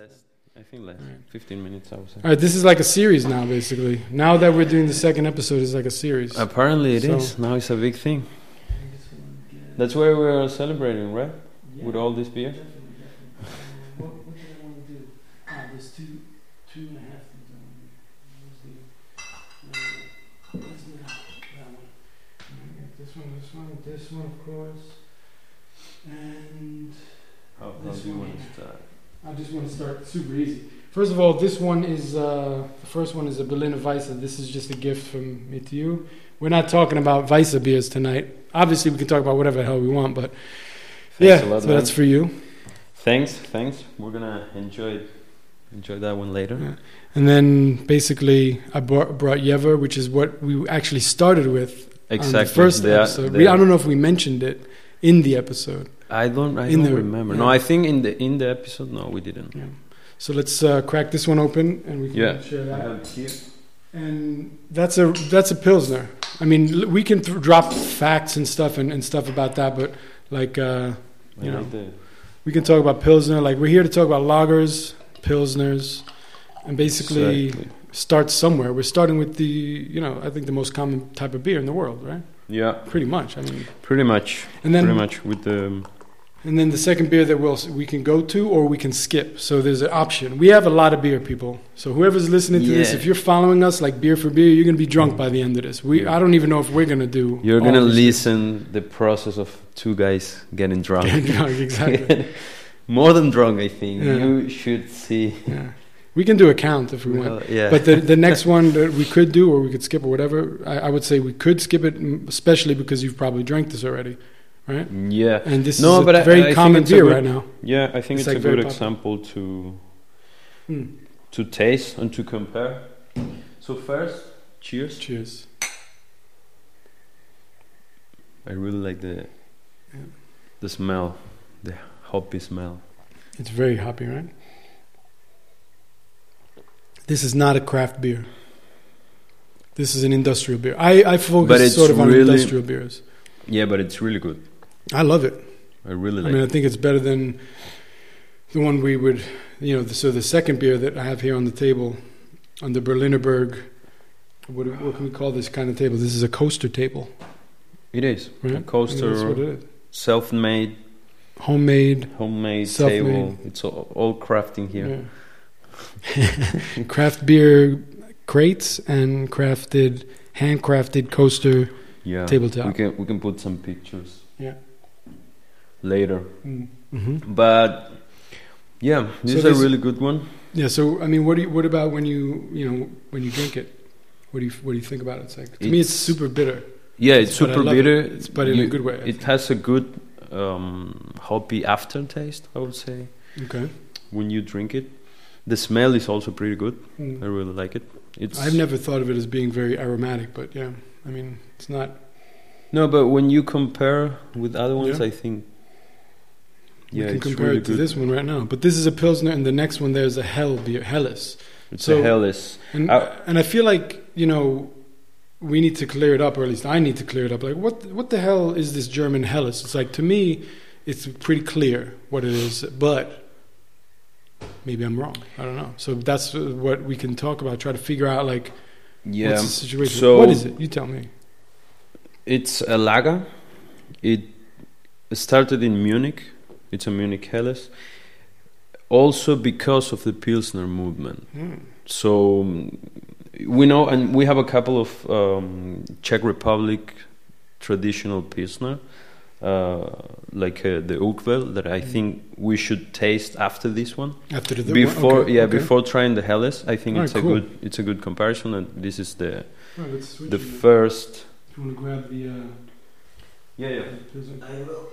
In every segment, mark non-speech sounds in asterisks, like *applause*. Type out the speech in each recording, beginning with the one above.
less. I think less. 15 minutes, I would say. All right, this is like a series now, basically. Now that we're doing the second episode, it's like a series. Apparently, it is. So- Now it's a big thing. That's where we're celebrating, right? With all this beer. What, what did I want to do? Ah, there's two, two and a half things I want to do. Where's the, where's the, that one? This one, this one, this one, of course. And How, how do you wanna start? I just want to start super easy. First of all, this one is, uh, the first one is a Berliner Weisse. This is just a gift from me to you. We're not talking about Weisse beers tonight. Obviously, we can talk about whatever the hell we want, but yeah, a lot, so man. that's for you. Thanks, thanks. We're gonna enjoy enjoy that one later. Yeah. And then basically, I brought, brought Jever, which is what we actually started with Exactly. on the first They episode. they We, are- I don't know if we mentioned it in the episode. I don't. I In don't the- remember. yeah. No, I think in the in the episode, no, we didn't. Yeah. So let's uh, crack this one open and we can Yeah. share that. have it here. And that's a that's a pilsner. I mean, we can th- drop facts and stuff and, and stuff about that, but like uh, I You know. like we can talk about pilsner. Like we're here to talk about lagers, pilsners, and basically Exactly. start somewhere. We're starting with the you know I think the most common type of beer in the world, right? Yeah, Pretty much. I mean, pretty much. and then pretty much with the. And then the second beer that we'll we can go to or we can skip. So there's an option. We have a lot of beer, people. So whoever's listening to this, if you're following us like beer for beer, you're gonna be drunk by the end of this. We I don't even know if we're gonna do. You're gonna this. listen the process of two guys getting drunk. Getting drunk, exactly. *laughs* More than drunk, I think. Yeah. You should see. Yeah. We can do a count if we want. Well, yeah. But the the *laughs* next one that we could do, or we could skip, or whatever, I, I would say we could skip it, especially because you've probably drank this already, right? yeah, And this No, is but I- very I common a beer good- right now. yeah. I think It's it's, like a good popular. example to Hmm. to taste and to compare. So first, cheers. Cheers. I really like the Yeah. the smell, the hoppy smell. It's very hoppy, right? This is not a craft beer. This is an industrial beer. I, I focus sort of on really- industrial beers. Yeah, but it's really good. I love it. I really I like. mean, I think it's better than the one we would, you know. So the second beer that I have here on the table, on the Berlinerberg, what, what can we call this kind of table? This is a coaster table, It is right? a I mean, that's what coaster, it is. self-made, Homemade. homemade Self-made. table. It's all, all crafting here. Yeah. *laughs* craft beer crates and crafted, handcrafted coaster Yeah, tabletop. we can we can put some pictures. Yeah. Later, Mm-hmm. but yeah, this So is a really good one. Yeah. So I mean, what do you, what about when you you know when you drink it? What do you what do you think about it? It's like to me, it's It's- super bitter. Yeah, it's But super bitter. It. It's but in a good way. I It has a good um, hoppy aftertaste. I would say okay. when you drink it. The smell is also pretty good. Mm. I really like it. It's I've never thought of it as being very aromatic, but yeah, I mean, it's not. no, but when you compare with other ones, Yeah. I think We can compare really it to good. this one right now. But this is a pilsner, and the next one there's a hell beer, Helles, It's So- a Helles. and Uh, and I feel like you know we need to clear it up, or at least I need to clear it up. Like, what what the hell is this German Helles? It's like to me, it's pretty clear what it is, but maybe I'm wrong. I don't know. So that's uh, what we can talk about. Try to figure out like Yeah, what's the situation. so- what is it? You tell me. it's a lager. It started in Munich. It's a Munich Helles. Also because of the Pilsner movement. Hmm. So um, we know, and we have a couple of um, Czech Republic traditional Pilsner, uh, like uh, the Urquell, that I Mm. think we should taste after this one. After the before, okay, yeah, okay. before trying the Helles, I think Alright, it's a cool. good, it's a good comparison, and this is the Right, the first. If you want to grab the. Uh, Yeah, yeah. Pilsner. I will.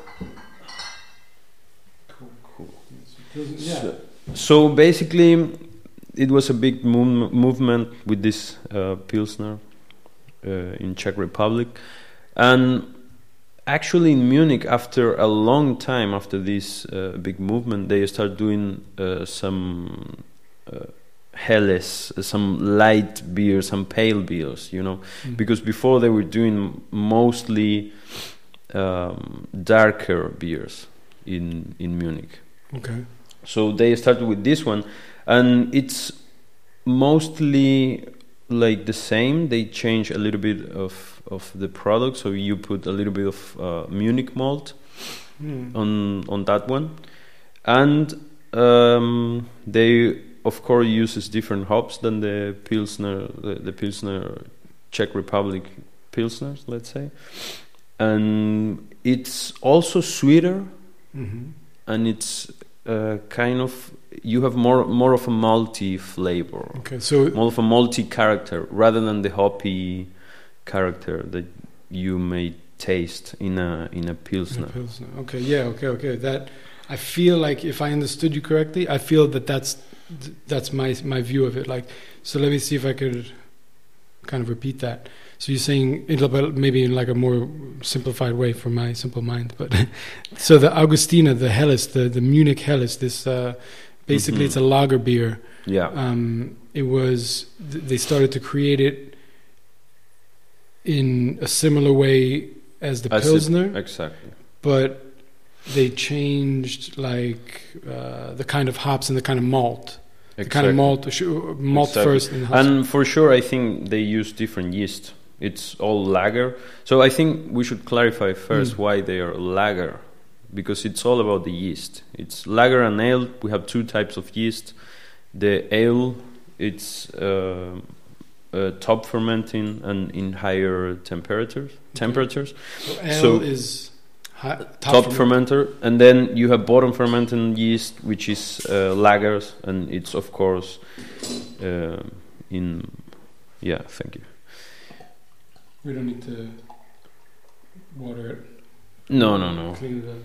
Cool, cool. Pilsner- Yeah. So, so basically, it was a big mov- movement with this uh, Pilsner uh, in Czech Republic, and actually in Munich, after a long time after this uh, big movement, they start doing uh, some. Uh, Helles, some light beer, some pale beers, you know, Mm. because before they were doing mostly um, darker beers in in Munich. Okay. So they started with this one, and it's mostly like the same. They change a little bit of of the product, so you put a little bit of uh, Munich malt Mm. on on that one, and um, they of course uses different hops than the pilsner, the, the pilsner Czech Republic pilsners, let's say, and it's also sweeter, Mhm. and it's uh, kind of you have more more of a malty flavor, Okay, so more of a malty character rather than the hoppy character that you may taste in a in a pilsner. Pilsner. Okay, yeah, okay, okay. That I feel like if I understood you correctly, I feel that that's that's my my view of it. Like, so let me see if I could kind of repeat that. So you're saying maybe in like a more simplified way for my simple mind, but *laughs* so the Augustiner, the Helles, the the Munich Helles, this uh, basically Mhm. it's a lager beer. Yeah. Um, it was th- they started to create it in a similar way as the As it- Pilsner exactly. but they changed like uh, the kind of hops and the kind of malt. The kind of malt, malt Exactly. first, and. And for sure, I think they use different yeast. It's all lager. So I think we should clarify first Mm. why they are lager, because it's all about the yeast. It's lager and ale. We have two types of yeast. The ale, it's uh, uh, top fermenting and in higher temperatures. Temperatures. so ale so- is hi- top, ferment- fermenter, and then you have bottom fermenting yeast, which is uh, lagers, and it's of course uh, in yeah. Thank you. We don't need to water it. No, no, no. Clean it up.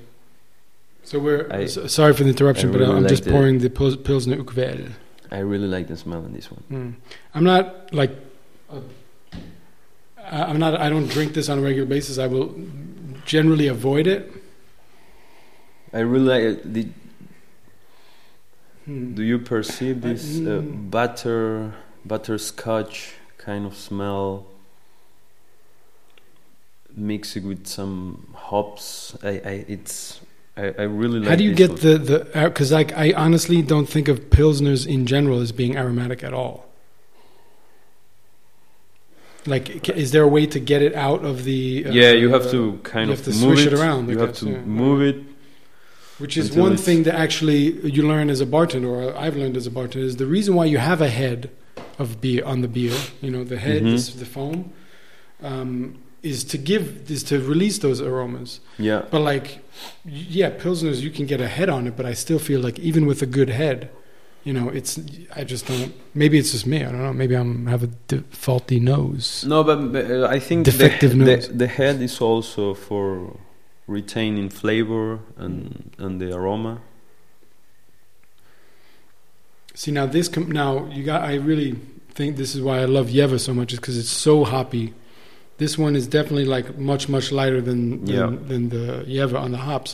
So we're I- so, sorry for the interruption, I but really I'm like just the- pouring the Pils- Pilsner Urquell. I really like the smell in this one. Mm. I'm not like I'm not. I don't drink this on a regular basis. I will generally avoid it. I really like it. The, Hmm. do you perceive this uh, butter butterscotch kind of smell? Mixed with some hops. I, I it's I, I really like. How do you get the the? Because like I honestly don't think of pilsners in general as being aromatic at all. Like, is there a way to get it out of the? Uh, yeah, you have to kind you of have to move swish it it around, I You have to yeah. move it. Which is one thing that actually you learn as a bartender, or I've learned as a bartender, is the reason why you have a head of beer on the beer. You know, the head, Mhm. this, the foam, um, is to give is to release those aromas. Yeah, But like, yeah, pilsners you can get a head on it, but I still feel like even with a good head, you know, it's I just don't. Maybe it's just me. I don't know. Maybe I'm have a de- faulty nose. no, but but, uh, I think the, Defective the, nose. the head is also for retaining flavor and and the aroma. See now this com- now you got. I really think this is why I love Jever so much is because it's so hoppy. This one is definitely like much much lighter than than, Yeah. than the Jever on the hops,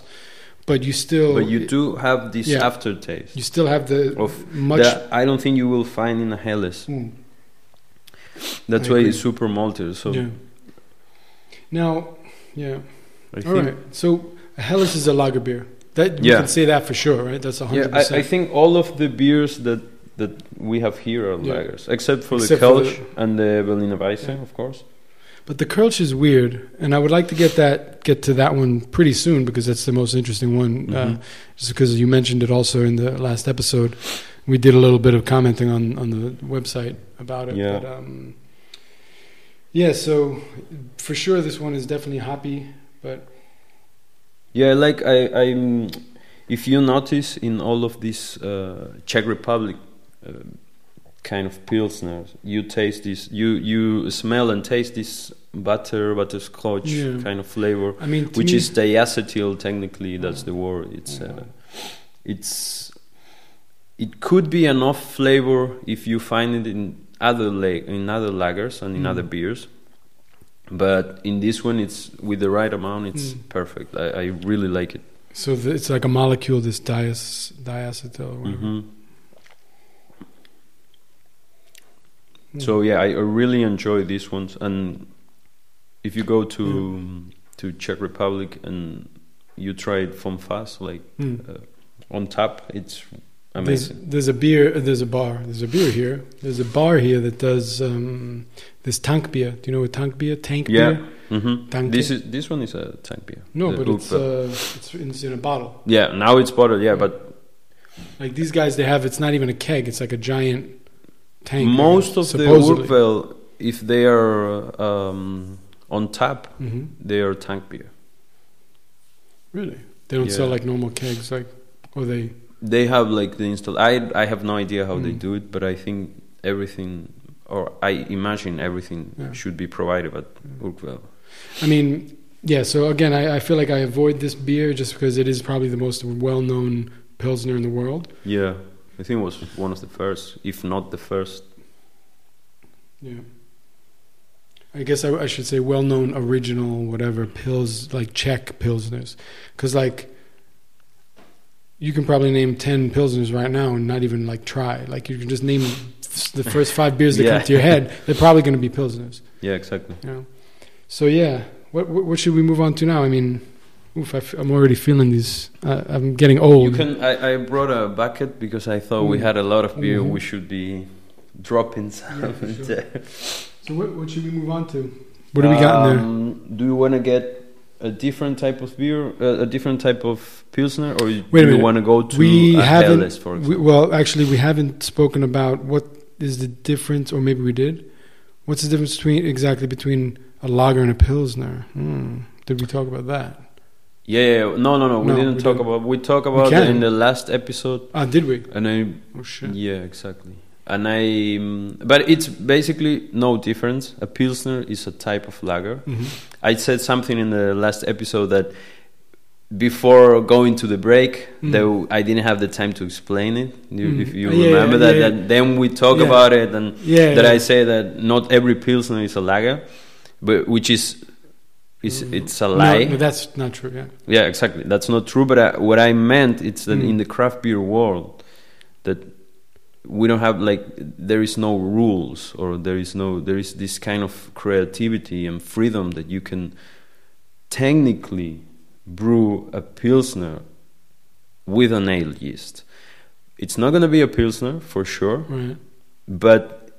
but you still but you do have this yeah. aftertaste. you still have the Of much. that I don't think you will find in a Helles. Mm, That's I why agree. it's super malted. So yeah. Now, yeah. I All right. So Helles is a lager beer. That you Yeah. can say that for sure, right? That's yeah, hundred I, I think all of the beers that that we have here are Yeah. lagers, except for Except the Kölsch and the Berliner Weisse, Yeah. of course. But the Kölsch is weird, and I would like to get that get to that one pretty soon because that's the most interesting one. Uh, Mhm. just because you mentioned it also in the last episode, we did a little bit of commenting on on the website about it. Yeah. But, um, yeah. So for sure, this one is definitely hoppy, but Yeah, like I, I'm. If you notice in all of these uh, Czech Republic uh, kind of pilsner. you taste this. You you smell and taste this butter, butterscotch Yeah. kind of flavor, I mean, which me, is diacetyl. Technically, that's the word. It's uh, it's it could be enough flavor if you find it in other la- in other lagers and in Mm. other beers. But in this one, it's with the right amount. It's Mm. perfect. I, I really like it. so the, it's like a molecule, this dias, diacetyl. Or whatever. hmm Mm. So yeah, I, really enjoy these ones. And if you go to to Czech Republic and you try it from fast, like Mm. uh, on tap. It's There's, amazing. there's a beer. uh, There's a bar. There's a beer here. There's a bar here that does um, this tank beer. Do you know what tank beer? Tank Yeah. beer. hmm Tank This beer? is this one is a tank beer. No, The but it's uh, it's, it's in a bottle. yeah. Now it's bottled. Yeah, but Like these guys, they have. It's not even a keg. It's like a giant tank. most of the supposedly. Urquell, if they are um, on tap, Mhm. they are tank beer. Really, they don't sell like normal kegs. Like, or they. They have like the install. I I have no idea how they Mm. do it, but I think everything, or I imagine everything, Yeah. should be provided at Urquell. I mean, yeah. So again, I, I feel like I avoid this beer just because it is probably the most well-known pilsner in the world. Yeah, I think it was one of the first, if not the first. Yeah. I guess I, I should say well-known original whatever pils like Czech pilsners, because like you can probably name ten pilsners right now and not even like try. Like you can just name the first five beers that Yeah. come to your head. They're probably going to be pilsners. Yeah, exactly. You know. So yeah, what, what what should we move on to now? I mean, oof, I f- I'm already feeling this. Uh, I'm getting old. You can. I, I brought a bucket because I thought we Mm. had a lot of beer. Mhm. We should be dropping some. Yeah, *laughs* sure. So what, what should we move on to? What do we got in there? Um, Do you want to get a different type of beer, uh, a different type of pilsner, or you- do you want to go to We a haven't- for We, example? well, actually, we haven't spoken about what is the difference, or maybe we did. What's the difference between exactly between a lager and a pilsner? Hmm. Did we talk about that? Yeah, yeah, no, no, no. We No, didn't we talk didn't. about. We talked about can. it in the last episode, Ah, did we? and I Oh shit. Yeah, exactly. And I, um, but it's basically no difference. A pilsner is a type of lager. hmm I said something in the last episode that before going to the break, Mm. that I didn't have the time to explain it. You, Mm. If you Yeah, remember yeah, that, yeah, that, then we talk about it, and Yeah. that. I say that not every pilsner is a lager, but which is is Mm. it's a lie. No, that's not true. Yeah. Yeah, exactly. That's not true. But I, what I meant it's that Mm. in the craft beer world, that we don't have like there is no rules or there is no there is this kind of creativity and freedom that you can technically brew a pilsner with an ale yeast. It's not going to be a pilsner for sure, Right. but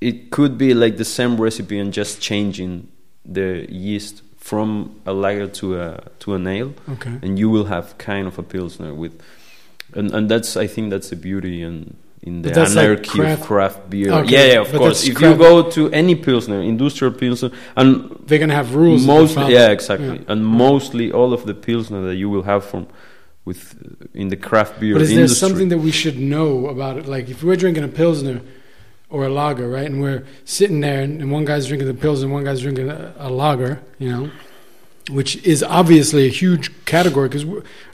it could be like the same recipe and just changing the yeast from a lager to a to an ale Okay. and you will have kind of a pilsner with and and that's i think that's the beauty and in the that's like craft- of craft beer Okay, yeah yeah of but course if craft- you go to any pilsner industrial pilsner and They're gonna have rules. mostly yeah exactly Yeah. and mostly all of the pilsner that you will have from with uh, in the craft beer But is there something that we should know about it? Like if we're drinking a pilsner or a lager, right, and we're sitting there, and, and one guy's drinking the Pils, and one guy's drinking a, a lager, you know, which is obviously a huge category because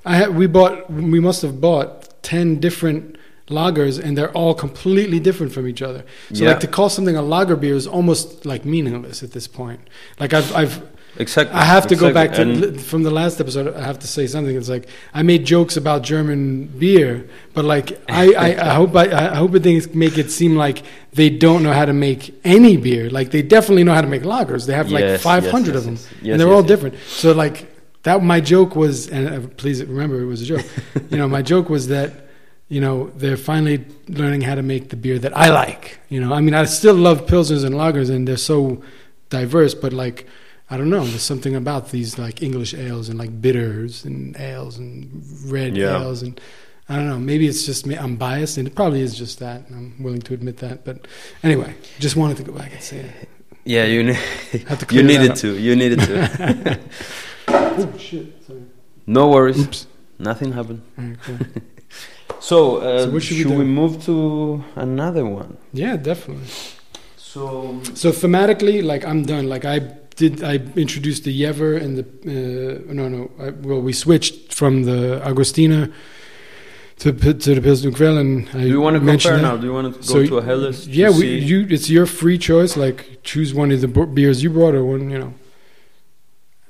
I ha- we bought we must have bought ten different lagers, and they're all completely different from each other. So Yeah. like to call something a lager beer is almost like meaningless at this point. Like I've I've exactly I have to go back to And- from the last episode. I have to say something. It's like I made jokes about German beer, but like I, I, I *laughs* hope I, I hope things make it seem like they don't know how to make any beer. Like they definitely know how to make lagers. They have like Yes, 500 yes, of them, yes, and they're all different. So like that, my joke was, and uh, please remember it was a joke. *laughs* you know, my joke was that you know they're finally learning how to make the beer that I like. You know, I mean, I still love pilsners and lagers, and they're so diverse, but like. I don't know. There's something about these like English ales and like bitters and ales and red Yeah. ales and I don't know. Maybe it's just me. I'm biased, and it probably is just that. I'm willing to admit that. But anyway, just wanted to go back and say it. yeah you ne- *laughs* you needed to you needed to *laughs* Oh shit! Sorry. no worries Oops. nothing happened All right, cool. *laughs* so, uh, So should we should do? we move to another one Yeah, definitely. so So thematically, like I'm done. Like I did, I introduced the Jever and the uh, no, no. I, well, we switched from the Augustiner to to the Pilsner Quell, and I Do you want to mentioned compare that. now? Do you want to go So, to a Helles? to Yeah, we, see- you. It's your free choice. Like choose one of the beers you brought, or one you know.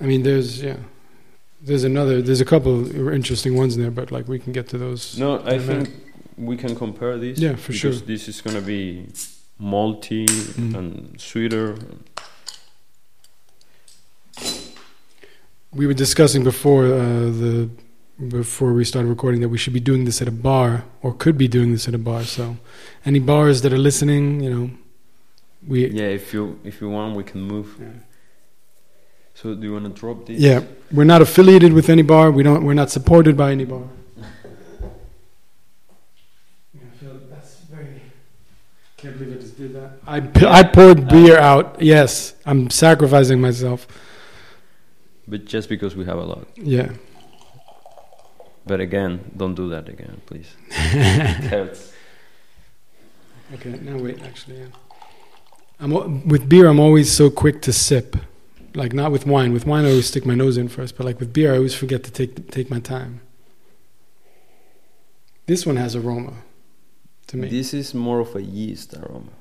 I mean, there's yeah, there's another. There's a couple of interesting ones in there, but like we can get to those. No, I in minute. think we can compare these. Yeah, for because sure. This is gonna be malty Mm. and sweeter. We were discussing before uh, the before we started recording that we should be doing this at a bar or could be doing this at a bar. So, any bars that are listening, you know, we Yeah, if you if you want, we can move. Yeah. So do you want to drop this? Yeah, we're not affiliated with any bar. We don't. We're not supported by any bar. *laughs* I feel that's very. Can't believe I just did that. I, I poured beer out. Yes, I'm sacrificing myself. But just because we have a lot. Yeah. But again, don't do that again, please. *laughs* Okay. Now wait. Actually, yeah. I'm with beer. I'm always so quick to sip. Like not with wine. With wine, I always stick my nose in first. But like with beer, I always forget to take take my time. This one has aroma. To me. This is more of a yeast aroma.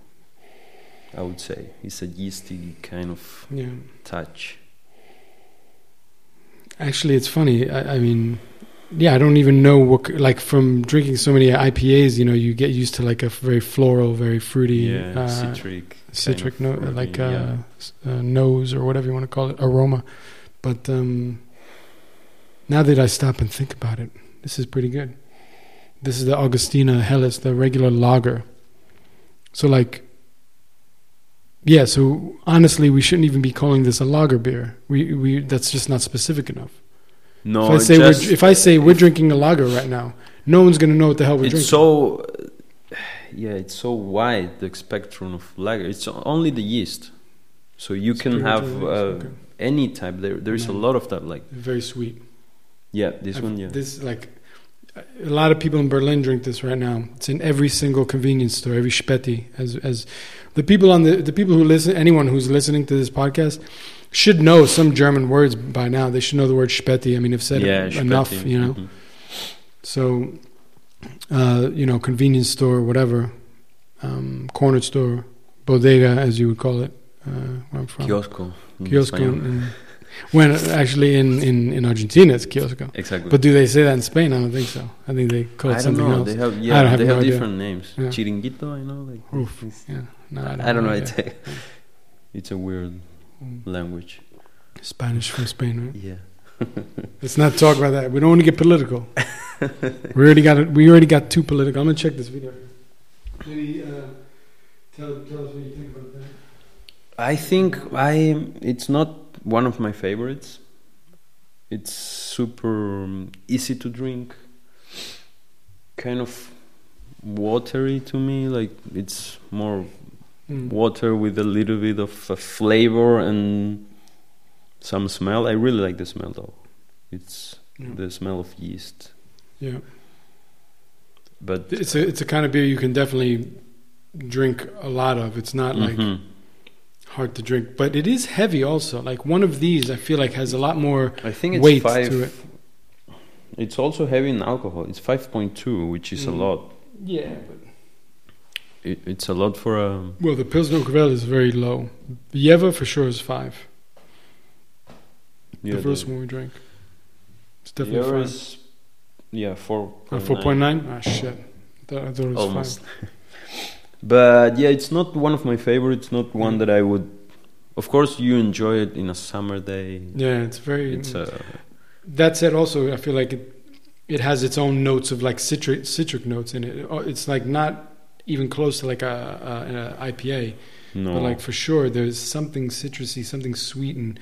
I would say it's a yeasty kind of yeah. touch. Actually, it's funny. I, I mean, yeah, I don't even know what like from drinking so many IPAs. You know, you get used to like a very floral, very fruity, Yeah, uh, citric. citric note, fruity, like yeah. uh, s- uh, nose or whatever you want to call it, aroma. But um, now that I stop and think about it, this is pretty good. This is the Augustiner Helles, the regular lager. So like, yeah. So honestly, we shouldn't even be calling this a lager beer. We we that's just not specific enough. No, if I say just, we're, if I say we're drinking a lager right now, no one's gonna know what the hell we're it's drinking. so yeah, it's so wide the spectrum of lager. It's only the yeast, so you can have uh, okay. any type. There, there is a lot of type. Like very sweet. yeah, this I've- one, yeah. This like a lot of people in Berlin drink this right now. It's in every single convenience store, every Späti. As as the people on the the people who listen, anyone who's listening to this podcast should know some German words by now. They should know the word Späti. I mean, I've said yeah, it enough, you know. mhm. So, uh, you know, convenience store, whatever, um, corner store, bodega, as you would call it, uh, where I'm from. Kiosco. When actually in, in, in Argentina it's kiosco. Exactly. But do they say that in Spain? I don't think so. I think they call it I don't something know. else. They have I yeah, don't have they no have idea. different names. Yeah. Chiringuito, I know. Like Oof. it's, Yeah, no, I don't, I don't know. It's a, it's a weird Mm. language. Spanish from Spain, right? Yeah. *laughs* Let's not talk about that. We don't want to get political. *laughs* we already got it. We already got too political. I'm gonna check this video. Maybe uh, tell, tell us what you think about that. I think I. It's not one of my favorites. It's super um, easy to drink. Kind of watery to me. Like it's more Mm. water with a little bit of a flavor and some smell. I really like the smell though. It's Yeah. the smell of yeast. yeah, But it's a it's a kind of beer you can definitely drink a lot of. It's not like Mhm. Hard to drink, but it is heavy also. Like one of these, I feel like has a lot more. I think it's weight five. to it. It's also heavy in alcohol. It's five point two, which is a Mm. lot. Yeah, but It, it's a lot for a. well, the Pilsner Urquell is very low. Jever for sure is five. Yeah, the first one we drank. It's definitely other five. is, yeah, four. Uh, Four point nine. Ah shit. I thought, I thought it was Almost. five. *laughs* But yeah, it's not one of my favorites. Not one that I would. Of course, you enjoy it in a summer day. Yeah, it's very. It's a That said, also I feel like it it has its own notes of like citric citric notes in it. Oh, It's like not even close to like a, a, a IPA, no. but like for sure there's something citrusy, something sweet, and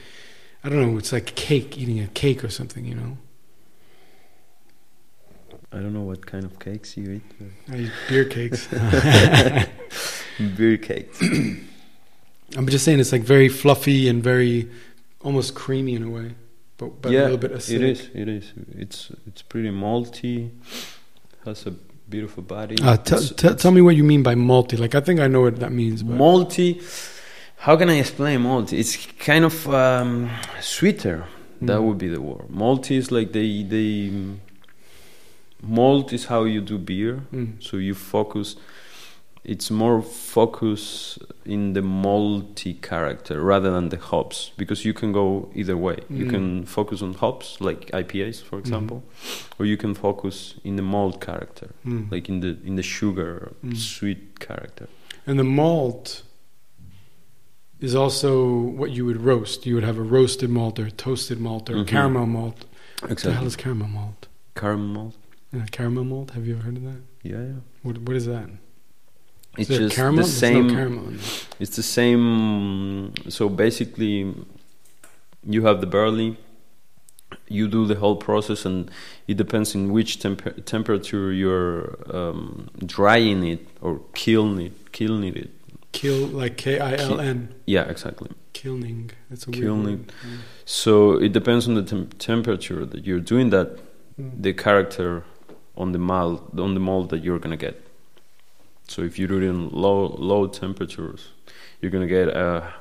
I don't know. It's like cake, eating a cake or something, you know. I don't know what kind of cakes you eat. but- I eat beer cakes. *laughs* Beer cakes. *clears throat* I'm just saying it's like very fluffy and very almost creamy in a way, but, but a little bit acidic. it is. It is. It's it's pretty malty. Has a beautiful body. Uh, t- It's- t- it's tell me what you mean by malty. Like I think I know what that means. But malty. How can I explain malty? It's kind of um, sweeter. That Mm. would be the word. Malty is like they they. Malt is how you do beer. Mm. So you focus. It's more focus in the malty character rather than the hops because you can go either way. You Mm. can focus on hops like IPAs, for example, or you can focus in the malt character, Mm. like in the in the sugar Mm. sweet character. And the malt is also what you would roast. You would have a roasted malt or a toasted malt or a Mhm. caramel malt. What the hell is caramel malt? caramel malt. Uh, caramel malt. Have you ever heard of that? Yeah, yeah. What What is that? It's is just caramel? the There's same. No caramel. It's the same. So basically, you have the barley. You do the whole process, and it depends in which temper- temperature you're um, drying it or kiln it, kilning it. Kill like K I L N. Yeah, exactly. Kilning. That's a weird Kilning. word. Yeah. So it depends on the tem- temperature that you're doing that, Mm. the character on the mold, on the mold that you're gonna get. So if you do it in low low temperatures, you're gonna get a,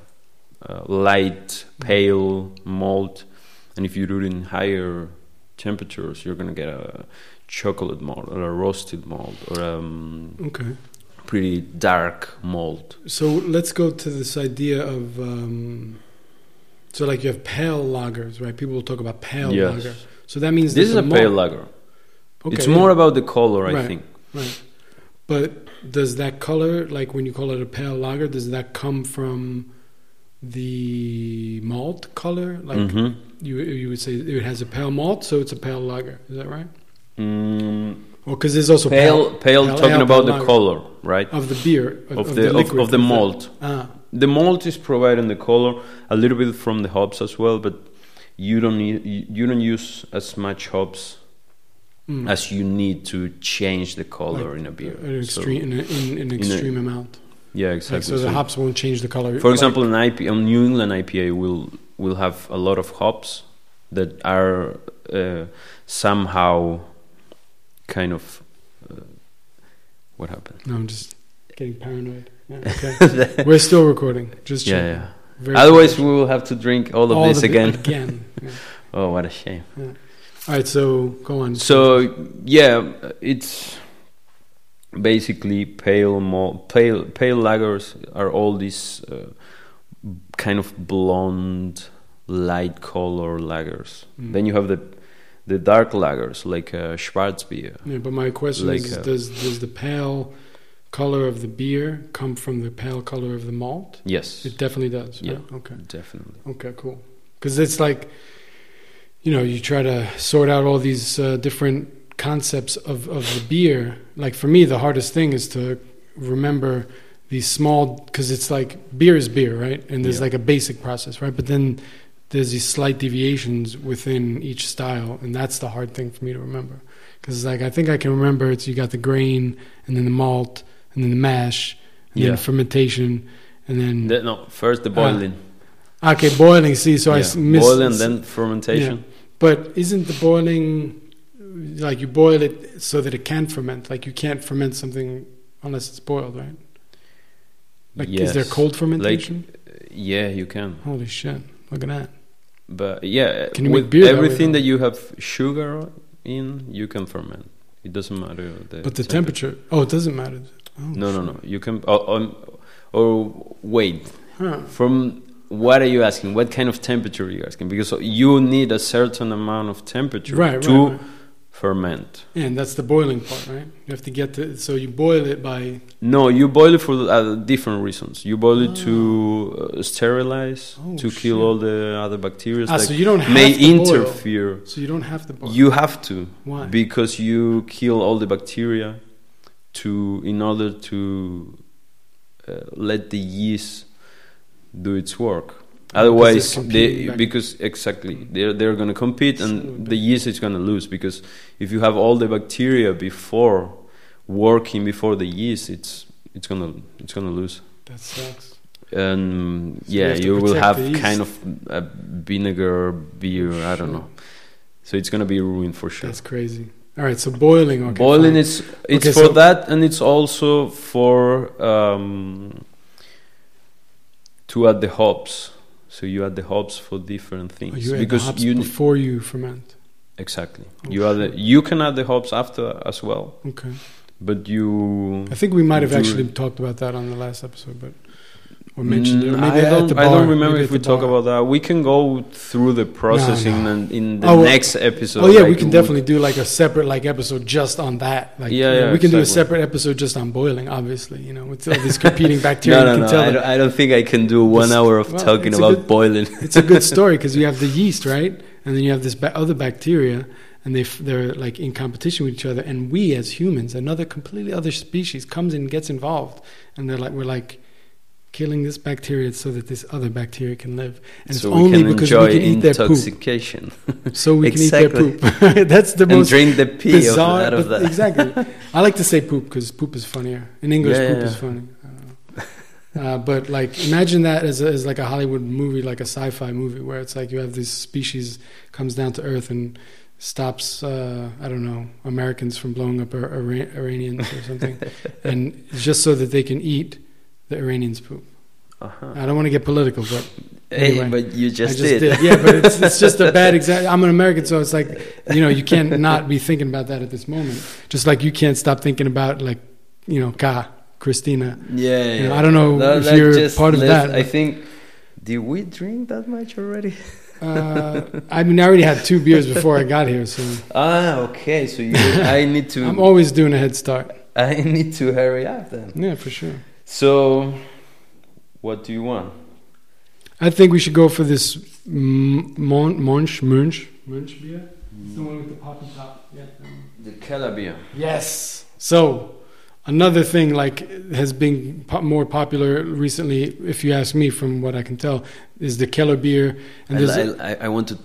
a light, pale mold, and if you do it in higher temperatures, you're gonna get a chocolate mold or a roasted mold or a um, Okay. pretty dark mold. So let's go to this idea of. Um, so like you have pale lagers, right? People will talk about pale Yes. lager. So that means This that is a the pale lager. Okay, it's yeah. more about the color, I Right. think. Right. But does that color, like when you call it a pale lager, does that come from the malt color? Like Mhm. you you would say it has a pale malt, so it's a pale lager. Is that right? Mm, Well, because there's also pale, pale, pale talking ale, about pale the color, right? of the beer of, Of of the- of- liquid, of the is that- malt. Ah, The malt is providing the color, a little bit from the hops as well, but you don't need you don't use as much hops mm. as you need to change the color Like, in a beer. an So- in, a, in, in an a- extreme amount. yeah, Like, exactly. so the hops won't change the color. for like- example, an IPA, a New England IPA will will have a lot of hops that are uh, somehow kind of uh, what happened? no, I'm just getting paranoid. Yeah, *laughs* okay. We're still recording. Just yeah, checking. yeah. Very Otherwise, we will have to drink all of All this again. Again. Yeah. *laughs* Oh, what a shame. All right, so go on. So yeah, it's basically pale malt, pale pale lagers are all these uh, kind of blonde, light color lagers. Mm. Then you have the the dark lagers like uh, Schwarzbier. Yeah, but my question Like, is: uh, Does does the pale color of the beer come from the pale color of the malt? Yes, It definitely does. Yeah. right? Okay. definitely. Okay. Cool. Because it's like, you know, you try to sort out all these uh, different concepts of of the beer. Like for me, the hardest thing is to remember these small because it's like beer is beer, right? And there's Yeah. like a basic process, right? But then there's these slight deviations within each style, and that's the hard thing for me to remember. Because like I think I can remember it's you got the grain, and then the malt, and then the mash, and Yeah. then fermentation, and then The- no, first the boiling. okay boiling. See, so I yeah. s- miss boiling, then fermentation. But isn't the boiling like you boil it so that it can ferment? Like you can't ferment something unless it's boiled, right? Like is there cold fermentation? Yeah, you can. Holy shit! Look at that. But yeah, Can you with beer everything though? that you have sugar in, you can ferment. It doesn't matter the But the temperature. Oh, it doesn't matter. Oh, No, no, shit. no. You can. Oh, um, or wait. Huh. From what are you asking? What kind of temperature are you asking? Because you need a certain amount of temperature Right, to right, right. ferment. And that's the boiling part, right? You have to get to. So you boil it by. No, you boil it for uh, different reasons. You boil it to uh, sterilize, Oh, to shit. kill all the other bacteria Ah, that so you don't have may to boil. interfere. So you don't have to boil. You have to. Why? because you kill all the bacteria to in order to uh, let the yeast do its work otherwise competing they back- because exactly they're they're going to compete Son of a and the yeast is going to lose because if you have all the bacteria before working before the yeast it's it's going to it's to lose that sucks. and So yeah to you will have kind of a vinegar beer i don't know so it's going to be ruined for sure That's crazy. All right, so boiling. Okay, boiling fine. is it's Okay, for so- that and it's also for um, to add the hops. So you add the hops for different Oh, things. you add the because hops you before you ferment. exactly. Oh, you add the, you can add the hops after as well. Okay. but you I think we might have actually talked about that on the last episode, but or mentioned Mm, maybe I don't, I don't remember maybe if we talk about that. We can go through the processing no. and in the Oh, next episode. oh yeah, like, we can definitely do like a separate like episode just on that. Like, Yeah, you know, yeah, we can do a separate episode just on boiling. Obviously, you know, with all these competing *laughs* bacteria. No, no, you can no. tell I don't, I don't think I can do one This- hour of well, talking about good- boiling. it's a good story *laughs* because you have the yeast, right? And then you have this ba- other bacteria, and they f- they're like in competition with each other. And we as humans, another completely other species, comes in and gets involved, and they're like we're like killing this bacteria so that this other bacteria can live. And so it's only because we can eat their poop, so we Exactly. can eat their poop. That's the and most drink the pee bizarre. out of that. Exactly. I like to say poop because poop is funnier. In English, Yeah, poop yeah, is funny. I don't know. Uh, but like, imagine that as, a, as like a Hollywood movie, like a sci-fi movie, where it's like you have this species comes down to Earth and stops, uh, I don't know, Americans from blowing up Ira- Ira- Iranians or something, *laughs* and just so that they can eat the Iranians' poop. Uh-huh. I don't want to get political, but Hey, but you just, I just did. did. Yeah, but it's, it's just a *laughs* bad example. I'm an American, so it's like, you know, you can't not be thinking about that at this moment. Just like you can't stop thinking about, like, you know, Ka, Christina. Yeah, You know, yeah. I don't know That- if you're part of left- that, I think. Did we drink that much already? Uh, I mean, I already had two beers before I got here, so Ah, okay. So you, I need to. I'm always doing a head start. I need to hurry up then. Yeah, for sure. So, what do you want? I think we should go for this Mon- Monch, Munch, Munch beer. The one with the poppy top. Yeah. The Kellerbier. Yes. So another thing like has been po- more popular recently, if you ask me, from what I can tell, is the Keller beer. And I, there's a- I, I want to.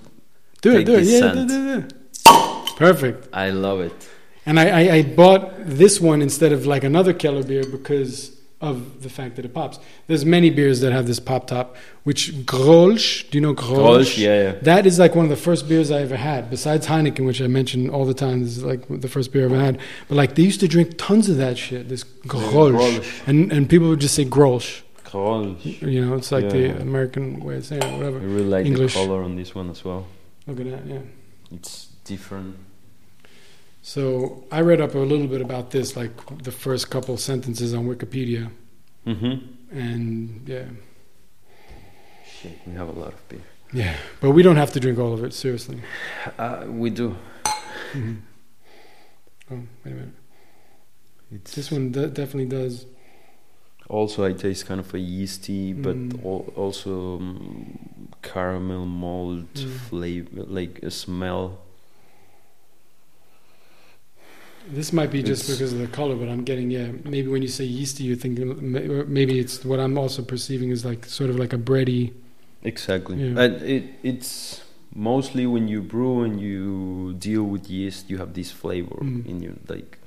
do it, do it, yeah, scent. do, do, do. Perfect. I love it. And I, I, I bought this one instead of like another Keller beer because of the fact that it pops. There's many beers that have this pop top, which Grolsch, do you know Grolsch? Grolsch, yeah, yeah. That is like one of the first beers I ever had, besides Heineken, which I mention all the time. This is like the first beer I ever had. But like they used to drink tons of that shit, this Grolsch. Grolsch. And, and people would just say Grolsch. Grolsch. You know, it's like the American way of saying it, whatever. I really like English. the color on this one as well. Look at that, yeah. It's different. So I read up a little bit about this, like the first couple sentences on Wikipedia. Mm-hmm. And yeah, Shit, we have a lot of beer. yeah. But we don't have to drink all of it, seriously. Uh, we do. Mhm. Oh, wait a minute. It's This one de- definitely does. Also, I taste kind of a yeasty, but Mm. al- also um, caramel malt Mm. flavor, like a smell. This might be just because of the color, but I'm getting yeah. Maybe when you say yeasty, you're thinking maybe it's what I'm also perceiving is like sort of like a bready. Exactly. Yeah. And it it's mostly when you brew and you deal with yeast, you have this flavor Mm. in you. Like,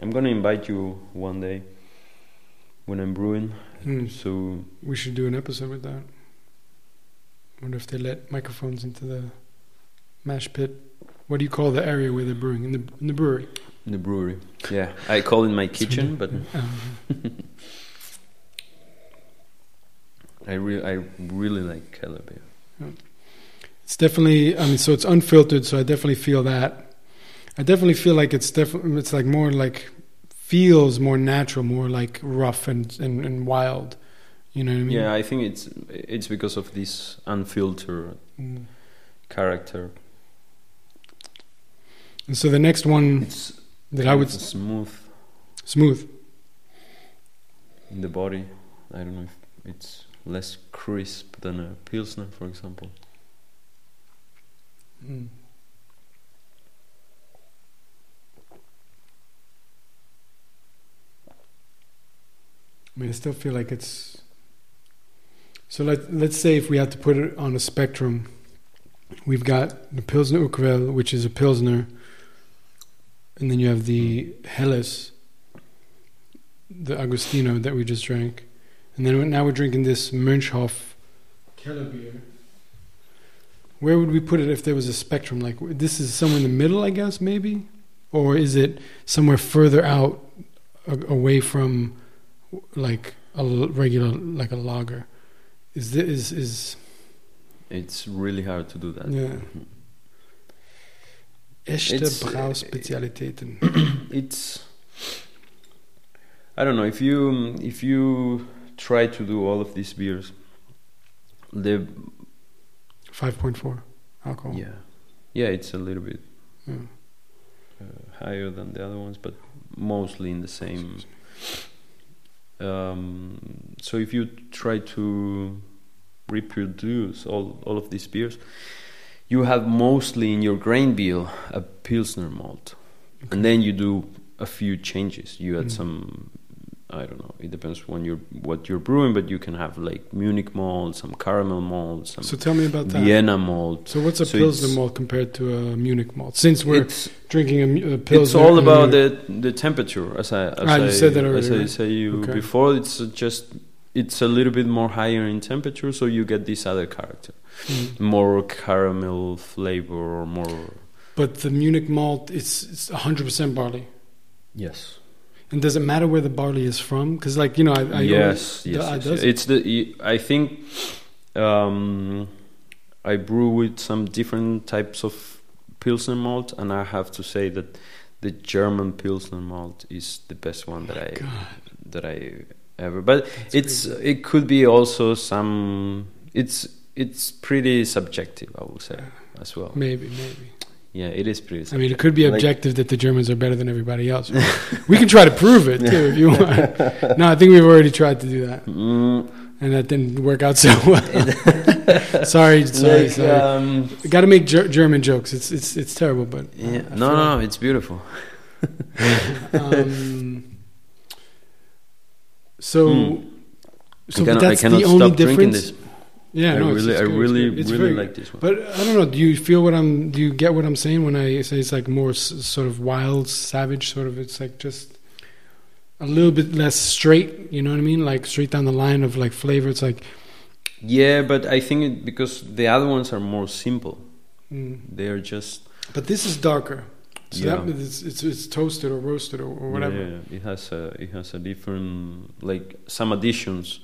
I'm gonna invite you one day when I'm brewing. Hmm. So We should do an episode with that. Wonder if they let microphones into the mash pit. What do you call the area where they're brewing in the in the brewery? In the brewery, yeah, I call it my kitchen, but *laughs* Um, I really I really like Keller beer. It's definitely. I mean, so it's unfiltered. So I definitely feel that. I definitely feel like it's definitely. It's like more like feels more natural, more like rough and and, and wild. You know what I mean? Yeah, I think it's it's because of this unfiltered Mm. character. And so the next one It's that I would smooth smooth. in the body. I don't know if it's less crisp than a pilsner, for example. Mm. I mean, I still feel like it's. So let let's say if we had to put it on a spectrum, we've got the Pilsner Urquell, which is a Pilsner, and then you have the Helles, the Augustiner that we just drank, and then now we're drinking this Mönchshof Keller beer. Where would we put it if there was a spectrum? Like this is somewhere in the middle, I guess, maybe, or is it somewhere further out, a- away from, like a l- regular, like a lager? Is this is is It's really hard to do that. yeah? Mm-hmm. Echte It's, uh, Brauspezialitäten. *clears throat* It's I don't know if you if you try to do all of these beers, the Five point four alcohol. yeah yeah it's a little bit Yeah. uh, higher than the other ones, but mostly in the same. Um, so if you try to reproduce all all of these beers, you have mostly in your grain bill a pilsner malt, and then you do a few changes. You add Mm. some. I don't know. It depends when you're what you're brewing, but you can have like Munich malt, some caramel malt, some So tell me about that. Vienna malt. So what's a So Pilsner malt compared to a Munich malt? Since we're drinking a, a Pilsner. it's all about the the temperature. As I as Ah, I, said that already. as already, I say you Okay. before, it's just it's a little bit more higher in temperature, so you get this other character, Mm. more caramel flavor or more. But the Munich malt, it's it's 100% barley. Yes. And does it matter where the barley is from? Because, like, you know, I, I yes, always- yes, the- I yes, does- It's the. I think um, I brew with some different types of pilsner malt, and I have to say that the German pilsner malt is the best one that I God, that I ever. But that's it's crazy. it could be also some. It's it's pretty subjective, I would say as well. maybe, maybe. Yeah, it is pretty. Subjective. I mean, it could be Like- objective that the Germans are better than everybody else. *laughs* we can try to prove it, too, if you want. *laughs* No, I think we've already tried to do that. Mm, And that didn't work out so well. sorry, *laughs* sorry, like, sorry. um, Got to make ger- German jokes. It's it's it's terrible, but uh, yeah, no, no, no, it's beautiful. Um, so, Hmm. so I cannot, that's the only stop drinking difference. Yeah, I no, it's, really, it's I good, really. It's really very- like this one. But I don't know. Do you feel what I'm? Do you get what I'm saying when I say it's like more s- sort of wild, savage? Sort of. It's like just a little bit less straight. You know what I mean? Like straight down the line of like flavor. It's like. Yeah, but I think it, because the other ones are more simple. Mm. They are just But this is darker. So Yeah. that it's, it's it's toasted or roasted or, or whatever. Yeah, it has a it has a different like some additions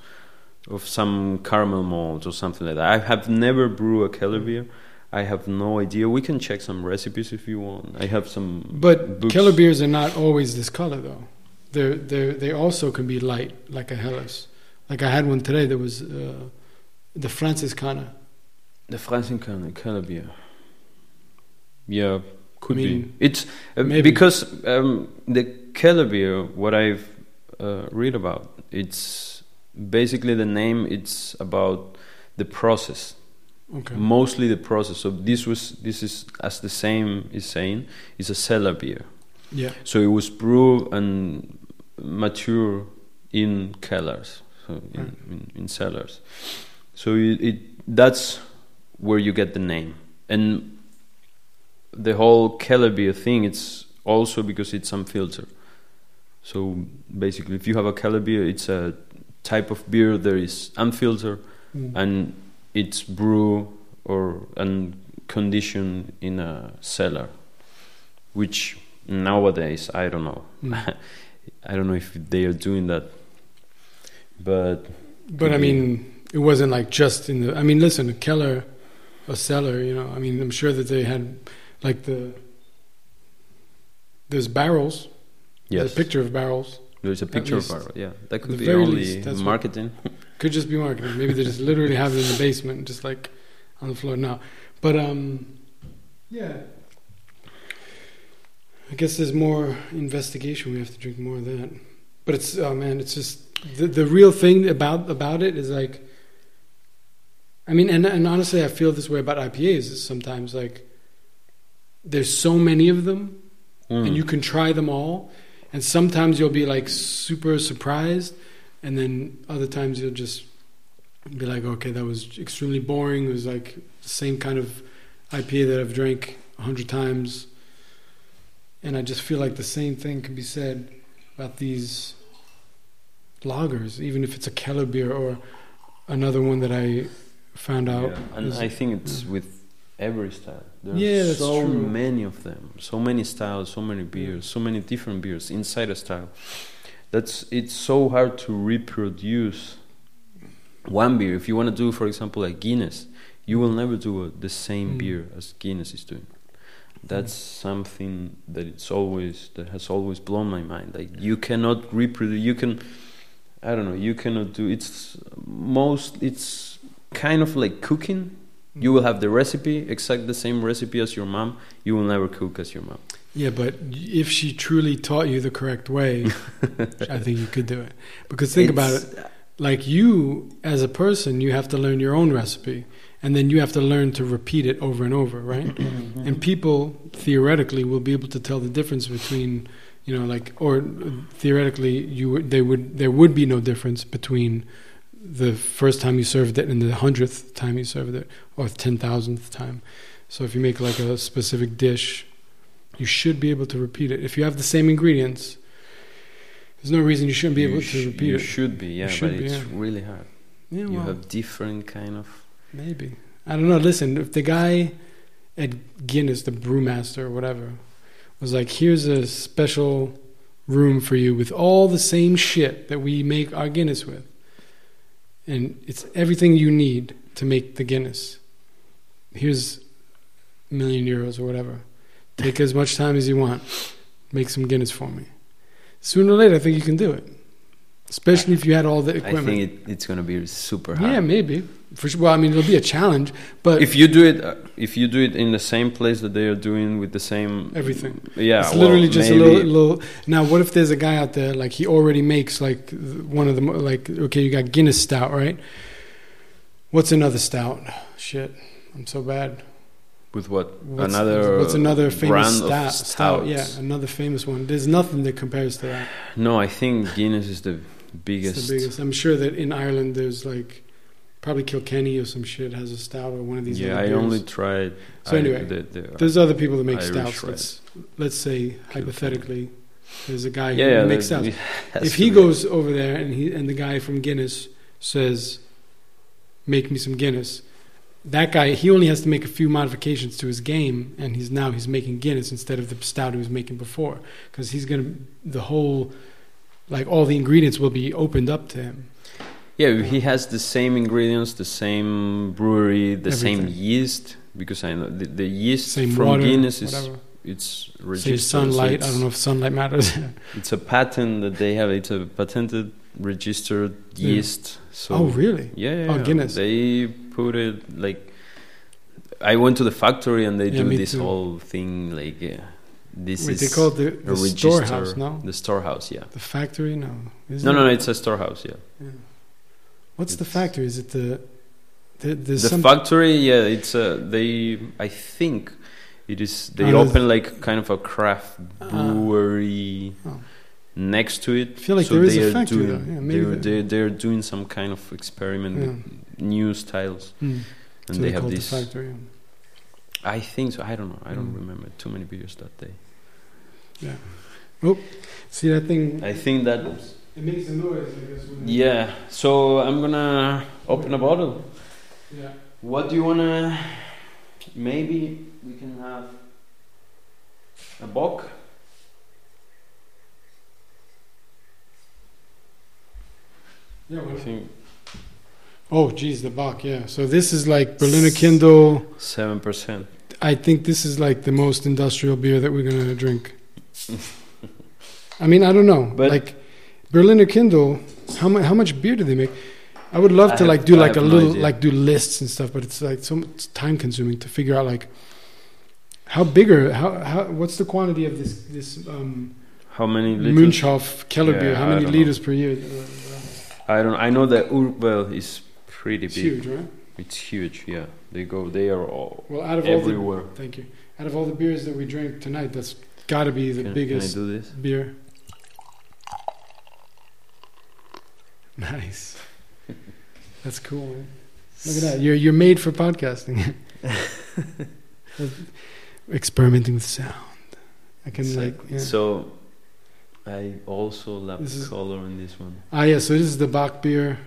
of some caramel malt or something like that. I have never brewed a Keller beer. I have no idea. We can check some recipes if you want. I have some. But books. Keller beers are not always this color though. They're they they also can be light like a Helles. Like I had one today that was uh, the Franciscana. The Franciscan Keller beer. Yeah, could I mean, be. It's uh, maybe. because um, the Keller beer. What I've uh, read about, it's basically the name. It's about the process. Okay. mostly the process. So this was this is as the same is saying is a cellar beer. Yeah. So it was brewed and mature in cellars, so in, Right. in, in cellars. So it, it that's where you get the name and the whole Keller beer thing. It's also because it's unfiltered. So basically, if you have a Keller beer, it's a type of beer there is unfiltered Mm. and it's brew or and conditioned in a cellar, which nowadays I don't know. Mm. *laughs* I don't know if they are doing that, but But I mean, it wasn't like just in the. I mean, listen, a Keller, a cellar. You know, I mean, I'm sure that they had like the. There's barrels. There's yes, a picture of barrels. There's a picture of barrel. Yeah, that could be only least, marketing. *laughs* Could just be marketing. Maybe they just literally have it in the basement, just like on the floor now. But um, yeah. I guess there's more investigation. We have to drink more of that. But it's oh man, it's just the the real thing about about it is like. I mean, and and honestly, I feel this way about IPAs. Is sometimes like. There's so many of them, Mm. and you can try them all and sometimes you'll be like super surprised and then other times you'll just be like okay that was extremely boring. It was like the same kind of ipa that i've drank a hundred times. And i just feel like the same thing can be said about these lagers even if it's a keller beer or another one that i found out Yeah, and is- I think it's mm. with every style. There's Yeah, so true. many of them, so many styles, so many beers, so many different beers inside a style. That's it's so hard to reproduce one beer. If you want to do, for example, like Guinness, you will never do a, the same Mm. beer as Guinness is doing. That's something that it's always that has always blown my mind. Like you cannot reproduce. You can, I don't know. You cannot do. It's most. It's kind of like cooking. You will have the recipe, exact the same recipe as your mom. You will never cook as your mom. Yeah, but if she truly taught you the correct way, *laughs* I think you could do it. Because think about it. Like you, as a person, you have to learn your own recipe, and then you have to learn to repeat it over and over, right? *clears throat* Mm-hmm. and people theoretically will be able to tell the difference between, you know, like, or theoretically, you would, they would there would be no difference between the first time you served it and the hundredth time you served it, Oh, or the ten thousandth time. So if you make like a specific dish, you should be able to repeat it. If you have the same ingredients, there's no reason you shouldn't be able you to sh- repeat you it. should be, yeah, should but be, it's yeah. really hard. Yeah, you have different kind of. maybe. I don't know. Listen, if the guy at Guinness, the brewmaster or whatever, was like, "Here's a special room for you with all the same shit that we make our Guinness with, and it's everything you need to make the Guinness. Here's a million euros or whatever. Take as much time as you want. Make some Guinness for me. Sooner or later, I think you can do it, especially if you had all the equipment. I think it, it's gonna be super hard. yeah, maybe for sure. Well, I mean, it'll be a challenge, but if you do it, uh, if you do it in the same place that they are doing with the same Everything. yeah, it's well, literally just a little, little. Now, what if there's a guy out there like he already makes like one of the like okay, you got Guinness Stout, right? What's another stout? Shit, I'm so bad. with what What's, another what's another famous brand stout? of Stout, yeah, another famous one. There's nothing that compares to that. No, I think Guinness is the biggest. It's the biggest. I'm sure that in Ireland there's like probably Kilkenny or some shit has a stout or one of these. Yeah, I beers. only tried. So I- anyway, the, the, There's other people that make Irish stouts. Let's let's say hypothetically, there's a guy yeah, who yeah, makes stouts. *laughs* If he goes over there and he and the guy from Guinness says, "Make me some Guinness," that guy he only has to make a few modifications to his game, and he's now he's making Guinness instead of the stout he was making before, because he's gonna the whole like all the ingredients will be opened up to him. Yeah, he has the same ingredients, the same brewery, the same yeast. Because I know the, the yeast Same from water, Guinness is whatever. it's Same registered. so sunlight. I don't know if sunlight matters. *laughs* It's a patent that they have. It's a patented, registered Yeah. yeast. So oh, really? Yeah, yeah, Oh. Guinness. They put it like. I went to the factory and they Yeah, do this too. whole thing like. Yeah, this Wait, is they call it the, the storehouse, no? The storehouse, yeah. The factory, no. Is No, no, no. It's a storehouse, yeah. Yeah. What's the factory? Is it the? the the factory, yeah. It's a they. I think it is. They Oh, open like kind of a craft Ah. brewery Oh. Next to it. I feel like so there is they a are factory doing. Yeah, maybe they're, they're, they're doing some kind of experiment Yeah. with new styles, Hmm. and So they have this. the factory. I think so. I don't know. I don't Mm. remember too many beers that day. Yeah. Oh, see that thing? I think that. It makes a noise. I guess. Yeah. So I'm gonna open a bottle. Yeah. What do you wanna? Maybe we can have a bock. Yeah. I think Oh, geez, the Bock. Yeah. So this is like Berliner Kindl. seven percent. I think this is like the most industrial beer that we're gonna drink. I mean, I don't know. But- like Berliner Kindl, how much? How much beer do they make? I would love I to have- like do I like a no little idea. like do lists and stuff, but it's like so it's time consuming to figure out like how bigger how how what's the quantity of this this um, How many liters? Mönchshof Keller Yeah, beer? How many don't know. liters per year? I don't. I know that Urquell is pretty big. It's huge, right? It's huge. Yeah, they go. They are all Well, out of all the everywhere. thank you. Out of all the beers that we drank tonight, that's got to be the can, biggest Can I do this? beer. *laughs* Nice. That's cool, man. Look at that. You're you're made for podcasting. *laughs* *laughs* Experimenting with sound. I can So- like yeah. So, I also love This the is- color in this one. Ah yeah, so this is the Bock beer,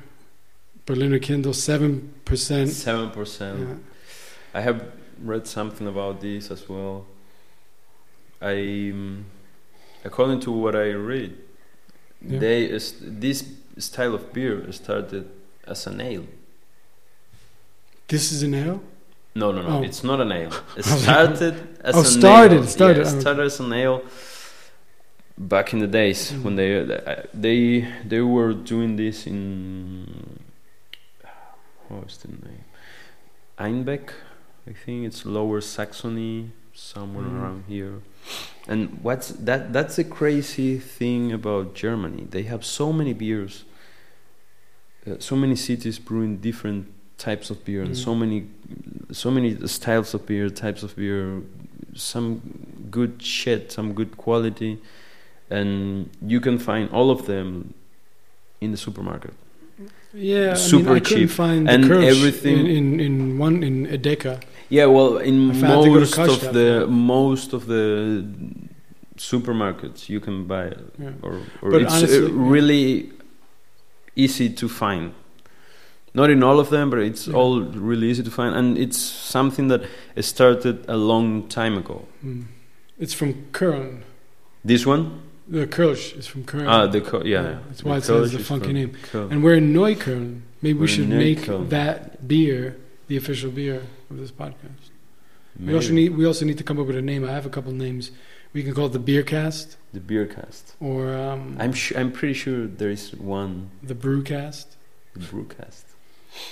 Berliner Kindl, seven percent. Seven percent. I have read something about this as well. I, um, according to what I read, Yeah. they is, this style of beer started as an ale. This is an ale. No, no, no. Oh. It's not an ale. It I was like, started as oh, an started, ale. started, Yeah, it started as an ale. Back in the days Mm. when they uh, they they were doing this in what was the name? Einbeck, I think it's Lower Saxony, somewhere Mm. around here. And what's that? That's a crazy thing about Germany. They have so many beers, uh, so many cities brewing different types of beer and Mm. so many, so many styles of beer, types of beer, some good shit, some good quality, and you can find all of them in the supermarket. Yeah, I Super mean, I cheap. find And everything- in, in in one in Edeka. Yeah, well, in I found- I had to to most of the most of the supermarkets you can buy it, Yeah. or, or But it's honestly, uh, yeah. really easy to find. Not in all of them, but it's Yeah. all really easy to find, and it's something that started a long time ago. Mm. It's from Köln. This one, The Kölsch is from Köln. ah, the co- yeah, Yeah, that's the why it says Kölsch the funky name. Köln. And we're in Neukölln. Maybe we We're should make that beer the official beer of this podcast. We also need we also need to come up with a name. I have a couple names. We can call it the Beer Cast the beer cast. or um, I'm su- I'm pretty sure there is one the Brewcast the brewcast,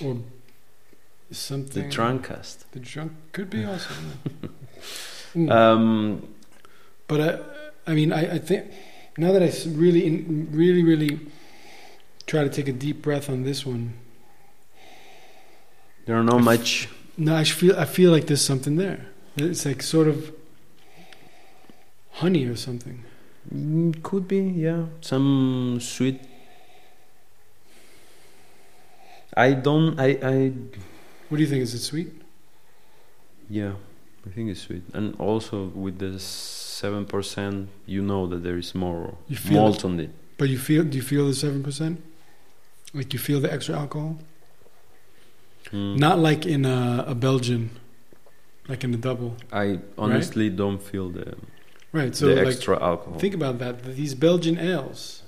or something. the drunkcast. The drunk could be also. *laughs* Um, But I, I mean, I, I think now that I really, in, really, really try to take a deep breath on this one, there are not much. no, I feel, I feel like there's something there. It's like sort of honey or something. Mm, Could be, yeah. Some sweet. I don't. I. I. What do you think? Is it sweet? Yeah, I think it's sweet, and also with the seven percent, you know that there is more feel malt on it. But you feel? Do you feel the seven percent? Like you feel the extra alcohol? Mm. Not like in a, a Belgian, like in a double, I honestly don't feel the right? So the like, extra alcohol. think about that. These Belgian ales,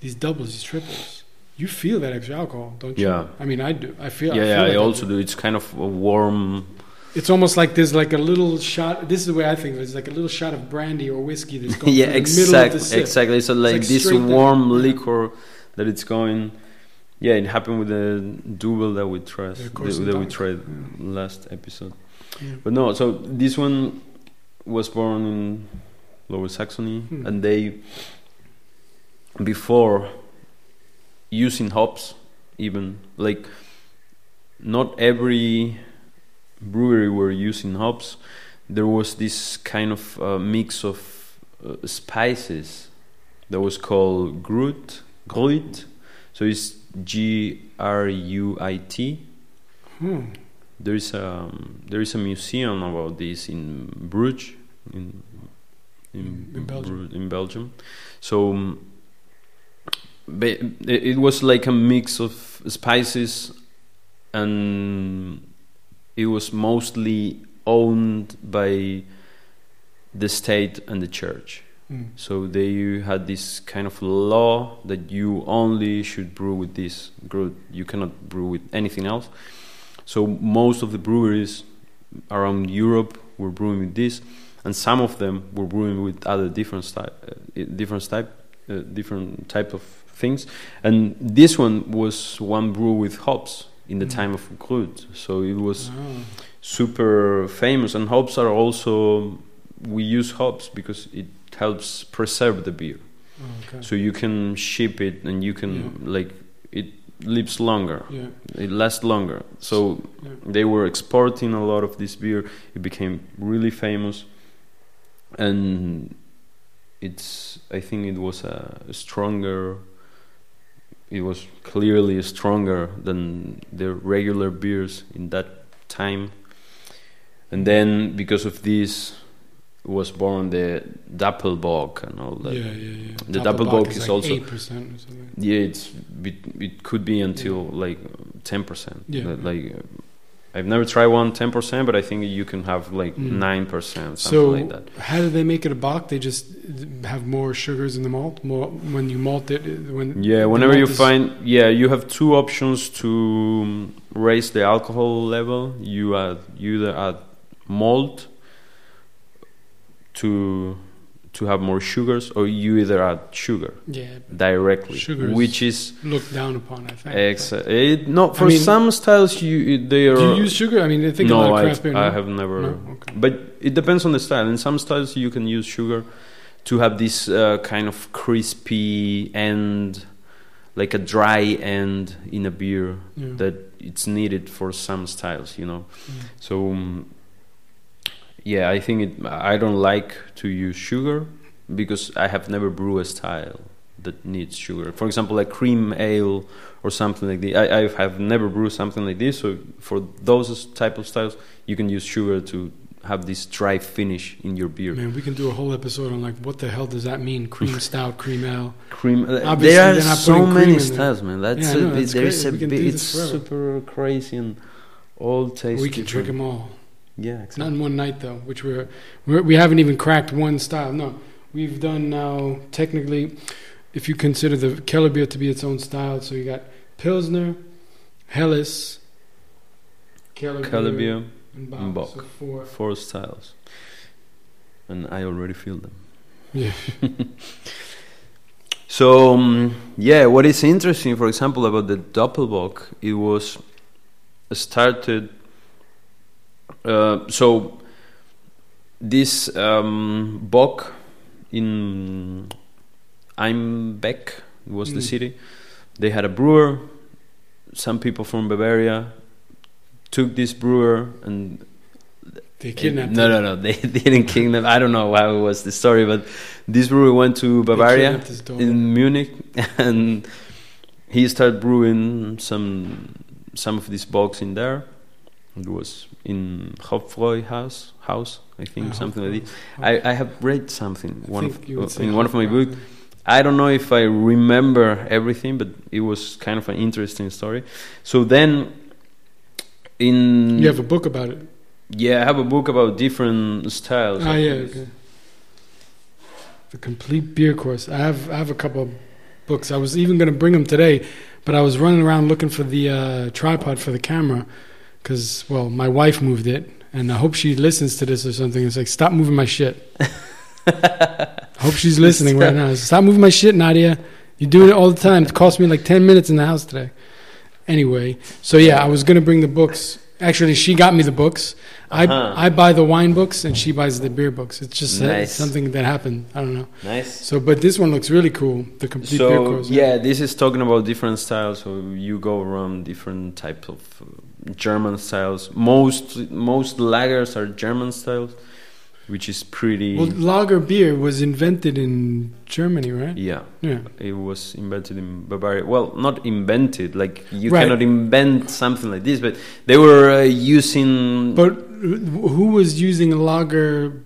these doubles, these triples, you feel that extra alcohol, don't you? Yeah. I mean, I do. I feel. yeah, I yeah. feel I also do. It's kind of a warm. It's almost like there's like a little shot. This is the way I think of it. It's like a little shot of brandy or whiskey that's *laughs* going yeah, through the middle of the exactly. Exactly. So like, like this warm Yeah. liquor that it's going. Yeah, it happened with the double that we tried. The that, that we tried Yeah. last episode. Yeah. But no, so this one was born in Lower Saxony, Hmm. and they before using hops, even like not every brewery were using hops. There was this kind of uh, mix of uh, spices that was called Gruit. Gruit. So it's G R U I T Hmm. there is a um, there is a museum about this in Bruges in in, In Belgium. Bru- in Belgium. So um, it was like a mix of spices, and it was mostly owned by the state and the church. Hmm. So they had this kind of law that you only should brew with this brew. You cannot brew with anything else. So most of the breweries around Europe were brewing with this, and some of them were brewing with other different type, uh, different type, uh, different type of things. And this one was one brew with hops in the Mm. time of Gruit. So it was Ah. super famous and hops are also we use hops because it helps preserve the beer Oh, okay. so you can ship it and you can Yeah. like it lives longer yeah. it lasts longer so Yeah. they were exporting a lot of this beer it became really famous and it's i think it was a stronger it was clearly stronger than the regular beers in that time and then because of this was born the Doppelbock and all that yeah, yeah, yeah. The Doppelbock Doppelbock is like also- eight percent or something. yeah it's it, it could be until like 10% Yeah. Like- I've never tried one 10% but I think you can have like Mm. 9% something So like that how do they make it a bock? They just have more sugars in the malt. More when you malt it. When Yeah, whenever you find, yeah, you have two options to um, raise the alcohol level. You add, you either add malt to to have more sugars, or you either add sugar yeah, directly, Sugar which is looked down upon. I think. exa- it, no for I mean- some styles you they are. Do you use sugar? I mean, I think a no, lot of I, craft beer. I no? have never. No? Okay. But it depends on the style. In some styles, you can use sugar to have this uh, kind of crispy end, like a dry end in a beer Yeah. that it's needed for some styles, you know. Mm. So um, yeah, I think it. I don't like to use sugar because I have never brewed a style that needs sugar. For example, like cream ale or something like this. I, I have never brewed something like this. So for those type of styles, you can use sugar to have this dry finish in your beer. Man, we can do a whole episode on like what the hell does that mean? Cream *laughs* stout, cream ale. Cream. uh, Obviously, there are so many styles, man. That's Yeah, a know, there's great. a bit, it's forever. super crazy and all tastes. we can drink them all. Yeah, Not in one night though, which we're, we're we haven't even cracked one style. No, we've done now technically, if you consider the Keller beer to be its own style. So you got Pilsner, Helles, Keller, Keller beer, and and Bock. Bock. So four. four styles, and I already feel them. Yeah. *laughs* So um, yeah, what is interesting, for example, about the Doppelbock, it was started. Uh, so this um, Bock in Einbeck was the Mm. city. They had a brewer. Some people from Bavaria took this brewer and They kidnapped no, no, no. *laughs* They didn't kidnap. I don't know how it was the story, but this brewer went to Bavaria kidnapped his daughter. in Munich, *laughs* and he started brewing some some of these box in there. It was in Hofbräu house, house I think, Yeah, something like this. I, I have read something one of, in one of my books. I don't know if I remember everything, but it was kind of an interesting story. So then, in You have a book about it. yeah, I have a book about different styles. Ah, yeah, okay. The complete beer course. I have I have a couple of books. I was even going to bring them today, but I was running around looking for the uh, tripod for the camera because well, my wife moved it, and I hope she listens to this or something. It's like stop moving my shit. I *laughs* hope she's listening right now. Stop moving my shit, Nadia. You're doing it all the time. It cost me like ten minutes in the house today. Anyway, so yeah, I was gonna bring the books. Actually, she got me the books. Uh-huh. I I buy the wine books and she buys the beer books. It's just uh, Nice. something that happened. I don't know. Nice. So, but this one looks really cool. The complete beer So course. yeah, this is talking about different styles. So you go around different types of uh, German styles. Most most lagers are German styles, which is pretty. Well, lager beer was invented in Germany, right? yeah, Yeah. it was invented in Bavaria. Well, not invented. Like you Right. cannot invent something like this, but they were uh, using. But who was using lager?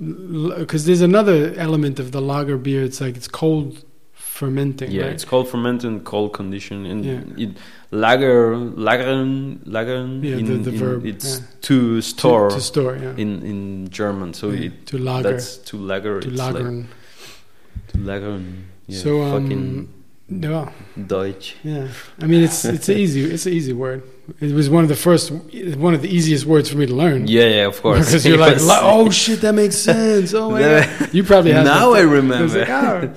Because there's another element of the lager beer. It's like it's cold fermenting. yeah, right? it's called fermenting, cold condition, and Yeah. it lager lagern lagern. Yeah, in, the- the in- verb, It's yeah. to To- store to, store. Yeah. in in German. So Yeah, it to lager. That's to lager. to it's like to lagern. Yeah, so um, fucking yeah, Deutsch. yeah. I mean, it's it's easy it's an easy word. It was one of the first, one of the easiest words for me to learn. Yeah, yeah, of course. Because you're like, *laughs* oh shit, that makes sense. Oh *laughs* god. You probably have now I remember. *laughs*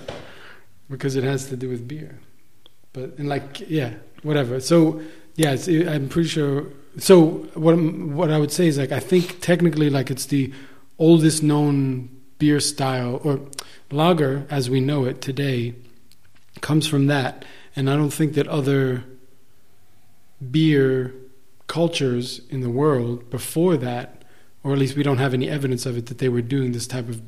Because it has to do with beer. But and like yeah, whatever. So yeah, it's, I'm pretty sure. So what what I would say is like I think technically like it's the oldest known beer style or lager as we know it today comes from that, and I don't think that other beer cultures in the world before that, or at least we don't have any evidence of it, that they were doing this type of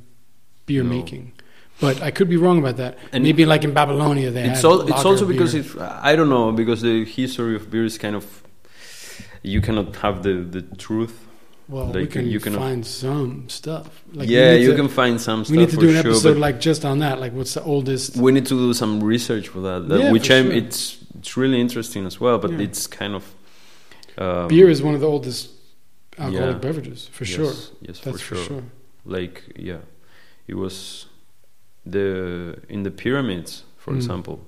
beer No. making. But I could be wrong about that. And Maybe like in Babylonia they It's it's also because beer. it, I don't know because the history of beer is kind of you cannot have the the truth. well, we can you can- find some stuff. Like yeah, you to- can find some stuff We need to do an sure, episode like just on that. Like, what's the oldest? we need to do some research for that. that Yeah, which for I'm, sure. it's it's really interesting as well, but Yeah. it's kind of um, beer is one of the oldest alcoholic yeah. beverages for yes, sure. Yes, for sure. sure. like yeah it was the in the pyramids for Mm. example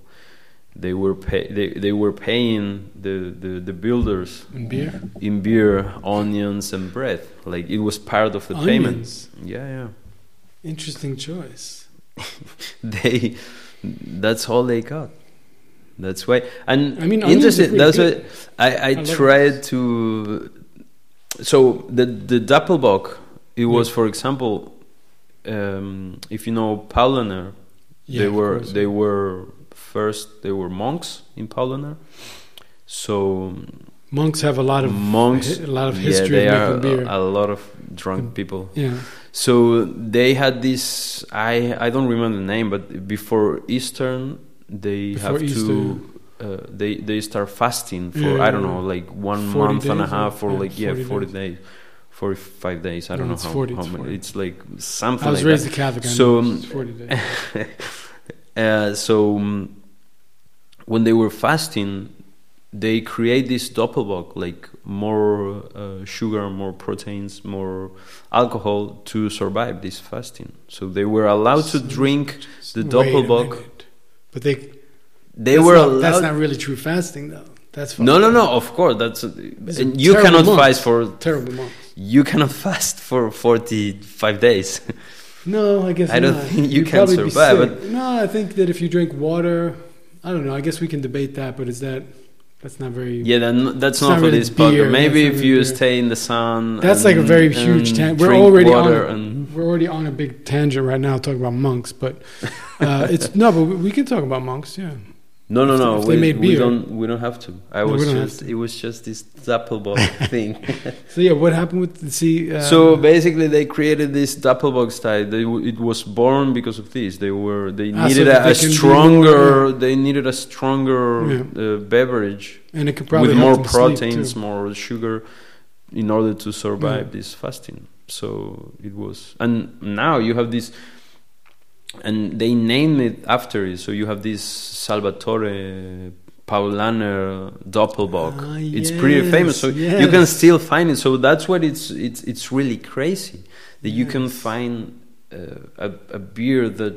they were pay, they, they were paying the, the, the builders And beer, in beer onions and bread like it was part of the payment onions. yeah yeah Interesting choice. *laughs* they that's all they got that's why and I mean, interesting that's why good. I, I, love tried to so the the Doppelbock it was Yeah. for example um, if you know Paulaner Yeah, they were they were first they were monks in Paulaner so Monks have a lot of monks. a lot of yeah, history they of are making beer. a, a lot of drunk people. yeah, So they had this. I I don't remember the name, but before Eastern, they Before have Easter, to. Uh, they they start fasting for Yeah, I don't know like one 40 month and a half or yeah, like yeah 40 forty days. days, forty five days. I don't No, know it's how, 40, how it's many. 40. It's like something. I was like raised that. a Catholic. So, know it's 40 days. *laughs* uh, so um, when they were fasting, they create this doppelbock, like more uh, sugar, more proteins, more alcohol to survive this fasting. So they were allowed to drink. The doppelbock- But they They that's were not, allowed. That's not really true fasting, though. That's no, no, no. Of course, that's and you cannot monks. fast for terrible monks. You cannot *laughs* fast for forty five days. No, I guess I don't not. think you You'd can survive, sick. No, I think that if you drink water, I don't know. I guess we can debate that, but is that that's not very. Yeah, then that's not, not for really this podcast. Maybe if you beer. stay in the sun. That's like a very huge and tan- we're already on water and We're already on a big tangent right now talking about monks, but uh, it's no, but we can talk about monks. Yeah, no, no, no. if we, they made we don't. We don't have to. I No, was just. to. It was just this Doppelbock *laughs* thing. *laughs* so yeah, what happened with the see? Uh, so basically, they created this Doppelbock style. They, it was born because of this. They were. They Ah, so needed that a, a they can stronger. more, They needed a stronger Yeah. uh, beverage and it could probably with more proteins, more sugar, in order to survive Yeah. this fasting. So it was, and now you have this, and they name it after it. So you have this Salvatore Paulaner Doppelbock. Ah, it's pretty famous, so you can still find it. So that's what it's it's it's really crazy that you can find uh, a a beer that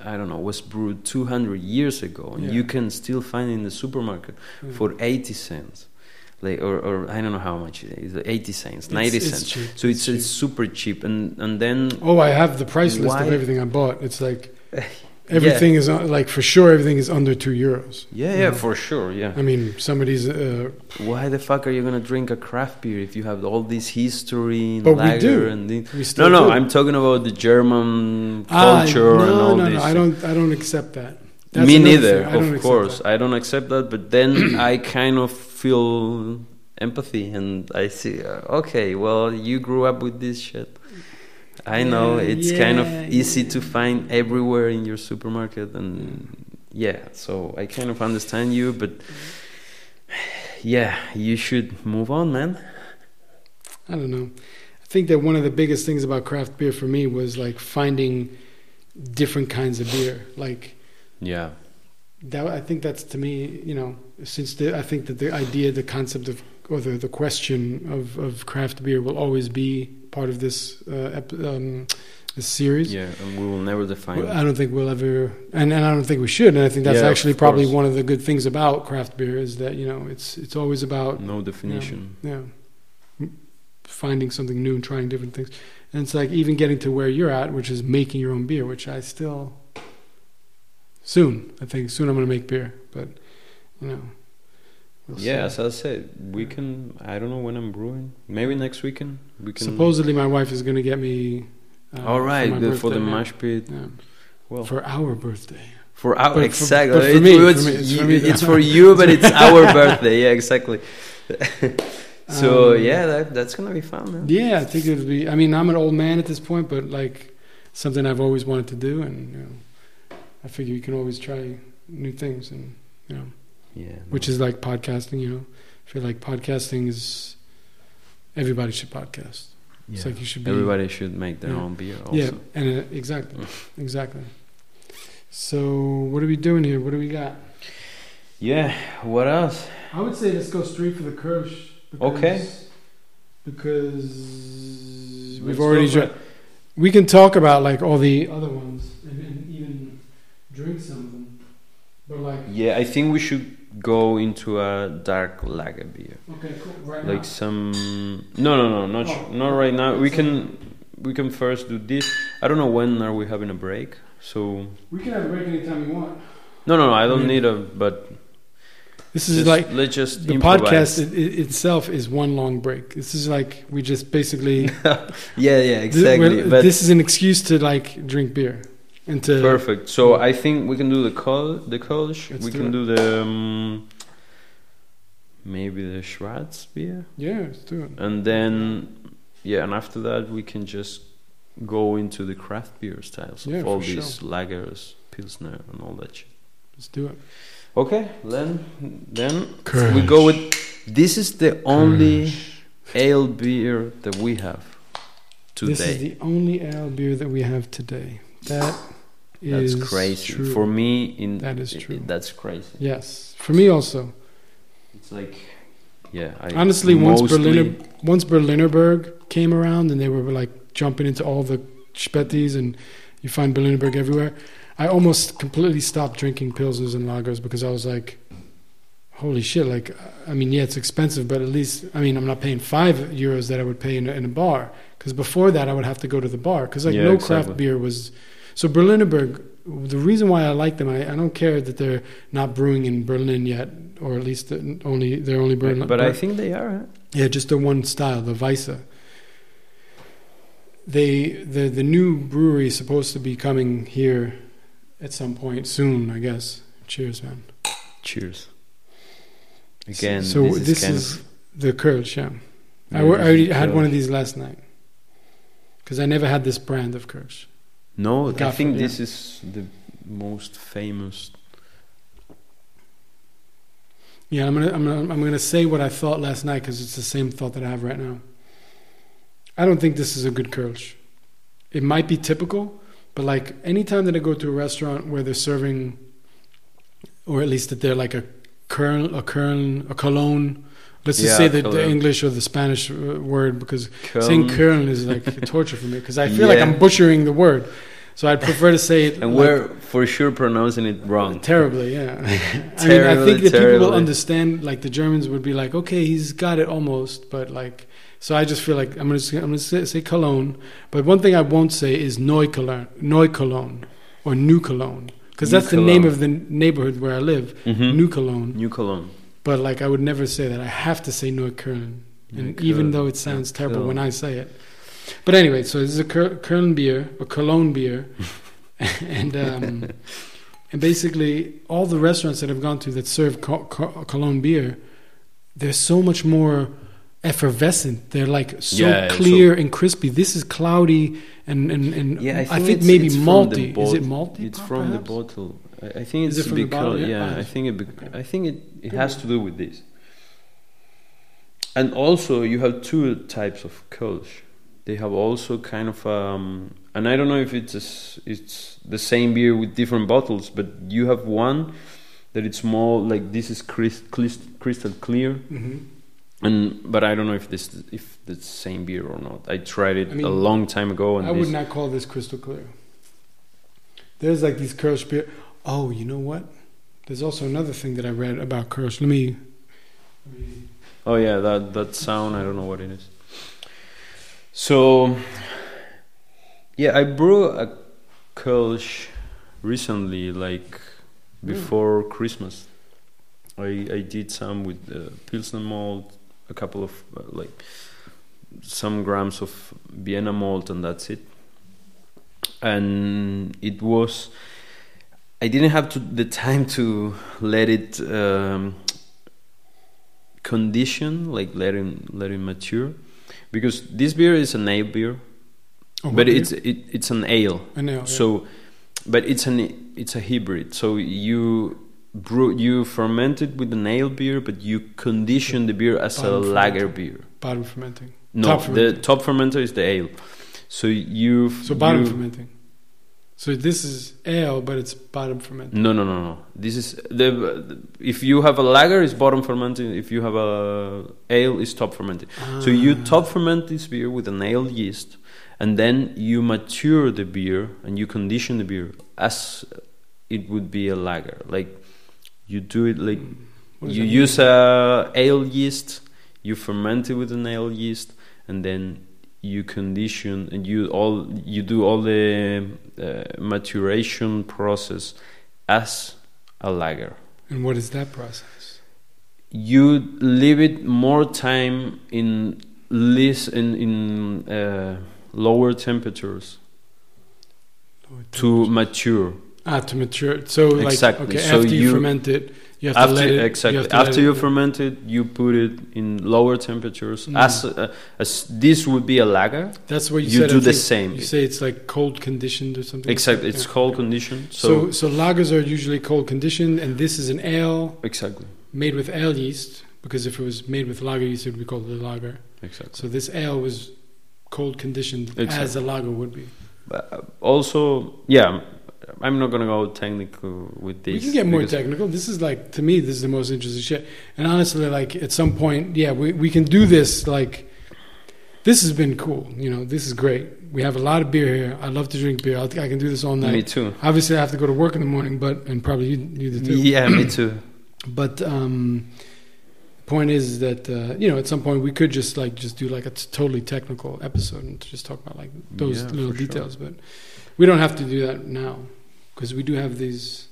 I don't know was brewed 200 years ago, and Yeah. you can still find it in the supermarket Yeah. for 80 cents like or, or i don't know how much it is 80 cents 90 it's cents cheap. so it's, it's super cheap and and then Oh, I have the price list Why- of everything I bought. It's like *laughs* everything is uh, like for sure everything is under two euros. yeah yeah Yeah. for sure yeah I mean, somebody's. Uh, why the fuck are you gonna drink a craft beer if you have all this history and But we do. and the, we no no do. i'm talking about the german Ah, culture no, and all no, this No, I don't. I don't accept that. That's me neither thing. I don't of course that. i don't accept that but then *clears throat* i kind of feel empathy and i see uh, okay well you grew up with this shit i know Yeah, it's kind of yeah, easy to find everywhere in your supermarket and yeah so i kind of understand you but yeah you should move on man I don't know. I think that one of the biggest things about craft beer for me was like finding different kinds of beer. Like yeah that, I think that's to me, you know, since the, I think that the idea, the concept of, or the, the question of, of craft beer will always be part of this, uh, ep, um, this series. yeah and we will never define I don't think we'll ever, and, and I don't think we should. And I think that's Yeah, actually probably course. one of the good things about craft beer is that you know it's it's always about no definition yeah, finding something new and trying different things. And it's like even getting to where you're at, which is making your own beer, which I still soon. I think soon I'm going to make beer, but you know. we'll see. yeah as i said we can i don't know when i'm brewing maybe next weekend we can Supposedly, my wife is going to get me. Uh, all right my the- for the mash pit Yeah. well For our birthday. For our But for- exactly, but for It me, was for me, it's you- for me. it's for *laughs* you, but it's our birthday. Yeah, exactly. *laughs* so Um, yeah, that that's gonna be fun, man. Yeah, I think it would be. I mean, I'm an old man at this point, but like something I've always wanted to do, and you know, I figure you can always try new things, and you know, Yeah, which is like podcasting. You know, I feel like podcasting is everybody should podcast. It's like you should be everybody should make their Yeah. own beer. Also. Yeah, and uh, exactly, exactly. So what are we doing here? What do we got? Yeah. What else? I would say let's go straight for the Kölsch. Because, Okay. Because we've Let's already. we can talk about like all the other ones and, and even drink some of them. But like, Yeah, I think we should go into a dark lager beer, okay, cool. Right like now. some. No, no, no, not Oh. not right now. We can we can first do this. I don't know when are we having a break. So we can have a break anytime you want. no, no, no. I don't Yeah. need a. But This is just, like let's just the improvise. podcast it, it itself is one long break. This is like we just basically *laughs* Yeah, yeah, exactly. well, but this is an excuse to like drink beer and Perfect. So I think we can do the call, the college. Let's We do can it. do the um, maybe the Schwarz beer, Yeah, let's do it. and then yeah, and after that we can just go into the craft beer styles Yeah, of all for sure. these lagers, pilsner, and all that shit. Let's do it. Okay, then then we go with this is the only ale beer that we have today. This is the only ale beer that we have today. That that's crazy true. for me. In That is true. that's crazy. Yes, for me also. It's like yeah. I Honestly, once Berliner once Berliner Berg came around and they were like jumping into all the Spätis and you find Berliner Berg everywhere, I almost completely stopped drinking pilsners and lagers because I was like, holy shit! Like, I mean, yeah, it's expensive, but at least I mean, I'm not paying five euros that I would pay in a, in a bar. Because before that, I would have to go to the bar because like Yeah, no exactly. craft beer was. So Berliner Berg, the reason why I like them, I, I don't care that they're not brewing in Berlin yet, or at least only they're only Berlin. but I think they are. huh? Yeah, just the one style, the Weisse. They the the new brewery is supposed to be coming here at some point soon, I guess. Cheers, man. Cheers. Again, so this is, this is the Kölsch. Yeah, I, I already had one of these last night because I never had this brand of Kölsch. No. I Gaffel, think yeah. this is the most famous. Yeah, I'm gonna I'm gonna I'm gonna say what I thought last night because it's the same thought that I have right now. I don't think this is a good Kölsch. It might be typical, but like anytime that I go to a restaurant where they're serving, or at least that they're like a kern, a kern, a cologne. Let's just Yeah, say the, the. English or the Spanish uh, word because saying Köln. kern is like torture for me because I feel like I'm butchering the word. So I'd prefer to say it. *laughs* and like- we're for sure pronouncing it wrong. Terribly, yeah. *laughs* I mean, I think that people will understand. Like the Germans would be like, okay, he's got it almost, but like, so I just feel like I'm gonna I'm gonna say, say Cologne. But one thing I won't say is Neukölln, Neukölln, or New Cologne, because that's the name of the neighborhood where I live, Mhm. New Cologne. New Cologne. But like, I would never say that. I have to say Neukölln, and Neukölln. even though it sounds terrible Neukölln. when I say it. But anyway, so this is a Köl- Köln beer, a Cologne beer, *laughs* and um, and basically all the restaurants that I've gone to that serve Co- Co- Cologne beer, they're so much more effervescent. They're like so Yeah, so- clear and crispy. This is cloudy and and, and Yeah, I I think, think, maybe it's malty. the Is it malty? It's per- from the bottle. I, I think it's it because bottle? Yeah. yeah, Ah, I think it. bec- okay. I think it, it has to do with this. And also, you have two types of Kölsch. They have also kind of um, and I don't know if it's a it's the same beer with different bottles, but you have one that it's more like this is crys- crystal clear, Mhm. and but I don't know if this if the same beer or not. I tried it I mean, a long time ago, and I would not call this crystal clear. There's like these Kölsch beer. Oh, you know what? There's also another thing that I read about Kölsch. Let me. Oh yeah, that that sound I don't know what it is. So yeah, I brew a Kölsch recently, like before Christmas. I I did some with uh, Pilsner malt, a couple of uh, like some grams of Vienna malt, and that's it. And it was. I didn't have to, the time to let it um, condition, like let it let it mature, because this beer is an ale beer, Oh, but beer? it's it, it's an ale. Know. yeah. So, but it's an it's a hybrid. So you brew you ferment it with an ale beer, but you condition the beer as a Bottom lager beer. bottom fermenting. No, Top the fermenting. top fermenter is the ale. So you So bottom you, fermenting. So this is ale, but it's bottom fermenting. No, no, no, no. This is the if you have a lager, it's bottom fermenting. If you have a ale, it's top fermenting. So you Ah. top ferment this beer with an ale yeast, and then you mature the beer and you condition the beer as it would be a lager. Like you do it like you that mean? use a ale yeast, you ferment it with an ale yeast, and then you condition and you all you do all the uh, maturation process as a lager. And what is that process? You leave it more time in less in in uh, lower temperatures to mature. ah to mature. So like okay, So after you, you- ferment it, You after it, exactly You have to let after it- you ferment it, you put it in lower temperatures. Mm. As uh, as this would be a lager, That's what you, you, said. I do the same. You say it's like cold conditioned or something. Exactly, it's Yeah. cold conditioned. So, So, so lagers are usually cold conditioned, and this is an ale exactly, made with ale yeast. Because if it was made with lager yeast, it would be called a lager. exactly. So this ale was cold conditioned as a lager would be. Uh, also, yeah, I'm not gonna go technical with this. we can get more technical. This is like to me, this is the most interesting shit. And honestly, like at some point, yeah, we we can do this. Like this has been cool. You know, this is great. We have a lot of beer here. I love to drink beer. I'll, I can do this all night. Me too. Obviously, I have to go to work in the morning, but and probably you, you do too. Yeah, me too. *clears throat* But um, point is that uh, you know at some point we could just like just do like a t- totally technical episode and just talk about like those Yeah, little for sure. details. But we don't have to do that now because we do have these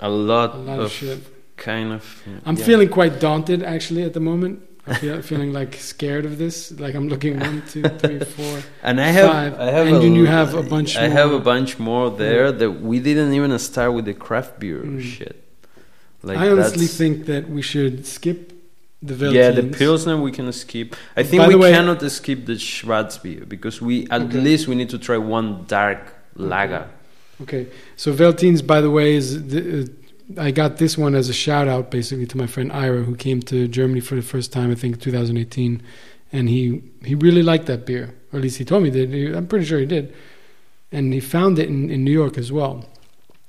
A lot, a lot of, of shit. kind of. I'm yeah. feeling quite daunted actually at the moment. I'm feel, *laughs* feeling like scared of this. Like I'm looking one, two, three, four. *laughs* And I have, five, I have, and a, then you have a bunch I have more. a bunch more there that we didn't even start with the craft beer Mm. shit. Like I honestly think that we should skip the Veltins. Yeah, the pilsner we can skip. I think By we way- cannot skip the Schwarzbier because we at Okay. least we need to try one dark lager. Okay, so Veltins, by the way, is the, uh, I got this one as a shout out basically to my friend Ira who came to Germany for the first time I think 2018, and he he really liked that beer, or at least he told me that. He- I'm pretty sure he did, and he found it in, in New York as well,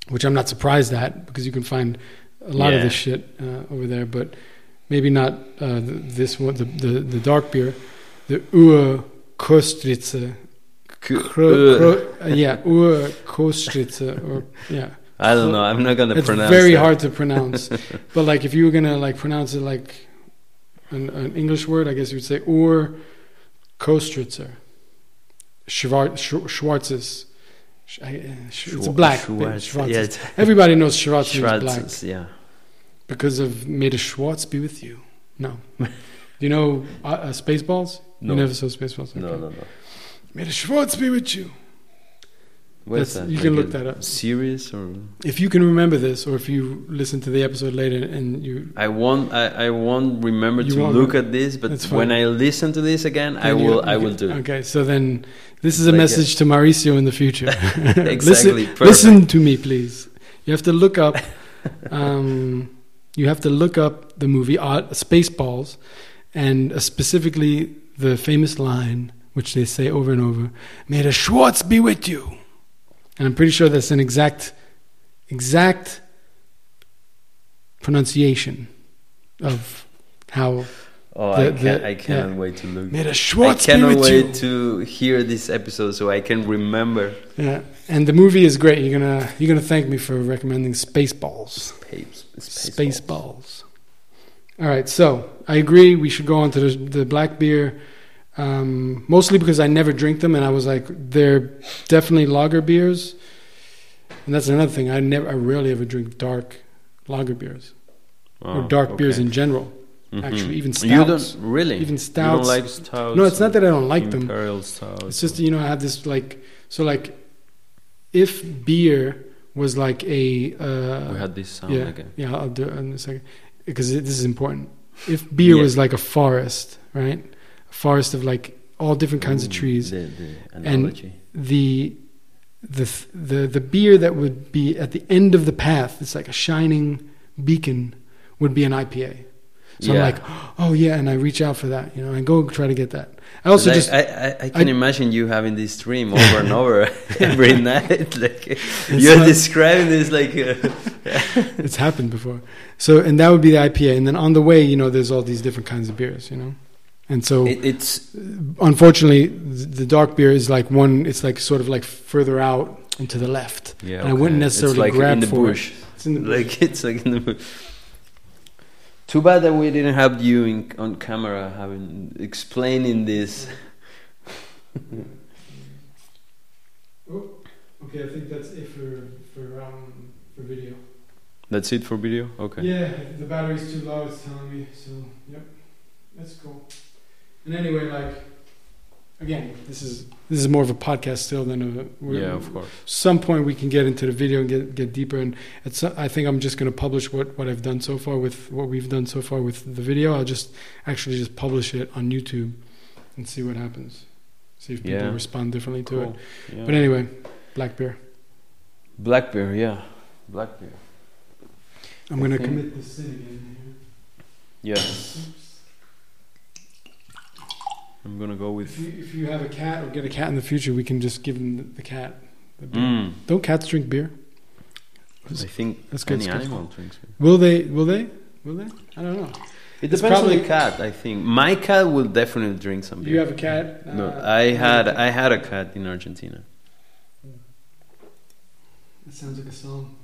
which I'm not surprised at because you can find a lot of this shit uh, over there, but maybe not uh, this one, the, the the dark beer, the Ur Kostritze. Yeah, Ur Kostritze, or yeah. I don't know. I'm not gonna It's pronounce. It's very that. hard to pronounce. *laughs* but like if you were gonna like pronounce it like an, an English word, I guess you would say Ur Kostritzer. Schwar- Sch- Schwarzes. Sch- I- uh, sch- it's a black. Schwarz- Yeah, it's *laughs* Everybody knows Schwarz means black yeah. because of May the Schwartz be with you. No. Do *laughs* you know uh, uh, Spaceballs? No. You never saw Spaceballs? No, no, no. May the Schwartz be with you. What is That's- that? you can Like look that up. Series or If you can remember this, or if you listen to the episode later and you I won't. I, I won't remember to won't look remember. at this. But when. I listen to this again, I Then you- will. I will do. it. Okay, so then this is a Like message to Mauricio in the future. *laughs* *laughs* Exactly. listen, listen to me, please. You have to look up. *laughs* Um, you have to look up the movie uh, Spaceballs, and uh, specifically the famous line which they say over and over: "May the Schwartz be with you." And I'm pretty sure that's an exact, exact pronunciation of how Oh, The- I, the- can't, I cannot yeah. wait to look. "May the I Schwartz be cannot wait you." to hear this episode so I can remember. Yeah, and the movie is great. You're gonna you're gonna thank me for recommending Spaceballs. Space, Spaceballs. All right, so I agree. We should go on to the, the black beer, um, mostly because I never drink them, and I was like, they're definitely lager beers, and that's another thing. I never, I rarely ever drink dark lager beers or Oh, dark beers in general. Mhm. actually, even You stouts. don't really. Even You stouts. don't like stouts. No, it's not that I don't like them. It's just you know I have this like so like if beer was like a uh, we had this sound yeah again. yeah I'll do it in a second because this is important. If beer Yeah. was like a forest, right? A forest of like all different kinds of trees. The, the analogy. The the the the beer that would be at the end of the path, it's like a shining beacon, would be an IPA. So Yeah. I'm like, oh yeah, and I reach out for that, you know, and go try to get that. I also Like, just I, I, I can I- imagine you having this dream over and over *laughs* every night. Like you're not- describing this like uh, *laughs* it's happened before. So, and that would be the IPA. And then on the way, you know, there's all these different kinds of beers, you know. And so, it, it's unfortunately, the dark beer is like one. It's like sort of like further out and to the left. yeah. And I wouldn't necessarily it's like grab in the for it. bush. It's in the bush. Like it's like in the bush. Too bad that we didn't have you in, on camera having explaining this. *laughs* okay, I think that's it for for um, for video. That's it for video. Okay. Yeah, the battery's too low. It's telling me. So, yep, that's cool. And anyway, like, again, this is this is more of a podcast still than a. we're- Yeah, of course. Some point we can get into the video and get get deeper. And I think I'm just going to publish what what I've done so far with what we've done so far with the video. I'll just actually just publish it on YouTube and see what happens. See if people Yeah. respond differently to it. Yeah. But anyway, black beer. Black beer, yeah. Black beer. I'm going to think- commit this sin again. here. Yes. I'm gonna go If with. you, if you have a cat or get a cat in the future, we can just give them the, the cat. The beer. Mm, Don't cats drink beer? I think That's good any stuff. animal drinks beer. Will they? Will they? Will they? I don't know. It It's depends on probably- the cat. I think my cat will definitely drink some beer. You have a cat? no, Uh, I had I had a cat in Argentina. That sounds like a song.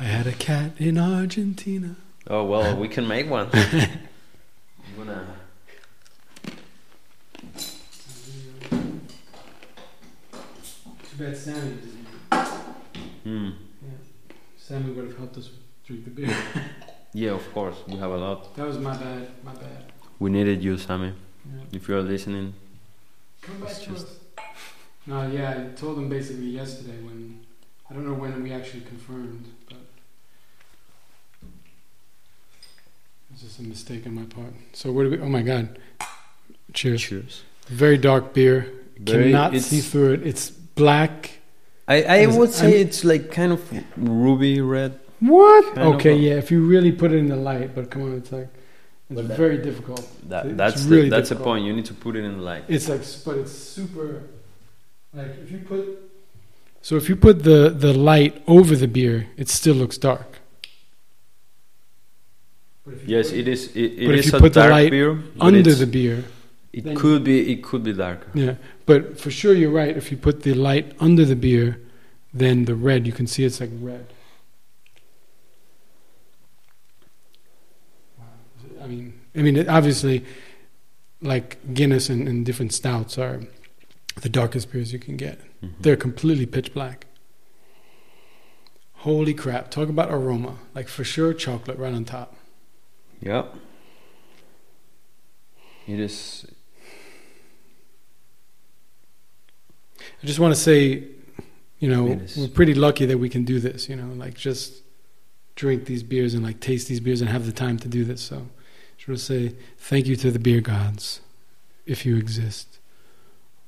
I had a cat in Argentina. Oh well, we can make one. *laughs* I'm gonna. Too bad Sammy didn't. Hmm. Sammy would have helped us drink the beer. *laughs* Yeah, of course. We have a lot. That was my bad. My bad. We needed you, Sammy. Yeah. If you are listening. Come back to us. No, yeah, I told him basically yesterday when I don't know when we actually confirmed, but it was just a mistake on my part. So what do we? Oh my god! Cheers. Cheers. Very dark beer. Very- Cannot see through it. It's black. I, I Is would say I'm- it's like kind of ruby red. What? Okay, yeah. If you really put it in the light, but come on, it's like it's But that- very difficult. That, It's that's really the, that's the difficult. point. You need to put it in the light. It's like, but it's super. Like if you put. So if you put the the light over the beer, it still looks dark. But if you Yes, put it is. It, it But if is you a put the dark light beer. under it's- the beer. it could be. It could be darker. Yeah, but for sure you're right. If you put the light under the beer, then the red you can see it's like red. I mean, I mean, it- obviously, like Guinness and, and different stouts are the darkest beers you can get. Mhm. They're completely pitch black. Holy crap! Talk about aroma. Like for sure, chocolate right on top. Yeah. It is. I just want to say, you know, we're pretty lucky that we can do this. You know, like just drink these beers and like taste these beers and have the time to do this. So, I just want to say thank you to the beer gods, if you exist,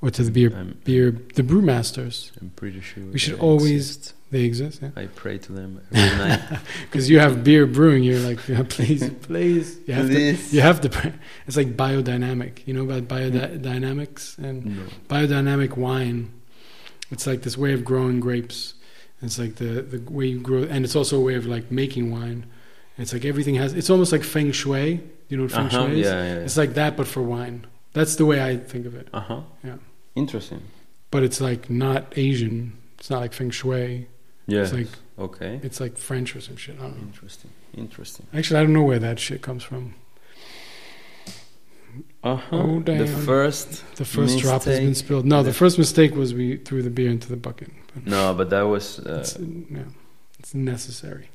or to the beer I'm, beer the brewmasters. I'm pretty sure. We should always- exist. They exist, yeah. I pray to them every *laughs* night. Because you have beer brewing, you're like, yeah, *laughs* please, please, you have Please. to, you have to. pray. It's like biodynamic. You know about biodynamics and No. biodynamic wine. It's like this way of growing grapes. It's like the the way you grow, and it's also a way of like making wine. It's like everything has. It's almost like feng shui. You know what feng Uh-huh, shui is? yeah, yeah. It's like that, but for wine. That's the way I think of it. Uh huh. Yeah. Interesting. But it's like not Asian. It's not like feng shui. Yeah. It's like okay. it's like French or some shit. I don't know. Interesting. Interesting. Actually, I don't know where that shit comes from. Uh huh. Oh, The first. The first drop has been spilled. No, the The- first mistake was we threw the beer into the bucket. But No, but that was. Uh, it's, yeah, it's necessary.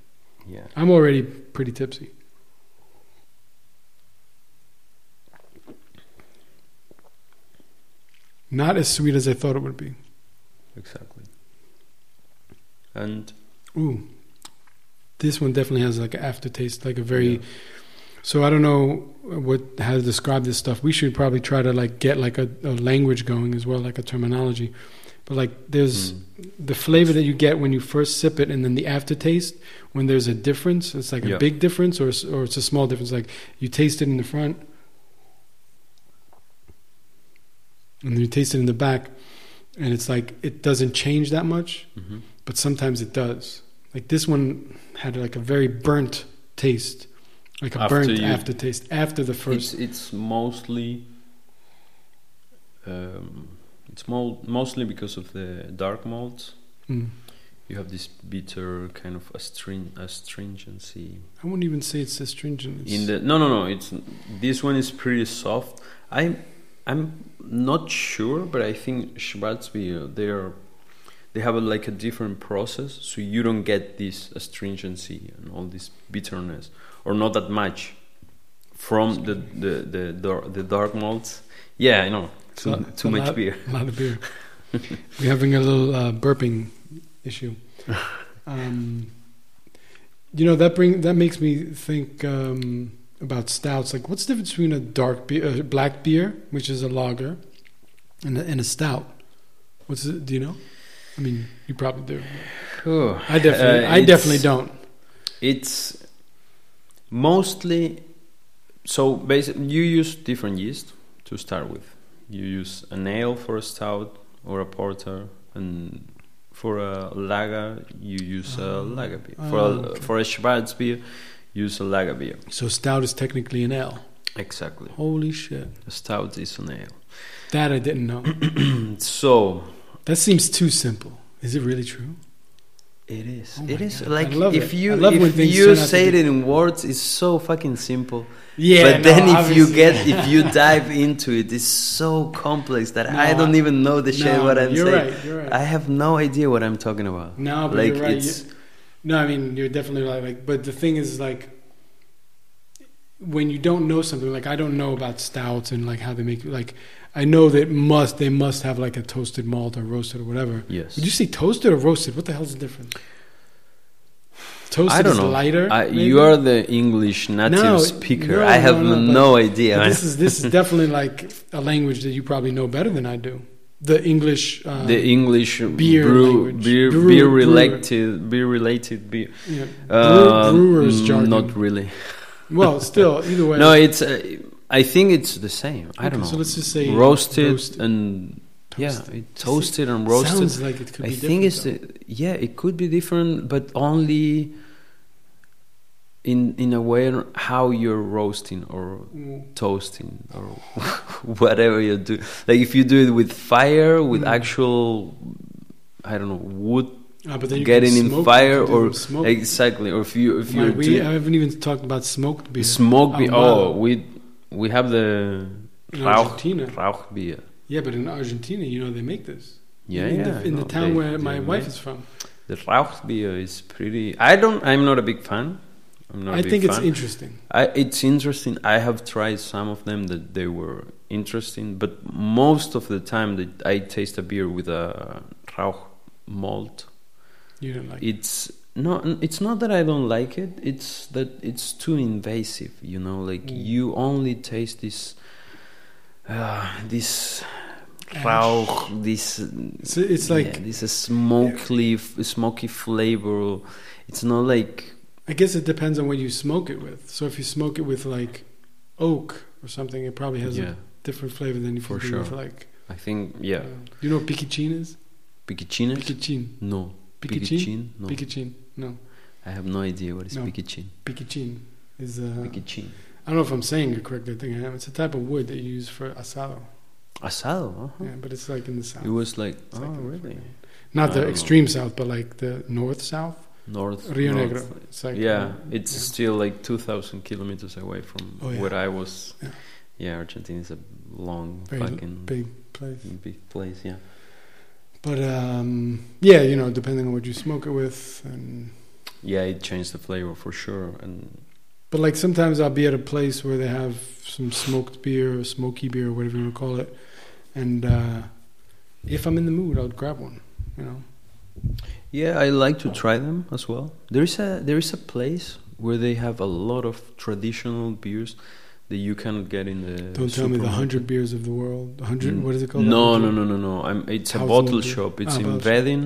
yeah. I'm already pretty tipsy. Not as sweet as I thought it would be. Exactly. And Ooh, this one definitely has like an aftertaste, like a very. Yeah. So I don't know what how to describe this stuff. We should probably try to like get like a, a language going as well, like a terminology. But like there's Mm. the flavor that you get when you first sip it, and then the aftertaste when there's a difference. It's like a big difference, or it's- or it's a small difference. Like you taste it in the front, and then you taste it in the back, and it's like it doesn't change that much Mhm. But sometimes it does. Like this one had like a very burnt taste, like a After burnt you- aftertaste after the first. It's it's mostly. Um, it's mo- mostly because of the dark malts. Mm. You have this bitter kind of astring- astringency I wouldn't even say it's astringent. It's, in the. No, no, no. It's this one is pretty soft. I'm I'm not sure, but I think Schwarzbier they are they have a, like a different process, so you don't get this astringency and all this bitterness, or not that much from the the the, dar- the dark malts. Yeah, I know. too, So- too much lot- beer. A lot of beer. *laughs* We're having a little uh, burping issue. *laughs* Um, you know that bring that makes me think um, about stouts. Like, what's the difference between a dark beer, a black beer, which is a lager, and a, and a stout? What's it? Do you know? I mean, you probably do. Oh, I definitely, uh, I definitely don't. It's mostly so. Basically, you use different yeast to start with. You use an ale for a stout or a porter, and for a lager, you use a Oh. lager beer. Oh, for a, okay. for a Schwarzbier, use a lager beer. So stout is technically an ale. Exactly. Holy shit! A stout is an ale. That I didn't know. *clears throat* so that seems too simple. Is it really true? it is. Oh it is God, like if it. you if you turn out to say it in words, it's so fucking simple. Yeah, but no, then if you get if *laughs* you dive into it, it's so complex that No, I don't even know the shit No, what I'm you're saying. right. You're right. I have no idea what I'm talking about. No, but like you're right. it's You- no, I mean you're definitely right. Like, but the thing is, like, when you don't know something, like I don't know about stouts and like how they make. Like, I know that must they must have like a toasted malt or roasted or whatever. yes. Would you say toasted or roasted? What the hell's the difference? Toasted I don't is know. lighter. I, you are the English native No, speaker. no, I have no, no, idea. This is this is *laughs* definitely like a language that you probably know better than I do. The English. Uh, the English beer brew, beer, Brewer- beer related, beer related beer. yeah, Um, brewers jargon. Not really. Well, still, either way. No, it's. Uh, I think it's the same. I don't know. So let's just say roasted, roasted. and yeah, Toasted. it toasted and roasted. Sounds like it could I be think it's the, yeah, it could be different, but only in in a way how you're roasting or. Mm. toasting or *laughs* whatever you do. Like if you do it with fire, with Mm. actual, I don't know, wood Ah, but then you getting in fire or smoke. exactly, or if you if you we do haven't even talked about smoked beer. smoke beer. Oh, we we have the in Rauch, Argentina. Rauch beer. Yeah, but in Argentina, you know, they make this. Yeah, in yeah. the, in no, the town they- where my they wife make- is from. The Rauch beer is pretty. I don't. I'm not a big fan. I'm not. I think it's interesting. I, it's interesting. I have tried some of them that they were interesting, but most of the time that I taste a beer with a Rauch malt, You don't like. it's not. It's not that I don't like it. It's that it's too invasive. You know, like Mm. you only taste this, uh, this Ash. Rauch, this. So it's like yeah, this is smoky, smoky flavor. It's not like I guess it depends on what you smoke it with. So if you smoke it with like oak or something, it probably has yeah. a different flavor than if For you do it sure. with like. I think yeah. Uh, you know what picicin is? Picicines? Picicin. No. Picicin? No. Picicin. No. I have no idea what is No. Picicin is. a. Picicin. I don't know if I'm saying it correctly. I think I am. It's a type of wood that you use for asado. Asado. Uh-huh. Yeah, but it's like in the south. It was like It's oh like really Not the don't know. extreme south, but like the north south. north. Rio north. Negro. It's like yeah, uh, it's yeah. still like two thousand kilometers away from Oh, yeah. where I was. Yeah. Yeah, Argentina is a long Very fucking big place. big place. Yeah. But um, yeah, you know, depending on what you smoke it with, and Yeah, it changed the flavor for sure. And but like sometimes I'll be at a place where they have some smoked beer or smoky beer or whatever you want to call it, and uh, if I'm in the mood, I'll grab one. You know, Yeah, I like to try them as well. There is a there is a place where they have a lot of traditional beers that you cannot get in the. don't tell me the hundred beers of the world. Hundred, Mm, what is it called? No, no, no, no, no. I'm, it's a bottle shop. It's Ah, in. Wedding,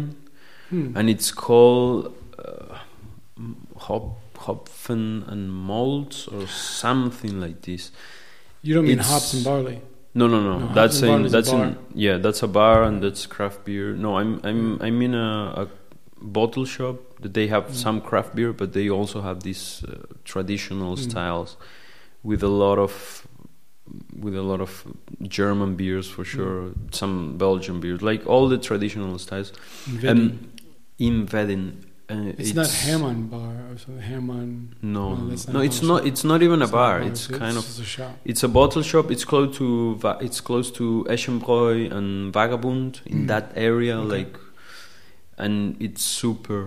Hmm. and it's called uh, Hop Hopfen and Malts or something like this. You don't mean it's- hops and barley. No, no, no. No, that's in that's in yeah, that's a bar and that's craft beer. No, I'm I'm I'm in a, a bottle shop that they have Mm. some craft beer, but they also have these uh, traditional Mm. styles with a lot of with a lot of German beers for sure, some Belgian beers, like all the traditional styles. In. Um, in Wedding, uh, it's, not Hermann Bar or something. Hermann. No, No, no, that's no, not a it's not. shop. It's not even a It's bar. bar, It's it's kind of a it's a bottle shop. It's close to it's close to Eschenbräu and Vagabund in Mm. that area, Okay. like, and it's super,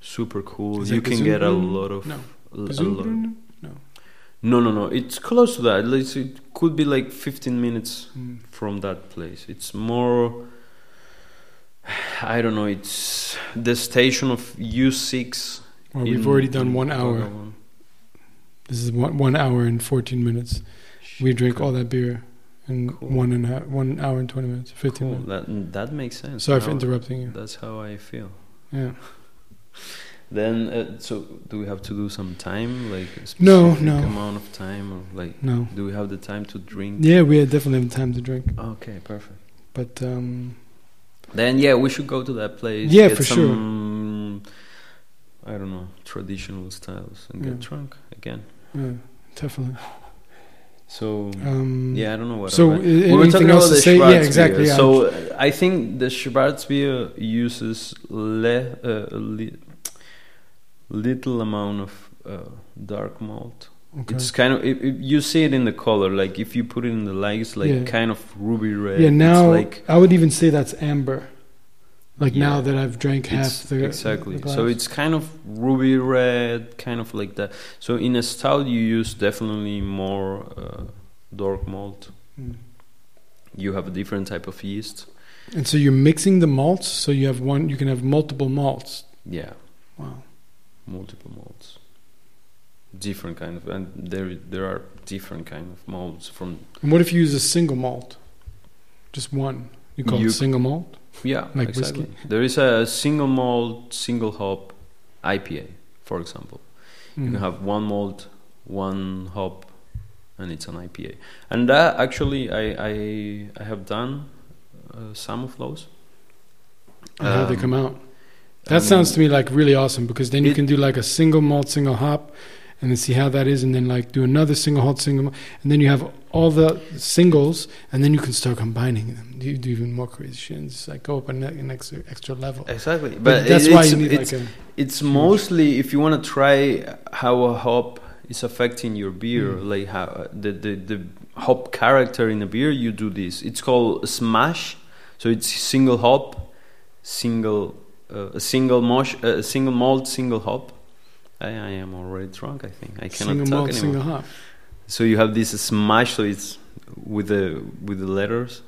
super cool. Is you can get a lot of No. a lot. No. No, no. It's close to that. It's uh, could be like 15 minutes Mm. from that place. It's more. I don't know. It's the station of U6. Well, we've already done one hour. This is one, one hour and 14 minutes. We drink all that beer in Cool. one and a half, one hour and 20 minutes, 15 Cool. minutes. That that makes sense. Sorry for interrupting you. That's how I feel. Yeah. *laughs* Then, uh, so do we have to do some time, like No, no. amount of time, or like No. do we have the time to drink? Yeah, we definitely have time to drink. Okay, perfect. But um, Then yeah, we should go to that place. Yeah, get for sure. I don't know, traditional styles and get drunk again. yeah, definitely. So Um, yeah, I don't know what. So, I i- we were talking else about to the say? Yeah, exactly, yeah. So uh, I think the Schwarzbier uses le, uh, li, little amount of uh, dark malt. Okay. It's kind of it, it- you see it in the color. Like if you put it in the light, it's like Yeah. kind of ruby red. yeah, now like I would even say that's amber. Like now that I've drank half the exactly. the so it's kind of ruby red, kind of like that. So in a stout, you use definitely more uh, dark malt. Mm. You have a different type of yeast. And so you're mixing the malts, so you have one. You can have multiple malts. Yeah, Wow. Multiple malts. Different kind of, and there there are different kind of malts from. And what if you use a single malt? Just one. You call You- it single malt. Yeah, Like exactly. whiskey? There is a single malt, single hop IPA, for example. You Mm. can have one malt, one hop, and it's an IPA. And that actually, I I, I have done uh, some of those. And how they Um, come out. That I sounds mean, to me like really awesome because then you can do like a single malt, single hop, and then see how that is, and then like do another single malt, single, malt, and then you have all the singles, and then you can start combining them. You do even more crazy shit. and just like go up an, an extra, extra level. Exactly, but, But that's it- why you need it's, like a it's mostly if you want to try how a hop is affecting your beer, Mm. like how the, the the hop character in a beer. You do this. It's called smash. So it's single hop, single a single mosh, uh, a single malt, single hop. I, I am already drunk. I think I cannot single talk malt, anymore. single hop. So you have this smash. So it's with the with the letters.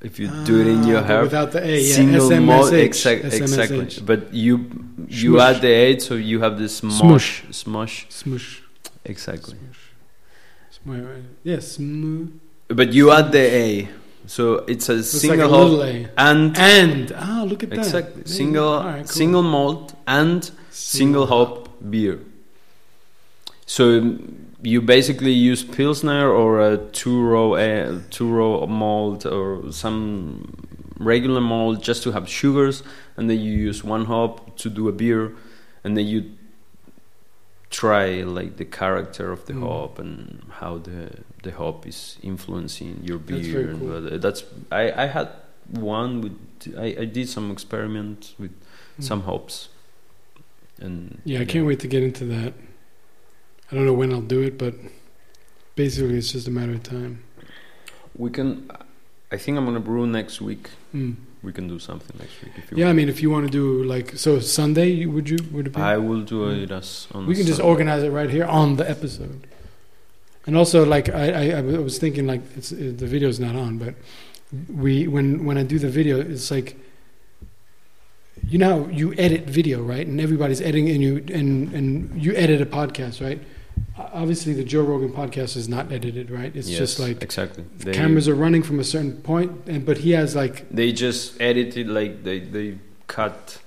If you do it in your Ah, hair, without the A, yeah, single SMSH, malt, exact, exactly. But you you Smush. add the A, so you have this smush, smush, Smush. exactly. Smush. Yes, smu- But you add the a, so it's a it's like single a and And ah, look at that. exactly single right, cool. single malt and single hop beer. So you basically use pilsner or a two row a two row malt or some regular malt just to have sugars, and then you use one hop to do a beer, and then you try like the character of the Mm. hop and how the the hop is influencing your beer. That's and that's I I had one with I, I did some experiment with Mm. some hops. And Yeah, I can't wait to get into that. I don't know when I'll do it, but basically it's just a matter of time. We can. I think I'm gonna brew next week. Mm. We can do something next week if you. Yeah, I mean, if you want to do like so Sunday, would you would it be? I will do Mm. it as on. we can just organize it right here on the episode. And also, like I, I, I was thinking, like it's uh, the video's not on, but we when when I do the video, it's like you know you edit video, right? And everybody's editing, and you and and you edit a podcast, right? Obviously, the Joe Rogan podcast is not edited, right? It's Yes, just like exactly. They, cameras are running from a certain point, and but he has like They just edited like they they cut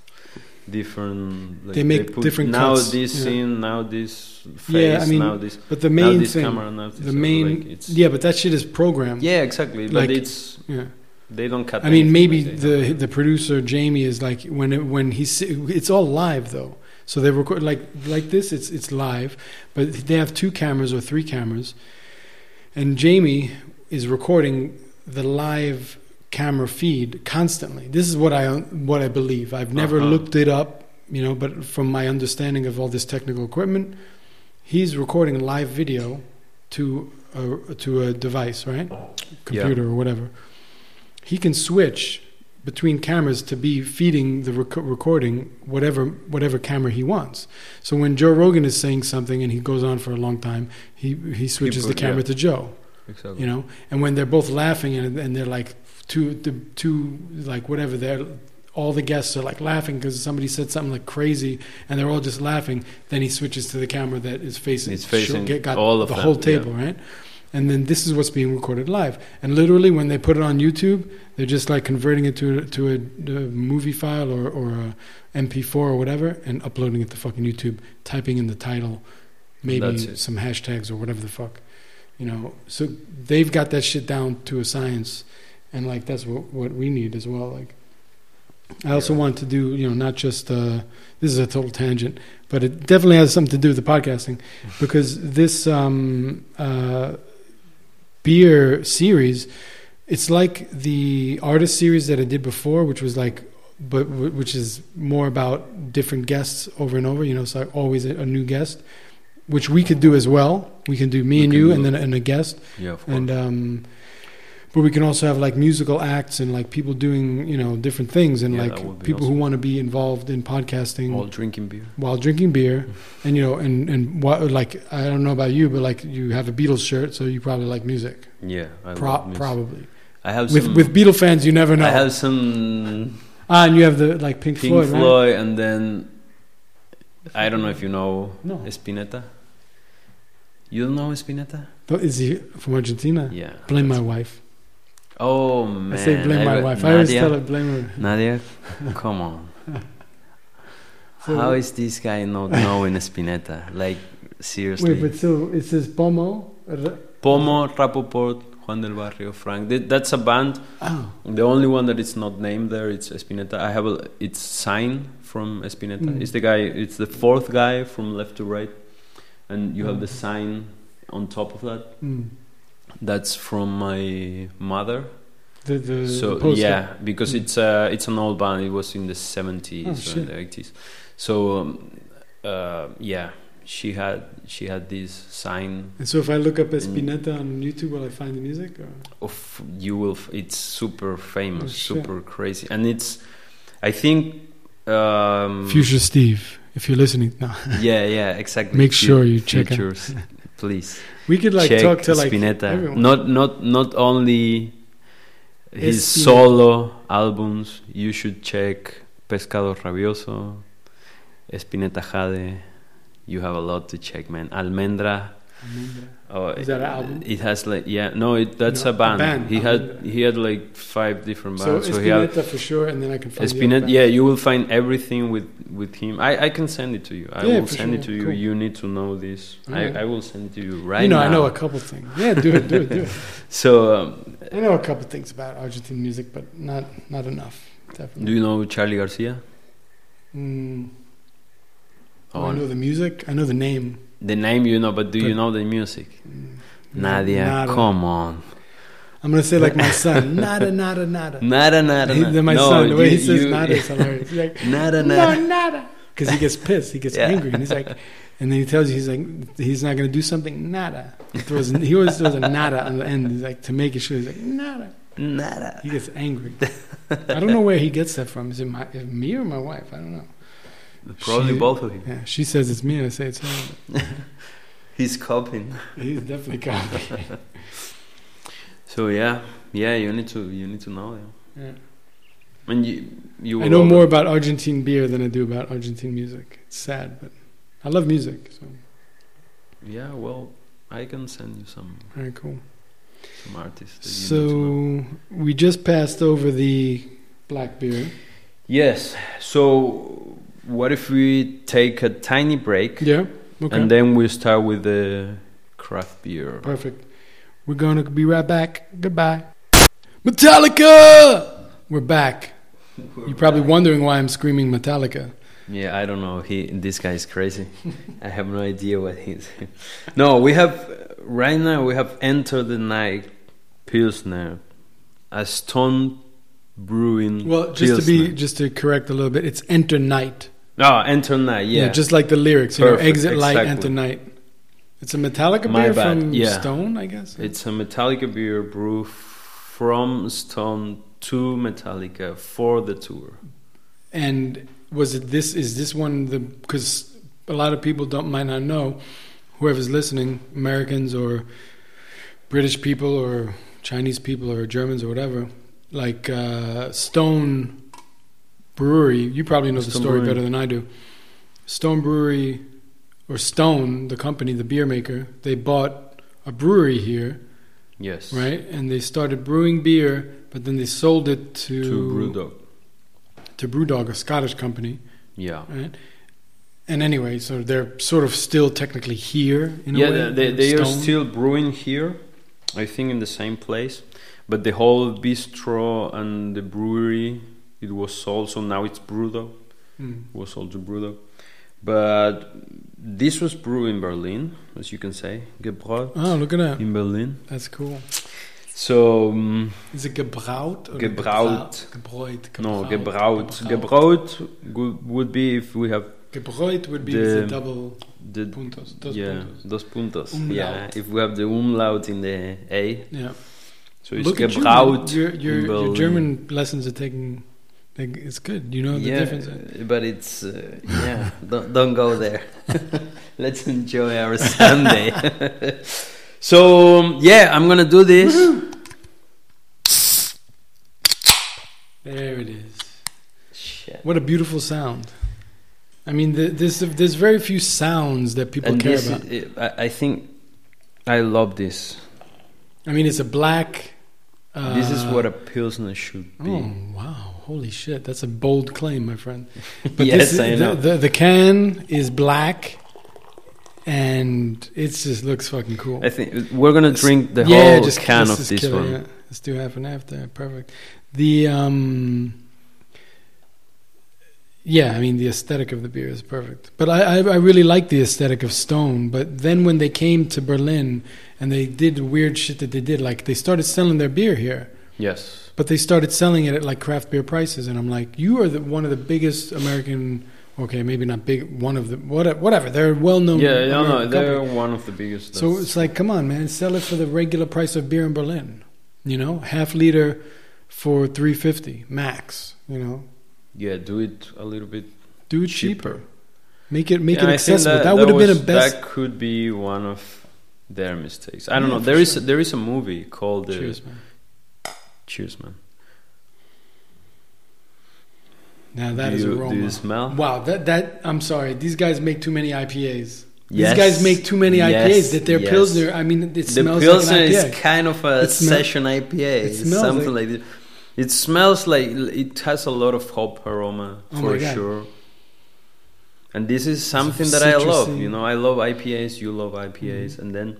different. Like, They make put different now cuts, this yeah. scene, now this face, Yeah, I mean, now this, but the main this thing, camera, now this. the main, like, yeah, but that shit is programmed. yeah, exactly. But Like- it's yeah. they don't cut. I mean, maybe they the the producer Jamie is like when it, when he's it's all live though. So they record like like this. It's it's live, but they have two cameras or three cameras, and Jamie is recording the live camera feed constantly. This is what I what I believe. I've never Uh-huh. looked it up, you know, but from my understanding of all this technical equipment, he's recording live video to a, to a device, right? Computer or whatever. He can switch between cameras to be feeding the rec- recording whatever whatever camera he wants. So when Joe Rogan is saying something and he goes on for a long time, he he switches the camera yeah. to Joe. exactly. you know. And when they're both laughing and and they're like two the two like whatever they're all the guests are like laughing because somebody said something like crazy and they're all just laughing. Then he switches to the camera that is facing, It's facing get, got all of the them, whole yeah. table, right? And then this is what's being recorded live. And literally, when they put it on YouTube, they're just like converting it to to a, a movie file or or a MP4 or whatever, and uploading it to fucking YouTube, typing in the title, maybe some hashtags or whatever the fuck, you know. So they've got that shit down to a science, and like that's what what we need as well. Like, I also Yeah. want to do, you know, not just uh, this is a total tangent, but it definitely has something to do with the podcasting *laughs* because this um, uh, beer series, it's like the artist series that I did before, which was like, but which is more about different guests over and over. You know, so always a, a new guest, which we could do as well. We can do me We and you, do and then and a guest Yeah, of course. and um but we can also have like musical acts and like people doing you know different things and Yeah, like that would be people who want to be involved in podcasting all drinking beer. while drinking beer and you know and and what like i don't know about you but like you have a beatles shirt so you probably like music Yeah, I Pro- love music. probably I have with some, with beatle fans you never know I have some ah and you have the like pink, Pink floyd, Floyd, right? and then I don't know if you know no Spinetta. You don't know Spinetta? Is he from argentina Yeah. blame my wife Oh man! i say blame my re- wife i always Nadia, tell her blame her Nadia, *laughs* come on. So- How is this guy not knowing Spinetta? Like seriously. wait but so it says pomo Pomo, Rapoport, Juan del Barrio, Frank. That's a band. oh The only one that it's not named there, it's Spinetta. I have a, it's sign from Spinetta. Mm. It's the guy. It's the fourth guy from left to right, and you have the Mm. sign on top of that. mm. That's from my mother. the, the so the yeah, because Mm. it's uh, it's an old band. It was in the seventies Oh, or the eighties. So um, uh, yeah, she had she had this sign And so if I look up Mm. Espineta on YouTube, will I find the music? Or? of you will. f- It's super famous, Oh, super crazy, and it's. I think. Um, Future Steve, if you're listening, no. *laughs* Yeah, yeah, exactly. Make sure you check futures, please. We could like check talk to like Spinetta. everyone. Not not not only his Spinetta. solo albums. You should check Pescado Rabioso, Spinetta Jade. You have a lot to check, man. Almendra. Almendra. Oh, Is that an album? It has like yeah no it that's No, a band. a band, He had Almendra. he had like five different bands. So, had Espineta for sure, and then I can find Spinetta. Yeah, you will find everything with with him. I I can send it to you. I Yeah, will send it sure. to you. Cool. You need to know this. I I will send it to you right you know, now. I know a couple things. Yeah, do it, do it, do it. *laughs* So um, I know a couple things about Argentine music, but not not enough. Definitely. do you know Charly García? Mm, oh, Oh, I know the music. I know the name. The name you know, but do you know the music? Mm, Nadia, nada. come on. I'm gonna say like my *laughs* son. Nada, nada, nada. Nada, nada, nada. Then my no, son, the way you- he says you- nada is *laughs* hilarious. He's like, Nada, no, nada. nada. Because he gets pissed. He gets *laughs* Yeah. angry. And he's like, and then he tells you, he's like, he's not going to do something, nada. He, throws, he always throws a nada on the end. He's like, to make it sure. He's like, nada. Nada. He gets angry. I don't know where he gets that from. Is it my, is it me or my wife? I don't know. Probably She- both of you. Yeah, she says it's me, and I say it's him. *laughs* He's copying. He's definitely copying. So yeah, yeah, you need to you need to know. Yeah. Yeah. And you you. I know more about Argentine beer than I do about Argentine music. It's sad, but I love music. So, Yeah, well, I can send you some all right, cool. some artists. That you need to know. So we just passed over the black beer. Yes. So what if we take a tiny break Yeah. Okay. and then we start with the craft beer? Perfect. We're gonna be right back. Goodbye. Metallica. We're back. You're probably wondering why I'm screaming Metallica. Yeah, I don't know. He this guy is crazy. *laughs* I have no idea what he's. no, we have right now. We have entered the night pilsner, a stone brewing. Well, just to be just to correct a little bit, it's Enter Night. Oh, enter night. Yeah, just like the lyrics. You know, Perfect, exit light, exactly. enter night. It's a Metallica My beer bad, from yeah. Stone, I guess. It's a Metallica beer brew from Stone to Metallica for the tour. And was it this? Is this one the? Because a lot of people don't might not know. Whoever's listening, Americans or British people or Chinese people or Germans or whatever, like uh, Stone Brewery. You probably know the story Brewery. better than I do. Stone Brewery or Stone, the company, the beer maker, they bought a brewery here, Yes. right? And they started brewing beer, but then they sold it to To Brewdog. to Brewdog, a Scottish company, Yeah. right? And anyway, so they're sort of still technically here in yeah, a way. they, they are still brewing here, I think in the same place, but the whole bistro and the brewery it was sold. So now it's Brewdog. Mm. It was sold to Brewdog, but this was brewed in Berlin, as you can say, gebraut Oh, look at that. in Berlin. That's cool. So um, Is it gebraut? Or Gebraut. Gebräut. no, Gebraut. gebraut. Gebraut would, be if we have Gebräut would be The- the double the puntos. Dos yeah puntos. dos puntos. Umlaut. Yeah, if we have the umlaut in the a, Yeah. so it's Look at you. gebraut. Your, your, your German lessons are taking. Like, it's good. You know the yeah, difference. but it's uh, yeah. don't don't go there. *laughs* Let's enjoy our Sunday. *laughs* so um, yeah, I'm gonna do this. There it is. Shit. What a beautiful sound. I mean, the, there's there's very few sounds that people And care this, about. is, I, I think I love this. I mean, it's a black. Uh, this is what a pilsner should be. Oh wow! Holy shit! That's a bold claim, my friend. *laughs* But yes, this, I the, know. The, the can is black, and it just looks fucking cool. I think we're gonna drink the yeah, whole just can of this kill it, one. yeah. Let's do half and half there. Perfect. The um, yeah, I mean the aesthetic of the beer is perfect. But I, I I really like the aesthetic of Stone. But then when they came to Berlin and they did weird shit that they did, like they started selling their beer here. Yes. But they started selling it at like craft beer prices, and I'm like, you are the, one of the biggest American. Okay, maybe not big. One of the what, whatever. They're well known. Yeah, no, no, American they're company. one of the biggest. So it's like, come on, man, sell it for the regular price of beer in Berlin. You know, half liter for three fifty max. You know, yeah, do it a little bit do it cheaper. cheaper. Make it make Yeah, it I think accessible. That, would have been a best. That could be one of their mistakes. I don't Yeah, know. There is sure. there is a movie called uh, Cheers, man. Cheers, man. Now that do is you, aroma. Do you smell? Wow, that that I'm sorry. These guys make too many IPAs. Yes. These guys make too many Yes, IPAs that their yes. pilsner. I mean, it The smells pilsner like an IPA. is kind of a session IPA. it smells something like, this. It smells like it has a lot of hop aroma Oh for sure. And this is something that I love. You know, I love IPAs. You love Mm-hmm. IPAs, and then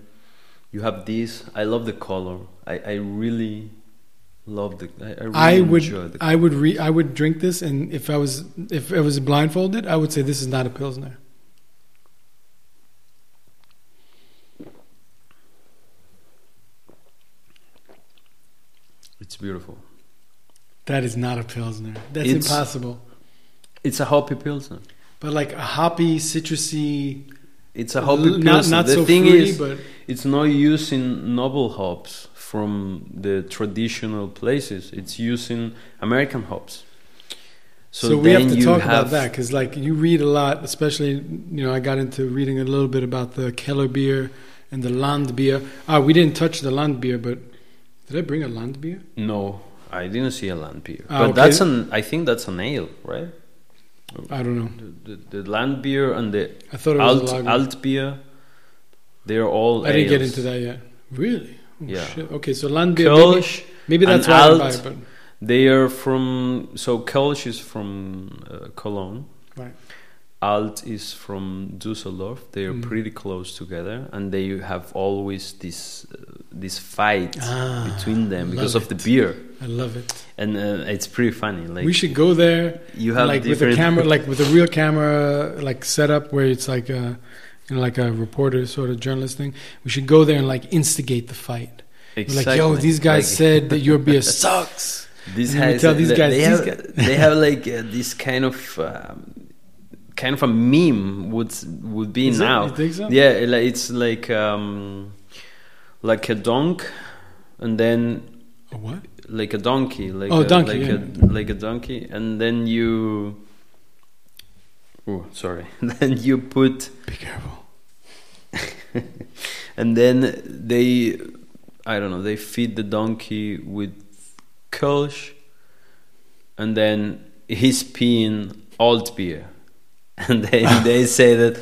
you have this. I love the color. I, I really love the. I, I really I would. I would re, I would drink this, and if I was if I was blindfolded, I would say this is not a pilsner. it's beautiful. That is not a pilsner. That's It's- impossible. It's a hoppy pilsner. But like a hoppy, citrusy, It's a hoppy pilsner. not not the so thing fruity, is, but It's not using noble hops from the traditional places. It's using American hops. so, we have to talk have- about that because like you read a lot, especially you know I got into reading a little bit about the Keller beer and the Land beer. Ah, we didn't touch the Land beer, but did I bring a Land beer? No, I didn't see a land beer. Ah, but okay. that's an. I think that's an ale, right? I don't know. The, the, the land beer and the I thought it was alt alt beer. They're all. I didn't get into that yet. Really? Oh, Yeah. Shit. Okay, so Land beer. Maybe, Kölsch. maybe that's why I buy but They are from. So Kölsch is from uh, Cologne. Right. Alt is from Düsseldorf. They are Mm. pretty close together, and they have always this uh, this fight Ah, between them because of the beer, I love it. and uh, it's pretty funny. Like we should go there, you have like with a camera, *laughs* like with a real camera, like setup where it's like a, you know, like a reporter sort of journalist thing. We should go there and like instigate the fight. Exactly. Like, yo, these guys Like, said that your beer *laughs* sucks. These guys, tell these guys, they these have, guys- they *laughs* have like uh, this kind of um, kind of a meme would would be Is it? now. You think so? Yeah, it's like um, like a donk, and then A what? like a donkey, like Oh, a, donkey, like yeah. a like a donkey, and then you. Oh, sorry. *laughs* then you put, Be careful. *laughs* and then they I don't know. They feed the donkey with Kölsch, and then he's peeing old beer, *laughs* and then *laughs* they say that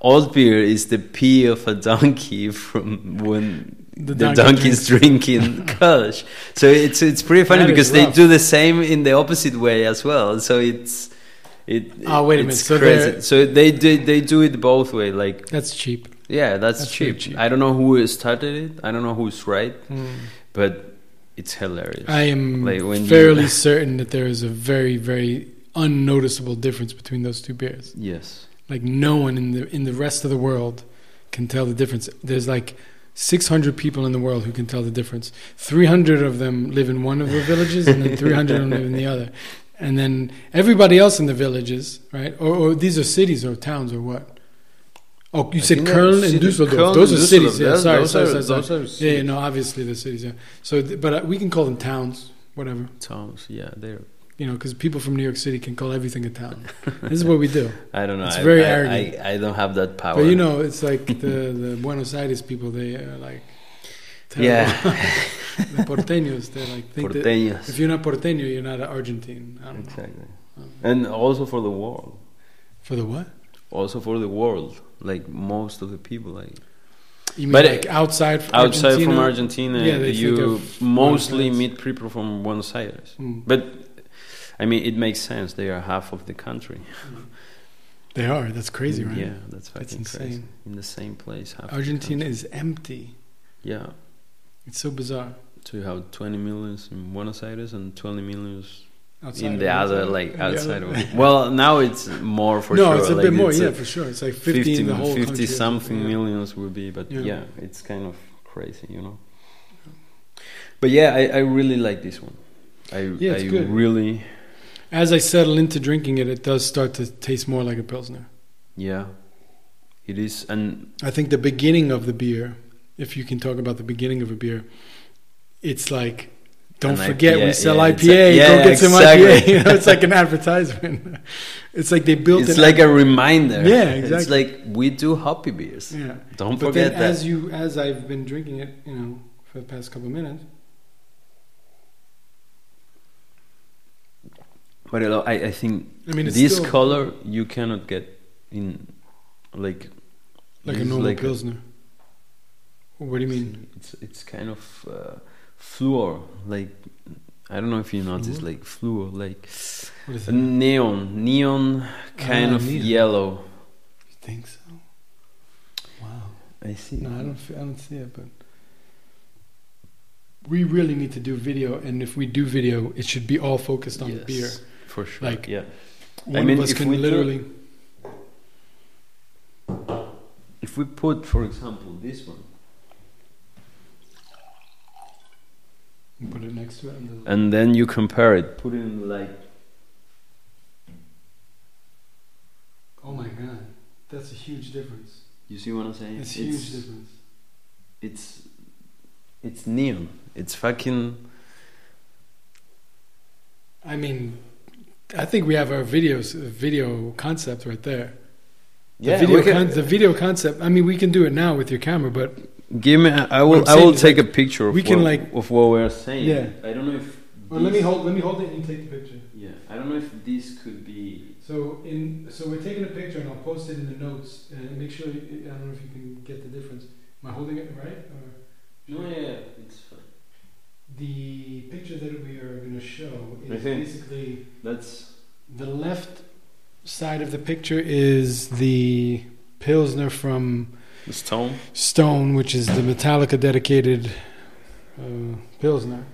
old beer is the pee of a donkey from when The the, donkey donkey's drinking Kölsch. So it's it's pretty funny That because they do the same in the opposite way as well. So it's it. Oh, wait a it's minute. So crazy. So they do they do it both way. Like That's cheap. Yeah, that's, That's cheap. cheap. I don't know who started it. I don't know who's right, Mm. but it's hilarious. I am Like when you- fairly certain that there is a very, very unnoticeable difference between those two beers. yes. Like no one in the in the rest of the world can tell the difference. There's like 600 people in the world who can tell the difference. 300 of them live in one of the villages, and then 300 of them live in the other. And then everybody else in the villages, right? Or, or these are cities or towns or what? Oh, you I said Köln and Düsseldorf. Köln those and are cities. Yeah, Those- sorry, those sorry, are- sorry, sorry. Yeah, yeah, no, obviously the cities. Yeah. So, th- but uh, we can call them towns, whatever. Towns, yeah, they're. You know, because people from New York City can call everything a town. this is what we do. *laughs* I don't know. It's I, very I, arrogant. I, I don't have that power. But you know, it's like the the Buenos Aires people. They are like yeah, *laughs* the porteños. They like think that Porteños. if you're not porteño, you're not an Argentine. I don't know. Exactly. Um, And also for the world. For the what? Also for the world. Like most of the people, like You mean But like outside from outside from Argentina? Argentina, Yeah, they you mostly meet people from Buenos Aires. Mm. But I mean, it makes sense. They are half of the country. *laughs* They are. That's crazy, right? Yeah, that's That's fucking crazy. insane. In the same place. Half Argentina is empty. Yeah. It's so bizarre. So you have 20 millions in Buenos Aires and 20 millions Outside in the other, like outside other- of. *laughs* Well, now it's more for no, sure. No it's a like bit more. Yeah, for sure. It's like 50, 50, in the whole 50 country something yeah. millions would be, but Yeah. yeah. it's kind of crazy, you know. But yeah, I, I really like this one. I, Yeah, it's I good. really, As I settle into drinking it, it does start to taste more like a pilsner. yeah, it is. And I think the beginning of the beer, if you can talk about the beginning of a beer, it's like, don't An forget we sell yeah, IPA. a- go yeah, get some exactly. IPA. *laughs* You know, it's like an advertisement. *laughs* it's like they built it's like a reminder. Yeah, exactly. It's like we do hoppy beers. yeah. Don't But forget then, that. as you as I've been drinking it, you know, for the past couple of minutes, But I, I think I mean, this still color you cannot get in like like a normal like pilsner. what do you mean? It's it's kind of uh, fluor. Like I don't know if you noticed, Fluor? like fluor, like What is a it? neon, neon kind Ah, of neon. yellow. You think so? Wow. I see. No, I don't. fe- I don't see it, but we really need to do video, and if we do video, it should be all focused on the beer. For sure. Like, yeah. One mean, of us if can we do- literally. If we put, for example, this one, Put it next to it. And and then you compare it, put it in the light. oh my god, that's a huge difference. You see what I'm saying? It's a huge difference. It's it's neon. It's fucking. I mean, I think we have our videos, video concept right there. The Yeah, video can- con- the video concept. I mean, we can do it now with your camera, but Give me. I will. I will take like, a picture. Of we can, what, like- of what we're saying. Yeah. I don't know if. well, let me hold. Let me hold it and take the picture. Yeah, I don't know if this could be. So in so we're taking a picture and I'll post it in the notes uh, and make sure. You, I don't know if you can get the difference. Am I holding it right? Or No, yeah, it's fine. the picture that we are going to show is basically That's the left side of the picture is the pilsner from the stone. Stone, which is the Metallica dedicated uh, pilsner,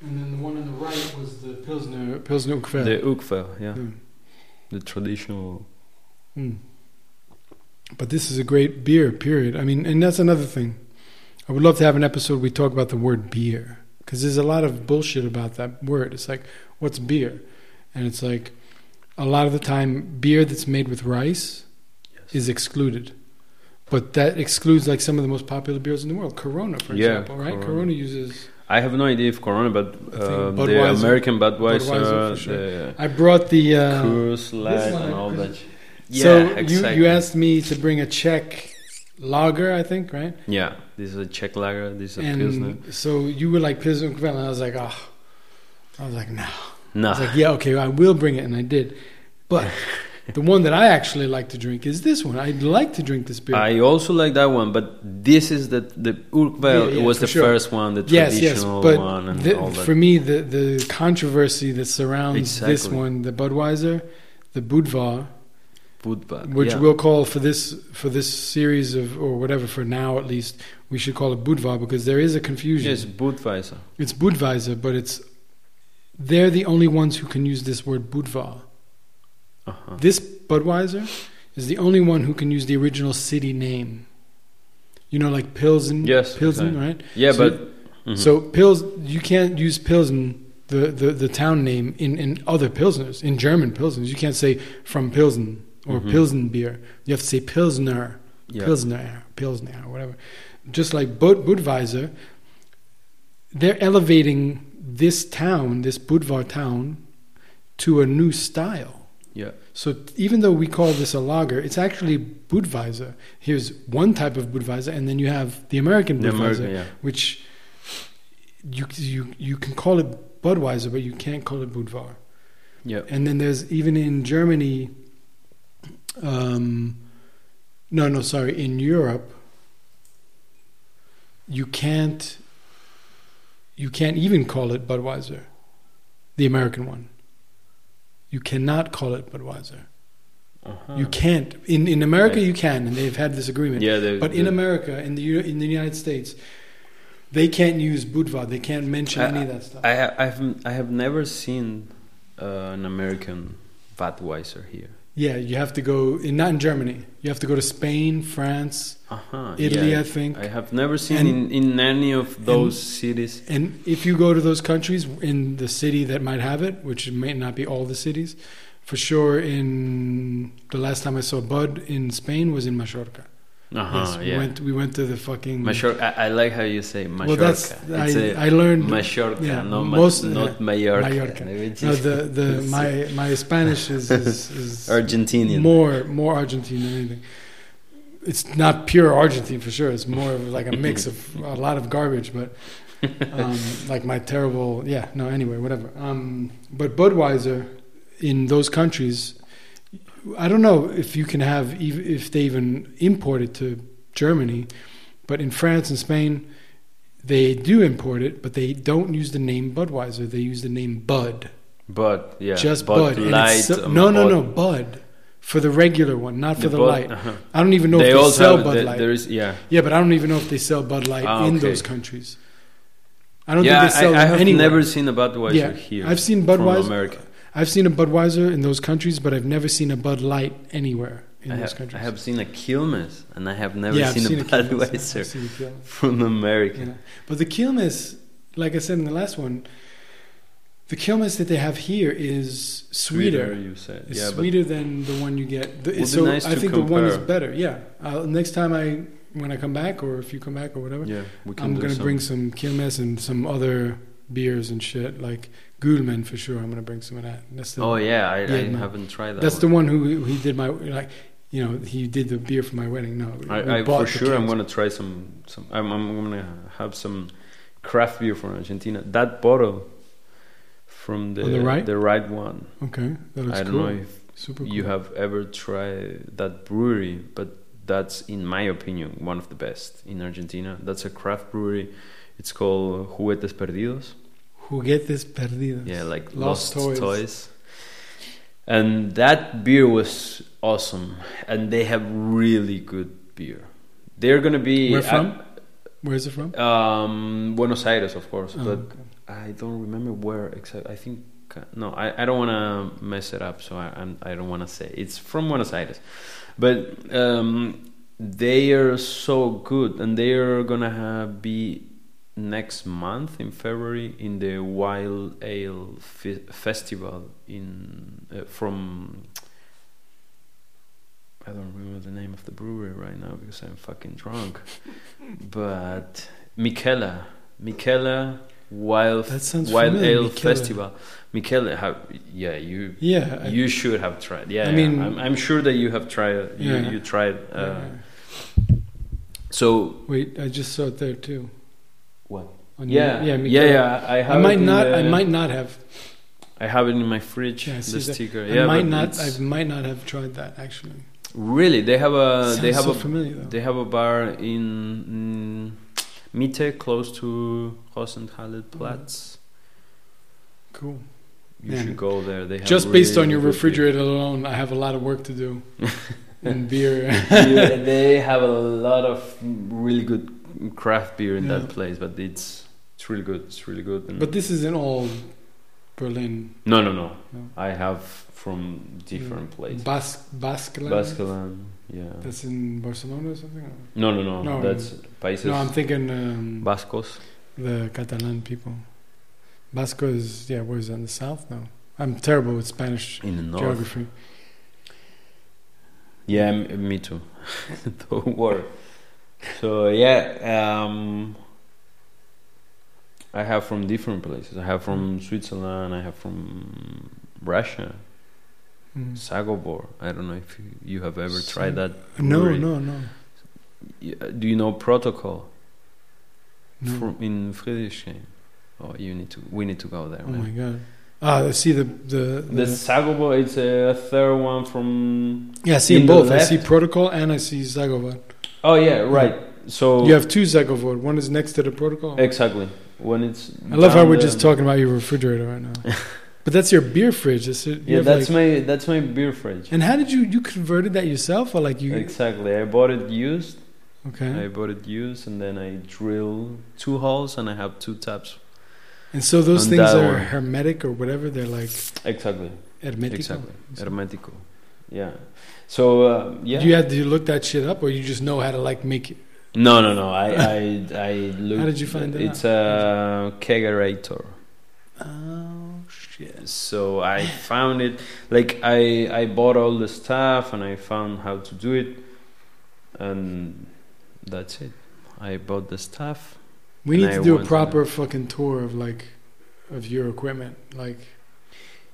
and then the one on the right was the pilsner pilsner Urquell. The ukva, yeah, Mm. the traditional. Mm. But this is a great beer, period. I mean, and that's another thing. I would love to have an episode we talk about the word beer because there's a lot of bullshit about that word. It's like, what's beer? And it's like, a lot of the time, beer that's made with rice Yes. is excluded. But that excludes like some of the most popular beers in the world. Corona, for Yeah, example, right? Corona. Corona uses. I have no idea if Corona, but uh, the American Budweiser, Budweiser sure. the I brought the. Uh, Coors Light, and all that. so yeah, exactly. you you asked me to bring a Czech lager, I think, right? Yeah, this is a Czech lager. This is a pilsner. So you were like Pilsner and I was like, oh, I was like, no. no. I was like, yeah, okay, I will bring it, and I did. But *laughs* the one that I actually like to drink is this one. I'd like to drink this beer. I also like that one, but this is the the Urquell Yeah, yeah, was the sure. first one, the yes, yes, traditional but one, and the- all that. for me, the the controversy that surrounds this one, the Budweiser, the Budvar, Budvar, which yeah. we'll call for this for this series of or whatever for now at least, we should call it Budvar because there is a confusion. yes, Budweiser. It's Budweiser, but it's they're the only ones who can use this word Budvar. Uh-huh. This Budweiser is the only one who can use the original city name. You know, like Pilsen, Yes, Pilsen, exactly. right? Yeah, So- but mhm. So Pils, you can't use Pilsen, the, the, the town name, in, in other Pilsners, in German Pilsners. You can't say from Pilsen or Mhm. Pilsen beer. You have to say Pilsner, yeah. Pilsner, Pilsner, whatever. Just like Bud, Budweiser, they're elevating this town, this Budvar town, to a new style. Yeah, So even though we call this a lager, it's actually Budweiser. Here's one type of Budweiser, and then you have the American the Budweiser, American, yeah. which you you you can call it Budweiser, but you can't call it Budvar. Yeah. And then there's even in Germany, um, no, no, sorry, in Europe, you can't you can't even call it Budweiser, the American one. You cannot call it Budweiser. Uh-huh. You can't in in America. Right. You can, and they've had this agreement. Yeah, the, But in America, in the in the United States, they can't use Budvar. They can't mention I- any of that stuff. I I have I have never seen uh, an American Budweiser here. Yeah, you have to go. In, not in Germany. You have to go to Spain, France, Uh-huh. Italy. yeah. I think. I have never seen And- in, in any of those cities. And if you go to those countries in the city that might have it, which may not be all the cities, for sure. In the last time I saw Bud in Spain was in Mallorca. Uh-huh, yes, we yeah. went. We went to the fucking. Mallorca. I, I like how you say Mallorca. Well, that's it's I, a I learned. Mallorca, yeah, no, most- not Mallorca. Mallorca. No, the the *laughs* my my Spanish is *laughs* is, is Argentinian. more more Argentine than anything. It's not pure Argentine for sure. It's more of like a mix of a lot of garbage, but um, *laughs* like my terrible yeah. No, anyway, whatever. Um, but Budweiser in those countries, I don't know if you can have if they even import it to Germany, but in France and Spain. They do import it, but they don't use the name Budweiser. They use the name Bud. Bud, yeah. Just Bud, Bud. Light. so- um, no, no, no, Bud. For the regular one, not for the, Bud- light. uh-huh. I don't even know they if they sell Bud the- Light. There is, yeah. yeah, but I don't even know if they sell Bud Light Ah, in okay. those countries. I don't yeah, think they sell I, I have anywhere. never seen a Budweiser yeah, here. I've seen from Budweiser. America. I've seen a Budweiser in those countries, but I've never seen a Bud Light anywhere in I those have, I have seen a Quilmes, and I have never yeah, seen, seen a a yeah, Budweiser seen a from America. Yeah. But the Quilmes, like I said in the last one, the Quilmes that they have here is sweeter. you said. It's yeah, sweeter than the one you get. The, so nice I think the one is better. Yeah. I'll, next time I when I come back, or if you come back, or whatever, yeah, we can I'm gonna some. bring some Quilmes and some other beers and shit like Gulman for sure. I'm gonna bring some of that. That's the Oh yeah, I, Yeah, I no. haven't tried that. that's one. the one who he did my like. You know, he did the beer for my wedding. No, we I, I for sure I'm gonna try some. Some I'm, I'm gonna have some craft beer from Argentina. That bottle from the On the right? the right one. Okay, that looks I don't cool. know if Super cool. you have ever tried that brewery, but that's in my opinion one of the best in Argentina. That's a craft brewery. It's called Juguetes Perdidos. Juguetes perdidos. Yeah, like Lost lost, toys. toys. And that beer was awesome, and they have really good beer. They're gonna be Where from? Where's it from? um, Buenos Aires, of course, Oh, but okay. I don't remember where exactly. I think no, I, I don't want to mess it up, so I I'm, I don't want to say it's from Buenos Aires, but um, they are so good, and they are gonna have, be next month in February in the Wild Ale fe- Festival in uh, from. I don't remember the name of the brewery right now because I'm fucking drunk. *laughs* but Mikkeller, Mikkeller Wild That sounds Wild familiar, Ale Mikkeller. Festival. Mikkeller, have yeah you Yeah. I- you should have tried. Yeah, I yeah. mean- I'm, I'm sure that you have tried. You Yeah. you tried. Uh, yeah. So Wait, I just saw it there too. Yeah, yeah, Miguel. yeah. I have. I might not. I might not have. I have it in my fridge. Yeah, the that. sticker. I might not. it's- I might not have tried that actually. Really, they have a. they have so a. familiar though. They have a bar in Mitte, close to Rosenthaler-Platz. Cool. You Yeah. should go there. They have Just based on your good beer. refrigerator alone, I have a lot of work to do *laughs* and beer. Yeah, they have a lot of really good craft beer in Yeah. that place, but it's it's really good. It's really good. And but this is in all Berlin. no, no, no, No. I have from different places. Basque, Basque Baskeland, yeah. That's in Barcelona or something? No, no, no. No, that's Países No, I'm thinking um, Vascos. the Catalan people. Basco is, yeah, where is that, in the south? No. I'm terrible with Spanish in the north. geography. Yeah, m- me too. *laughs* Don't worry. So yeah, um, I have from different places. I have from Switzerland. I have from Russia, Mm. Zagovor. I don't know if you, have ever tried that. No, brewery. no, no. Uh, Do you know Protokoll no. from in Friedrichshain? Oh, you need to. We need to go there. oh my god. Ah, I see the the, The Zagovor. It's a third one from. yeah. I see the both. I see Protokoll and I see Zagovor. Oh yeah, right. So You have two Zagovor. One is next to the Protokoll. exactly when it's. I love how we're just talking about your refrigerator right now. *laughs* but that's your beer fridge. That's Yeah, that's like- my that's my beer fridge. And how did you you converted that yourself or like you? Exactly. I bought it used. Okay. I bought it used, and then I drill two holes, and I have two taps. And so those things are one. hermetic or whatever. They're like Exactly. hermetico. Exactly. Hermetico. Yeah. So uh, yeah. Do you had to look that shit up, or you just know how to like make it. No, no, no. I I I looked. *laughs* How did you find that It's a kegerator. Oh shit! So I found it. Like I I bought all the stuff, and I found how to do it, and that's it. I bought the stuff. We need I to do a proper fucking tour of like of your equipment. Like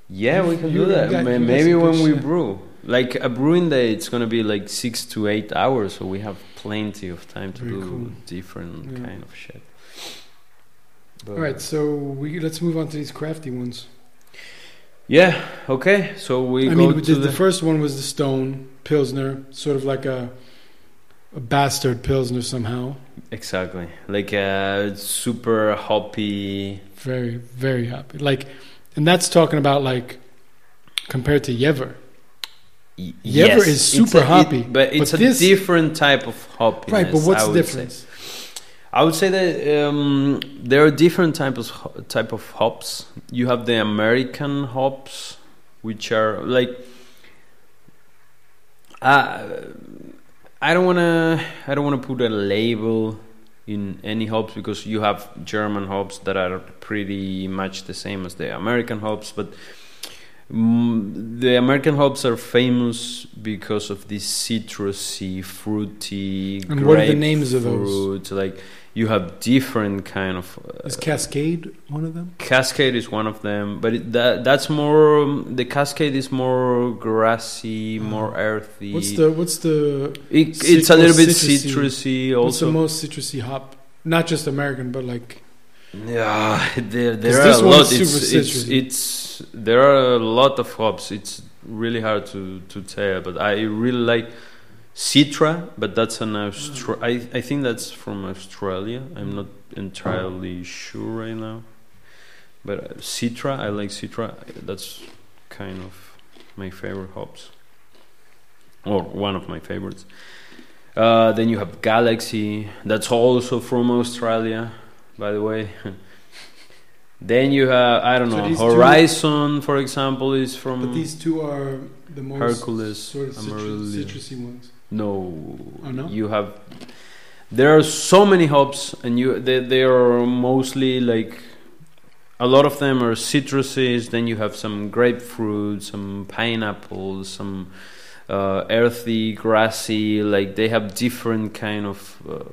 Yeah, we can do that. got- May- you got Maybe when we shit. brew, like a brewing day, it's gonna be like six to eight hours, so we have plenty of time to Very do cool. different Yeah. kind of shit. But- all right, so we let's move on to these crafty ones. Yeah. Okay. So we I go mean, to the, the first one was the Stone Pilsner, sort of like a a bastard Pilsner somehow. exactly like a super hoppy. Very, very happy. Like, and that's talking about like compared to Jever. Y- Jever is it's super a- it- hoppy, but it's but a this- different type of hoppiness. Right, but what's the would say. difference? I would say that um, there are different types of type of hops. You have the American hops, which are like. Uh, I don't wanna. I don't wanna put a label in any hops because you have German hops that are pretty much the same as the American hops, but. Mm, the American hops are famous because of this citrusy, fruity. And what are the names of those? Like you have different kind of. Uh, Is Cascade one of them? Cascade is one of them, but it, that that's more. Um, the Cascade is more grassy, Oh. more earthy. What's the what's the It, it's a little bit citrusy? citrusy. what's the most citrusy hop? Not just American, but like yeah, there there are a lot. It's, it's it's there are a lot of hops. It's really hard to to tell, but I really like Citra. But that's an Austra- I I think that's from Australia. I'm not entirely sure right now. But uh, Citra, I like Citra. That's kind of my favorite hops, or one of my favorites. Uh, then you have Galaxy. That's also from Australia, by the way. then you have I don't So know these two- Horizon, for example, is from but these two are the most Hercules, sort of citrus, citrusy ones. No. Oh, no? You have there are so many hops and you they they are mostly like a lot of them are citruses, then you have some grapefruit, some pineapples, some uh, earthy, grassy, like they have different kind of uh,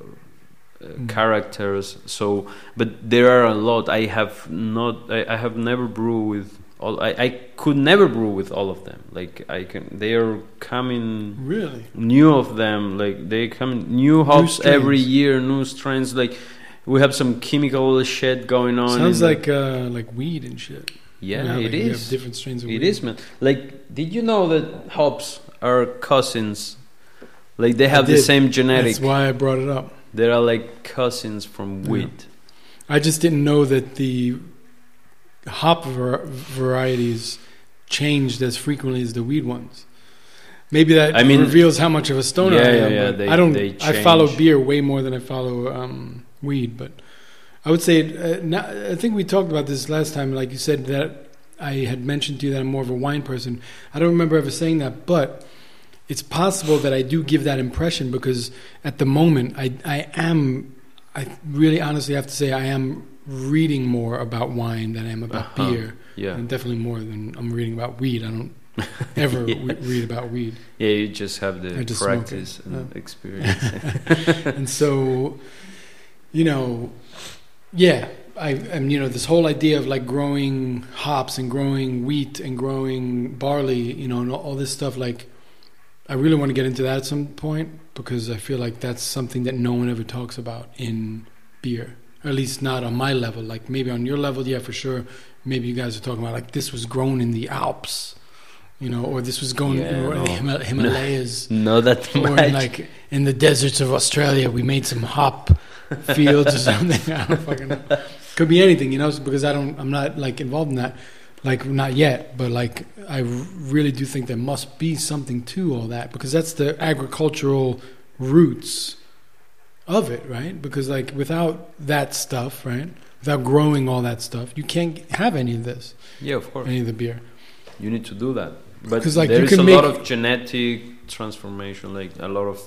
Mm. characters. So, but there are a lot. I have not. I, I have never brewed with All I, I could never brew with all of them. Like I can, they are coming Really? new of them. Like they come new hops strains. every year, new strains. Like we have some chemical shit going on. Sounds like uh, like weed and shit. yeah, You know, it like is. have different strains of It weed. is, man. Like, did you know that hops are cousins? Like they have the same genetic. That's why I brought it up. They are like cousins from Yeah. I just didn't know that the hop var- varieties changed as frequently as the weed ones. Maybe that I mean- reveals how much of a stoner Yeah, I am. yeah, but they- I don't. they I follow beer way more than I follow um, weed. But I would say, uh, not, I think we talked about this last time. Like you said that I had mentioned to you that I'm more of a wine person. I don't remember ever saying that, but it's possible that I do give that impression because at the moment I I am I really honestly have to say I am reading more about wine than I am about Uh-huh. beer, Yeah, and definitely more than I'm reading about weed. I don't *laughs* ever Yeah. read about weed, yeah. You just have the just practice and Yeah. experience. *laughs* *laughs* and so you know, yeah. I and you know this whole idea of like growing hops and growing wheat and growing barley, you know, and all this stuff. Like, I really want to get into that at some point because I feel like that's something that no one ever talks about in beer, or at least not on my level. Like maybe on your level, yeah, for sure. Maybe you guys are talking about like this was grown in the Alps, you know, or this was grown Yeah, in no. the Himal- Himalayas. *laughs* No, that's or much. in like in the deserts of Australia, we made some hop fields or *laughs* something. *laughs* I don't fucking know. Could be anything, you know, because I don't, I'm not like involved in that, like not yet. But like, I really do think there must be something to all that because that's the agricultural roots of it, right? Because like without that stuff, right, without growing all that stuff, you can't have any of this, yeah, of course. any of the beer. You need to do that. But like, there's a make- lot of genetic transformation, like a lot of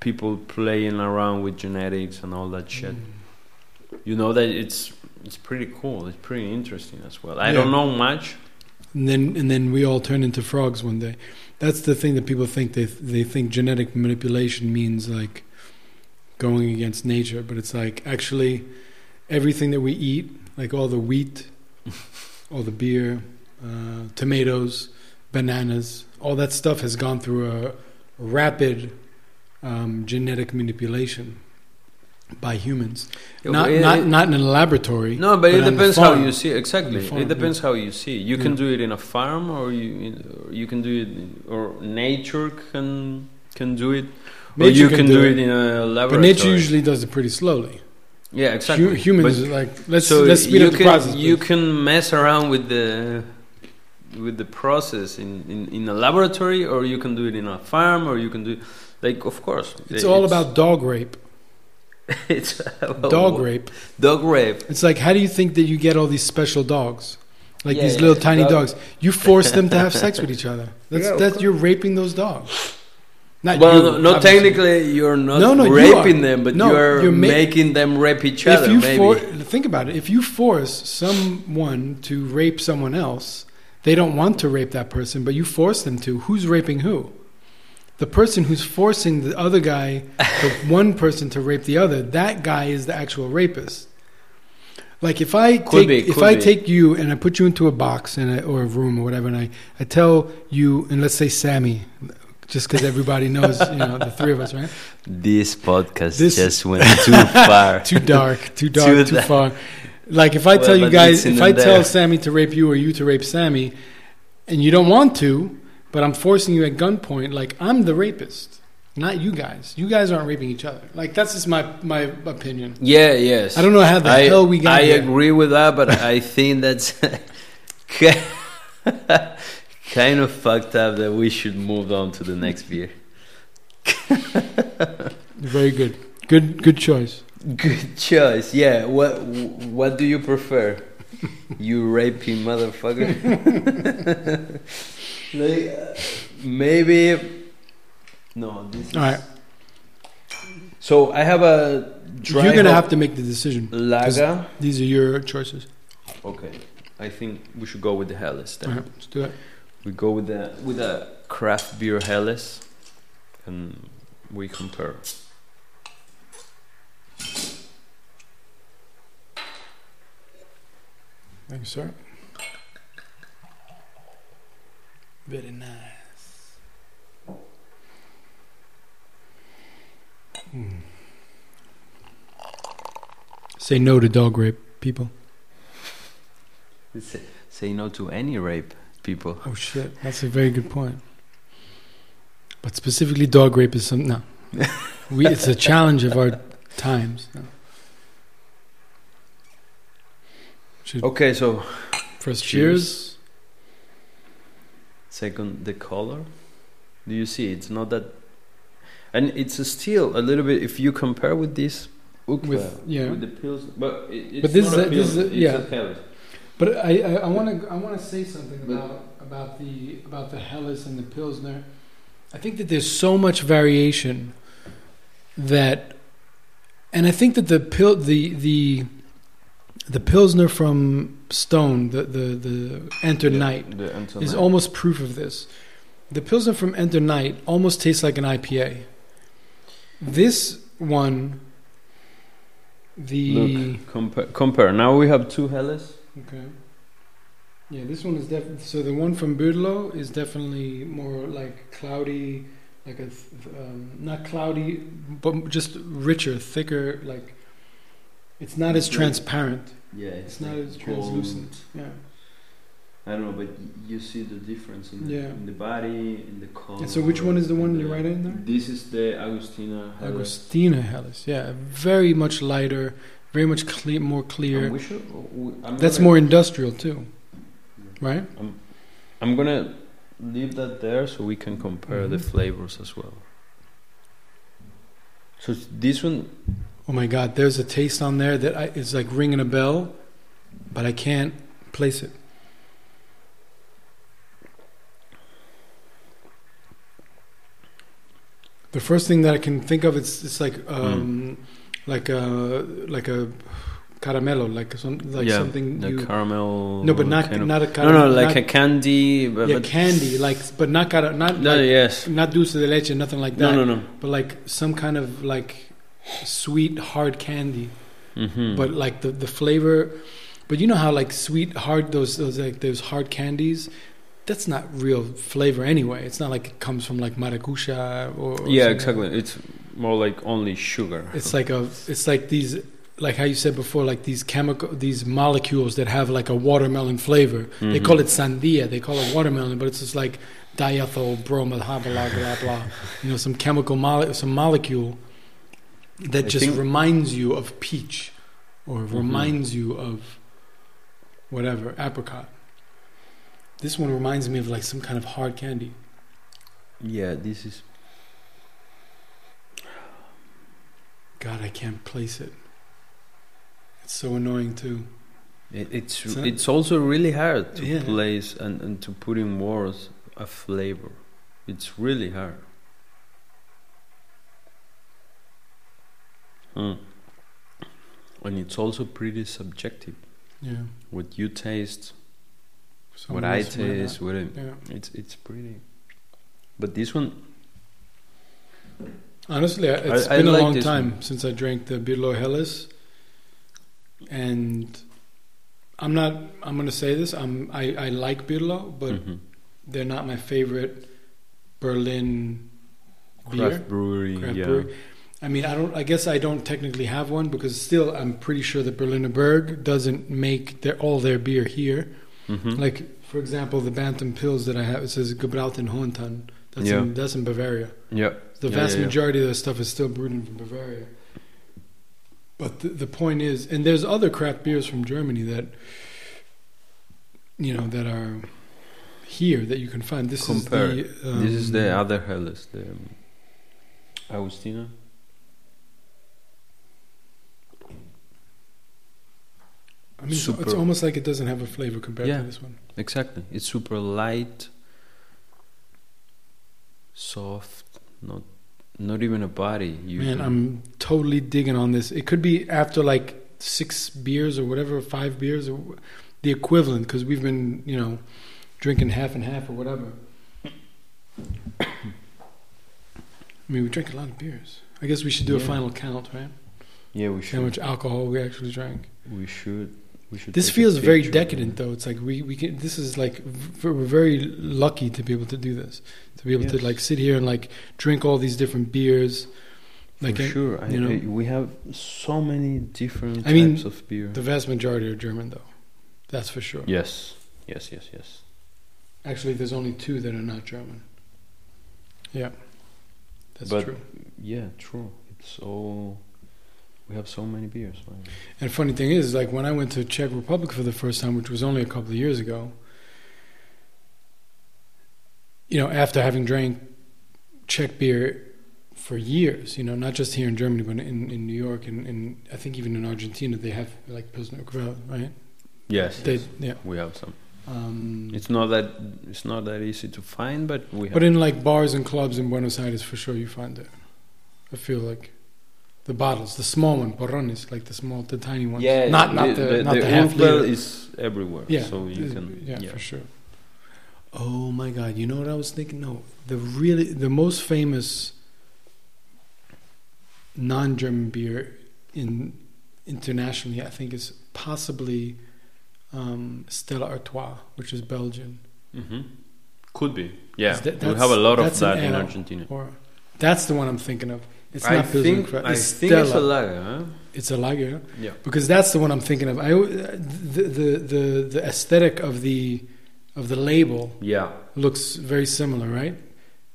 people playing around with genetics and all that shit. Mm. You know that it's it's pretty cool. It's pretty interesting as well. I Yeah. don't know much. and then and then we all turn into frogs one day. That's the thing that people think they they think genetic manipulation means like going against nature, but it's like actually everything that we eat, like all the wheat, *laughs* all the beer, uh, tomatoes, bananas, all that stuff has gone through a rapid um, genetic manipulation by humans. Not It- not not in a laboratory. no, but it on the depends how you see. Exactly, farm, it depends how you see. You can do it in a farm, or you or you can do it, or nature can can do it, or you can can, do it. it in a But laboratory. nature usually does it pretty slowly. yeah, exactly. Hu- humans But- like let's so let's speed up the can process. you can mess around with the with the process in, in, in a laboratory or you can do it in a farm or you can do like of course it's eh, all about dog rape. *laughs* it's about Dog what? rape. dog rape It's like how do you think that you get all these special dogs? Like Yeah, these yeah, little tiny dog- dogs. You force them to have sex with each other. *laughs* That's Yeah, of that course. you're raping those dogs. Not well you, no, no obviously. technically you're not No, no, raping are. them but No, you're, you're ma- making them rape each If other you maybe for, think about it, if you force someone to rape someone else, they don't want to rape that person, but you force them to. Who's raping who? The person who's forcing the other guy, the *laughs* one person to rape the other, that guy is the actual rapist. Like if I Could take be, if I be. take you and I put you into a box and or a room or whatever, and I, I tell you and let's say Sammy, just because everybody knows, you know, the three of us, right? this podcast This- just went *laughs* too far *laughs* too dark, too dark, Too too, far. Like if I Well, tell you guys, if I there. tell Sammy to rape you or you to rape Sammy, and you don't want to, but I'm forcing you at gunpoint, like I'm the rapist, not you guys. You guys aren't raping each other. Like that's just my my opinion. yeah yes I don't know how the I, hell we got I here. agree with that, but I think that's *laughs* kind of fucked up that we should move on to the next beer. *laughs* Very good, good, good choice. Good choice. Yeah. What What do you prefer? *laughs* you rapey motherfucker. Like, uh, maybe. No. This is, All right, So I have a dry you're gonna have to make the decision. lager. These are your choices. Okay. I think we should go with the Helles then. All right, let's do it. We go with the with a craft beer Helles, and we compare. Thank you, sir. Very nice. Hmm. Say no to dog rape, people. Say, say no to any rape, people. Oh shit, that's a very good point. But specifically, dog rape is some no. we, it's a challenge of our times. No. Should Okay, so first Cheers. cheers. Second, the color. Do you see? It's not that, and it's still a little bit. If you compare with this, With- uh, yeah. with the Pils, but it, it's But this is a this is a- yeah. a. But I I want to I want to say something But- about about the about the Helles and the Pilsner. I think that there's so much variation that, and I think that the pil the the the Pilsner from Stone, the the the Enter Yeah, Night, the Enter is Night. almost proof of this. The Pilsner from Enter Night almost tastes like an IPA. This one, the Look, compare, compare. Now we have two Helles. Okay. Yeah, this one is definitely. So the one from BRLO is definitely more like cloudy, like a th- um, not cloudy, but just richer, thicker. Like it's not as transparent. Yeah, It's not as translucent. Yeah. I don't know, but you see the difference in, the, Yeah. in the body, in the color. And so which one is the one you write in there? This is the Augustiner Helles. Augustiner Helles. Yeah, very much lighter, very much clear, more clear. we should- we- I'm That's more industrial too, right? I'm gonna leave that there so we can compare the Mhm. flavors as well. So this one, Oh my God, there's a taste on there that I, is like ringing a bell, but I can't place it. The first thing that I can think of it's it's like um, like a like a caramello, like some like yeah, something the you caramel. no, but not not a caramel, no, no, like not, a candy. But, yeah but candy, like but not cara, not No, like, yes. not dulce de leche, nothing like that. No, no, no. but like some kind of like sweet hard candy. Mm-hmm. but like the the flavor but you know how like sweet hard those those like those hard candies that's not real flavor anyway it's not like it comes from like maracuja or, or yeah, something. exactly. It's more like only sugar. it's like a it's like these like how you said before like these chemical these molecules that have like a watermelon flavor they Mhm. call it sandia they call it watermelon but it's just like diethyl bromide blah blah blah blah you know some chemical mole- some molecule that I just reminds you of peach or Mhm. reminds you of whatever apricot this one reminds me of like some kind of hard candy Yeah, this is. god i can't place it it's so annoying too It, it's It's not- it's also really hard to Yeah. place and, and to put in words a flavor. It's really hard. Hmm. And it's also pretty subjective. yeah What you taste, what I else might not. taste, what yeah it's it's pretty. But this one, Honestly, it's I- I been a like long time one. since I drank the BRLO Helles, and I'm not. I'm going to say this. I'm. I, I like BRLO, but mhm. they're not my favorite Berlin beer. craft brewery, craft yeah, brewery. I mean, I don't. I guess I don't technically have one because still, I'm pretty sure that Berliner Berg doesn't make their all their beer here. Mhm. Like, for example, the Bantam Pils that I have. It says Gebraut in Hohenthann. That's Yeah. in that's in Bavaria. yeah, The vast yeah, yeah. majority of the stuff is still brewed in Bavaria. But the, the point is, and there's other craft beers from Germany that, you know, that are here that you can find. This Compare. is the. Um, this is the other Helles, the um, Augustiner. I mean, it's, super- it's almost like it doesn't have a flavor compared Yeah. to this one. Exactly. It's super light, soft, not not even a body. You Man, can- I'm totally digging on this. It could be after like six beers or whatever, five beers, or the equivalent, because we've been, you know, drinking half and half or whatever. I mean, we drink a lot of beers. I guess we should do a final count, right? yeah, we should. how much alcohol we actually drank. We should. This feels very decadent, though. It's like we we can. This is like we're very lucky to be able to do this. To be able to like sit here and like drink all these different beers. Like For sure, I, you know, I- we have so many different I mean, types of beer. the vast majority are German, though. That's for sure. yes, yes, yes, yes. Actually, there's only two that are not German. Yeah, that's But- true. Yeah, true. It's all. We have so many beers. Right? And funny thing is, like when I went to Czech Republic for the first time, which was only a couple of years ago, you know, after having drank Czech beer for years, you know, not just here in Germany, but in, in New York and, and I think even in Argentina, they have like Pilsner Urquell, right? Yes, They, yes, yeah. we have some. Um, It's not that it's not that easy to find, but we have. but in like bars and clubs in Buenos Aires, for sure you find it. I feel like the bottles, the small one, porrones, like the small, the tiny ones. yeah, not not the, not the, half Urquell liter. is everywhere. Yeah, so you can. yeah, Yeah, for sure. Oh my god! You know what I was thinking? No, the really the most famous non-German beer in internationally, I think, is possibly um, Stella Artois, which is Belgian. Mm-hmm. Could be. Yeah, that- we have a lot of that in. Argentina. Or that's the one I'm thinking of. It's I not Pilsner think Urquell, I it's think it's a lager. Huh? It's a lager Yeah. because that's the one I'm thinking of. I the the the, the aesthetic of the of the label Yeah. looks very similar, right?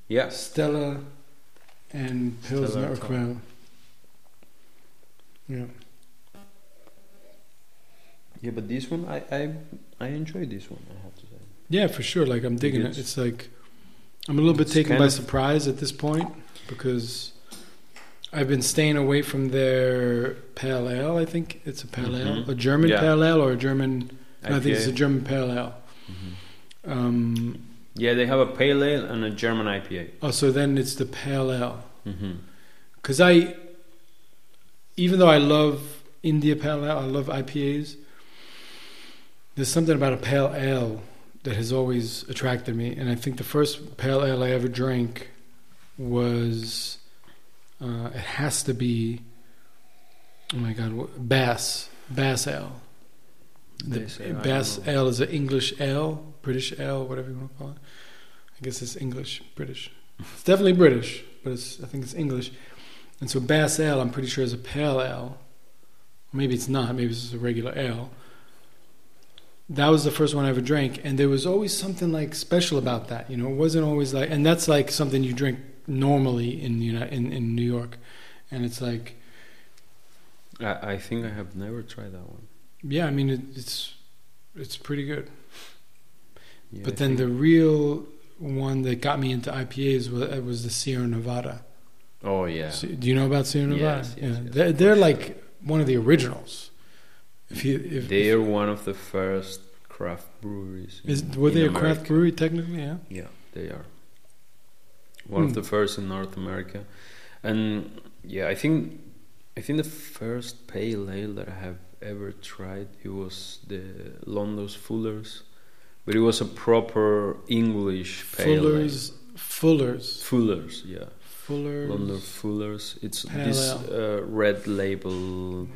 Yeah. Stella and Pilsner Stella or. Crown. Yeah. Yeah, but this one, I, I, I enjoy this one. I have to say. Yeah, for sure. Like I'm digging it. It's- It's like I'm a little bit it's taken by surprise at this point because I've been staying away from their pale ale. I think it's a pale ale, Mhm. a German Yeah. pale ale or a German. no, I think it's a German pale ale. Mhm. Um, Yeah, they have a pale ale and a German IPA. oh, so then it's the pale ale. Mm-hmm. Because I, even though I love India Pale Ale, I love IPAs. There's something about a pale ale that has always attracted me, and I think the first pale ale I ever drank was. Uh, it has to be. Oh my God! what- Bass Bass Ale. The Bass ale, I Bass don't know. Ale is an English ale, British ale, whatever you want to call it. I guess it's English, British. It's definitely British, but it's I think it's English. And so Bass Ale, I'm pretty sure is a pale ale. Maybe it's not. Maybe it's just a regular ale. That was the first one I ever drank, and there was always something like special about that. You know, it wasn't always like, and that's like something you drink normally in you know in in New York, and it's like, I, I think I have never tried that one. yeah, I mean it, it's it's pretty good. Yeah, But I then the real one that got me into IPAs was, it was the Sierra Nevada. Oh yeah. So- do you know about Sierra Nevada? Yes, yes, yeah, yes, they're, they're like one of the originals. If you if, they are one of the first craft breweries. is in- were they a America. craft brewery technically? Yeah. Yeah, they are. One Hmm. of the first in North America, and yeah, I think I think the first pale ale that I have ever tried it was the London's Fuller's, but it was a proper English pale Fuller's, ale. Fuller's, Fuller's, yeah, Fuller's. London Fuller's. It's Pale this uh, red label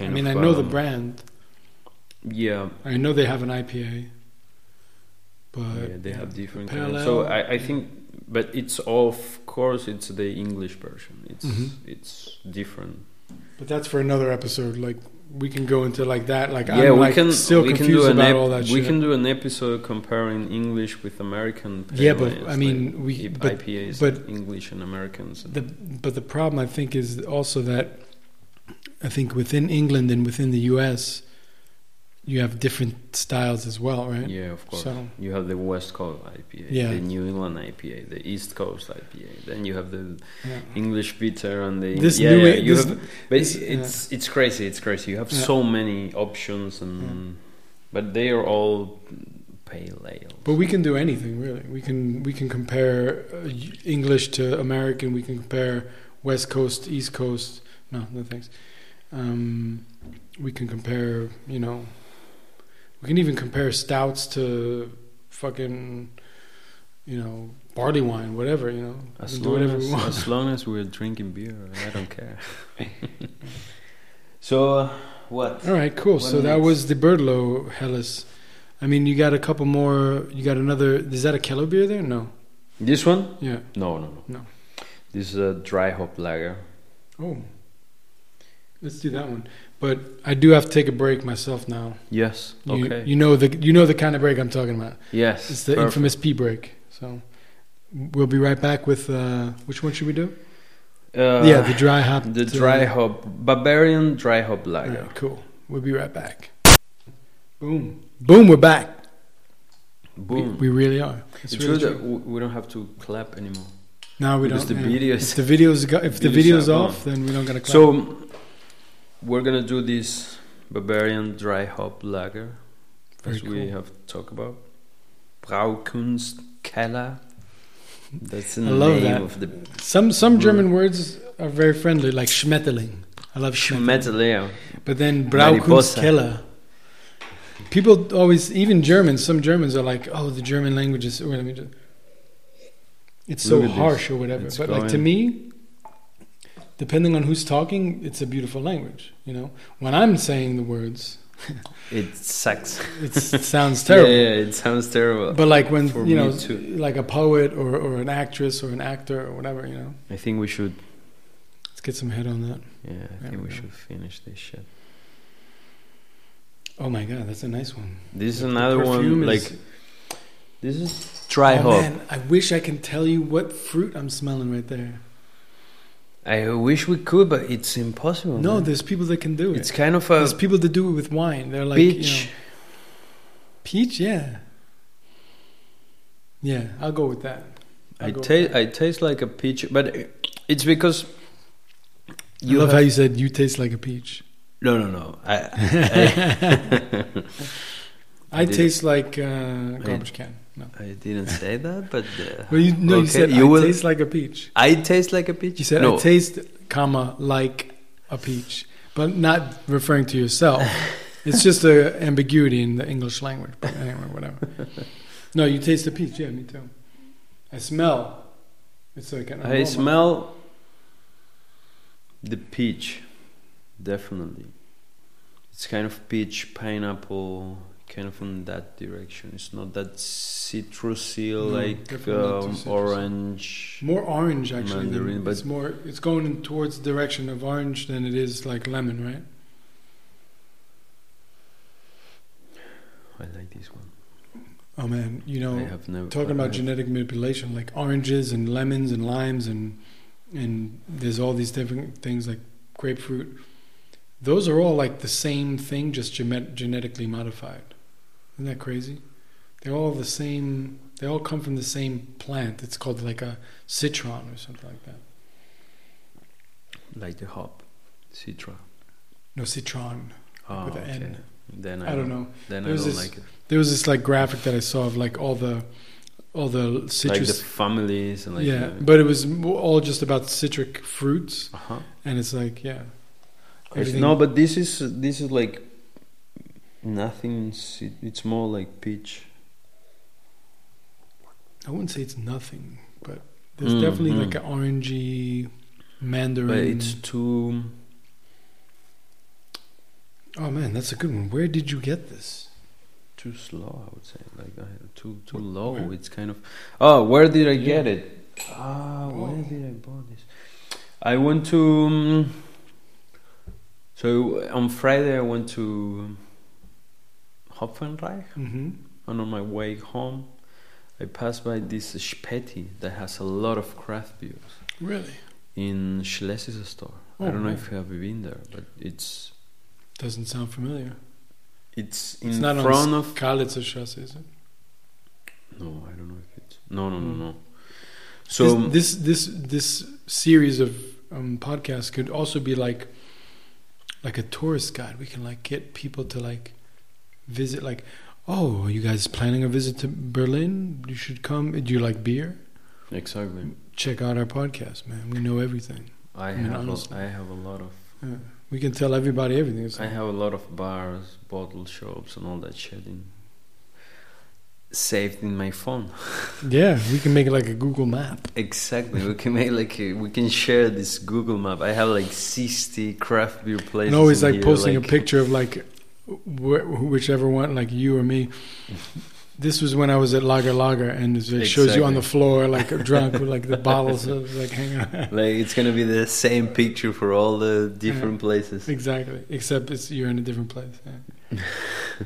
I mean, of. I know the um, brand. Yeah, I know they have an IPA, but yeah, they have different. Pale kinds. So ale, I, I yeah. think, but it's of course it's the English version. It's Mhm. it's different. But that's for another episode. Like we can go into like that. Like yeah, I'm we like can still we can confused do an about ep- all that we shit. can do an episode comparing English with American. Yeah, but, I mean, we- but- IPAs, but- English and Americans. The, but the problem I think is also that I think within England and within the U.S. you have different styles as well, right? yeah, of course. So You have the West Coast IPA, Yeah. the New England IPA, the East Coast IPA. Then you have the yeah. English bitter and the This yeah, new yeah, you this- have, but this- it's it's crazy. It's crazy. You have Yeah. so many options, and but they are all pale ales. But we can do anything really. We can we can compare uh, English to American. We can compare West Coast, East Coast. No, no thanks. Um, we can compare. You know, we can even compare stouts to fucking, you know, barley wine, whatever. You know, as long whatever as, as long as we're drinking beer, I don't care. *laughs* so, uh, what? All right, cool. What so that was the BRLO Helles. I mean, you got a couple more. You got another. Is that a Keller beer there? No. This one? Yeah. No, no, no. No. This is a dry hop lager. Oh. Let's do that one. But I do have to take a break myself now. Yes. You, Okay. You know the you know the kind of break I'm talking about. yes. It's the perfect. infamous pee break. So we'll be right back with uh, which one should we do? Uh, yeah, the dry hop. the dry hop Bavarian dry hop lager. right, cool. We'll be right back. Boom. Boom, we're back. Boom. We, we really are. it's really true that we don't have to clap anymore. No, we because don't. the yeah. videos- If the videos go, if the videos off, then we don't gotta clap. So we're gonna do this Bavarian dry hop lager, Very as we have talked about. Braukunst Keller. That's the I love name that. of the some some. German words are very friendly, like Schmetterling. I love Schmetterling. Schmetterling. But then. Braukunstkeller. People always, even Germans, some Germans are like, oh, the German language is, wait, let me just, it's so at this. harsh or whatever. It's but like to me, depending on who's talking, it's a beautiful language. You know, when I'm saying the words, *laughs* It sucks. it's, *laughs* it sounds terrible. Yeah, yeah, it sounds terrible. But like when For you know, too. like a poet or, or an actress or an actor or whatever, you know, I think we should. let's get some head on that. Yeah, I There think we we should finish this shit. Oh my god, that's a nice one. This is The another one. is- Like this is dry oh hop. man, I wish I can tell you what fruit I'm smelling right there. I wish we could, but it's impossible. No, man. there's people that can do it. it's kind of a there's people that do it with wine. They're like you peach. know- peach, yeah, yeah. I'll go with that. I'll I taste. I taste like a peach, but it's because I love how you said you taste like a peach. No, no, no. I, *laughs* I, I did- taste like uh, garbage can. No, I didn't say that, but uh, well, you no, you said you I will- taste like a peach. I taste like a peach. You said no. I taste, comma, like a peach, but not referring to yourself. *laughs* it's just a ambiguity in the English language. But anyway, whatever. *laughs* No, you taste the peach. Yeah, me too. I smell. It's like an I smell the peach, definitely. It's kind of peach, pineapple, kind of in that direction. It's not that citrusy No, like definitely not too um, orange. more orange actually. Mandarin, but- it's more. It's going towards the direction of orange than it is like lemon, right? I like this one. Oh man, you know, I have never talking about genetic manipulation, like oranges and lemons and limes and and there's all these different things like grapefruit. Those are all like the same thing, just gene- genetically modified. Isn't that crazy? They're all the same. They all come from the same plant. It's called like a citron or something like that. like the hop, citra. No, citron. Oh, With a okay. N. Then I, I don't know. Then I There's don't this like it. There was this like graphic that I saw of like all the all the like the citrus. families and like yeah, the- but it was all just about citric fruits, uh-huh. and it's like yeah. Everything- No, but this is this is like nothing. ci- It's more like peach. I wouldn't say it's nothing, but there's Mm, definitely mm. like an orangey mandarin. But it's too. oh man, that's a good one. Where did you get this? too slow. I would say like too too low. where? It's kind of. Oh, where did I Yeah. get it? Ah, where Oh. did I buy this? I went to. Um, so on Friday I went to um, Hopfenreich, Mm-hmm. and on my way home, I passed by this Späti that has a lot of craft beers Really? in Schlesisches Tor. I Oh, don't know wow. if you have been there, but it's Doesn't sound familiar. it's in It's not front on of. Kalitzer Strasse, is it? No, I don't know if it's. No, no, no, Mm. no. So this this this, this series of um, podcasts could also be like like a tourist guide. We can like get people to like visit. Like, oh, are you guys planning a visit to Berlin? You should come. Do you like beer? exactly. Check out our podcast, man. We know everything. I I mean, have honestly. a, I have a lot of Yeah. We can tell everybody everything. It's I have a lot of bars, bottle shops, and all that shit in saved in my phone. *laughs* Yeah, we can make it like a Google map. Exactly. we can make like a, we can share this Google map. I have like sixty craft beer places. Always in like here, posting like- a picture of like wh- whichever one, like you or me. This was when I was at Lager Lager, and it shows you on the floor like drunk *laughs* with like the bottles of, like hanging out. Like it's gonna be the same picture for all the different places. Exactly, except it's you're in a different place. Yeah. *laughs*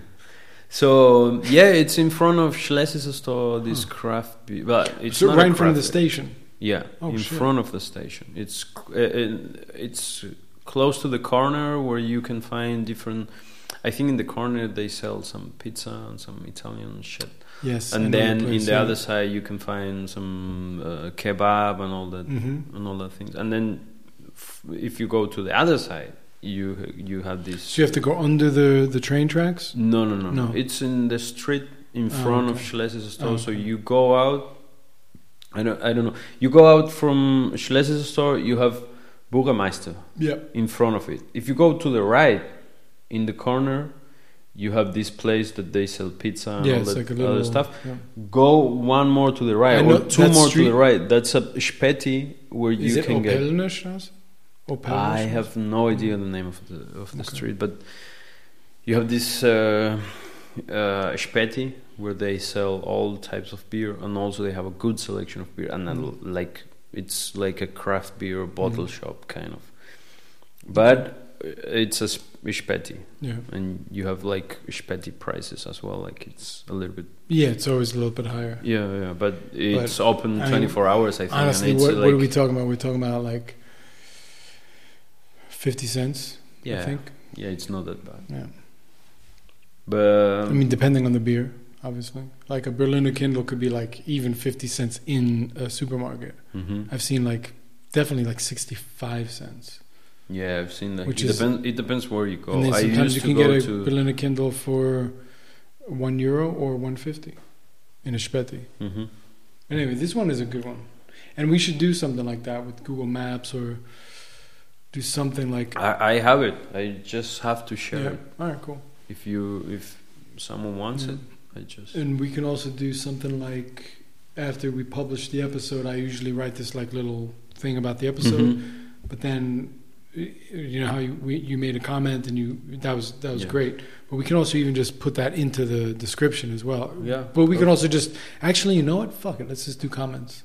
So yeah, it's in front of Schlesisches Tor. This craft beer, but it's so not right in front of the station. Yeah, Oh, in shit. front of the station. It's uh, uh, it's close to the corner where you can find different. I think in the corner they sell some pizza and some Italian shit, Yes, and then place, in the yeah. other side you can find some uh, kebab and all that Mhm. and all that things. And then f- if you go to the other side, you you have this. So you have to go under the the train tracks. No, no, no, no. No. It's in the street in Oh, front of okay. Schlesisches Tor. Oh, So you go out. I don't. I don't know. You go out from Schlesisches Tor. You have Bürgermeister Yeah. in front of it. If you go to the right, in the corner, you have this place that they sell pizza and Yeah, all that like little other stuff. yeah. Go one more to the right, know or two more to the right. That's a Späti where Is you can get. Oppelner Straße? Oppelner I have no idea the name of the of the Okay. street, but you have this uh, uh, Späti where they sell all types of beer, and also they have a good selection of beer, and then Mm. like it's like a craft beer bottle Mm. shop kind of, but it's a sp- Späti, Yeah. and you have like Späti prices as well. Like it's a little bit Yeah, it's always a little bit higher. yeah, yeah, but it's open I mean, twenty four hours. I think. Honestly, what, like, what are we talking about? We're talking about like fifty cents. Yeah, I think. yeah, it's not that bad, Yeah. but I mean, depending on the beer, obviously. Like a Berliner Kindl could be like even fifty cents in a supermarket. hmm I've seen like definitely like sixty-five cents. Yeah, I've seen that. Which it, is- depends, it depends where you go. and then I sometimes used you can get a to. Berliner Kindl for one euro or one fifty in a Späti. hmm Anyway, this one is a good one, and we should do something like that with Google Maps or do something like. I, I have it. I just have to share Yeah. it. All right. Cool. If you, if someone wants Yeah. it, I just. And we can also do something like after we publish the episode, I usually write this like little thing about the episode, Mhm. but then you know how you, we, you made a comment and you that was that was Yeah. great. But we can also even just put that into the description as well. Yeah. But we can also just actually, you know what? Fuck it. Let's just do comments.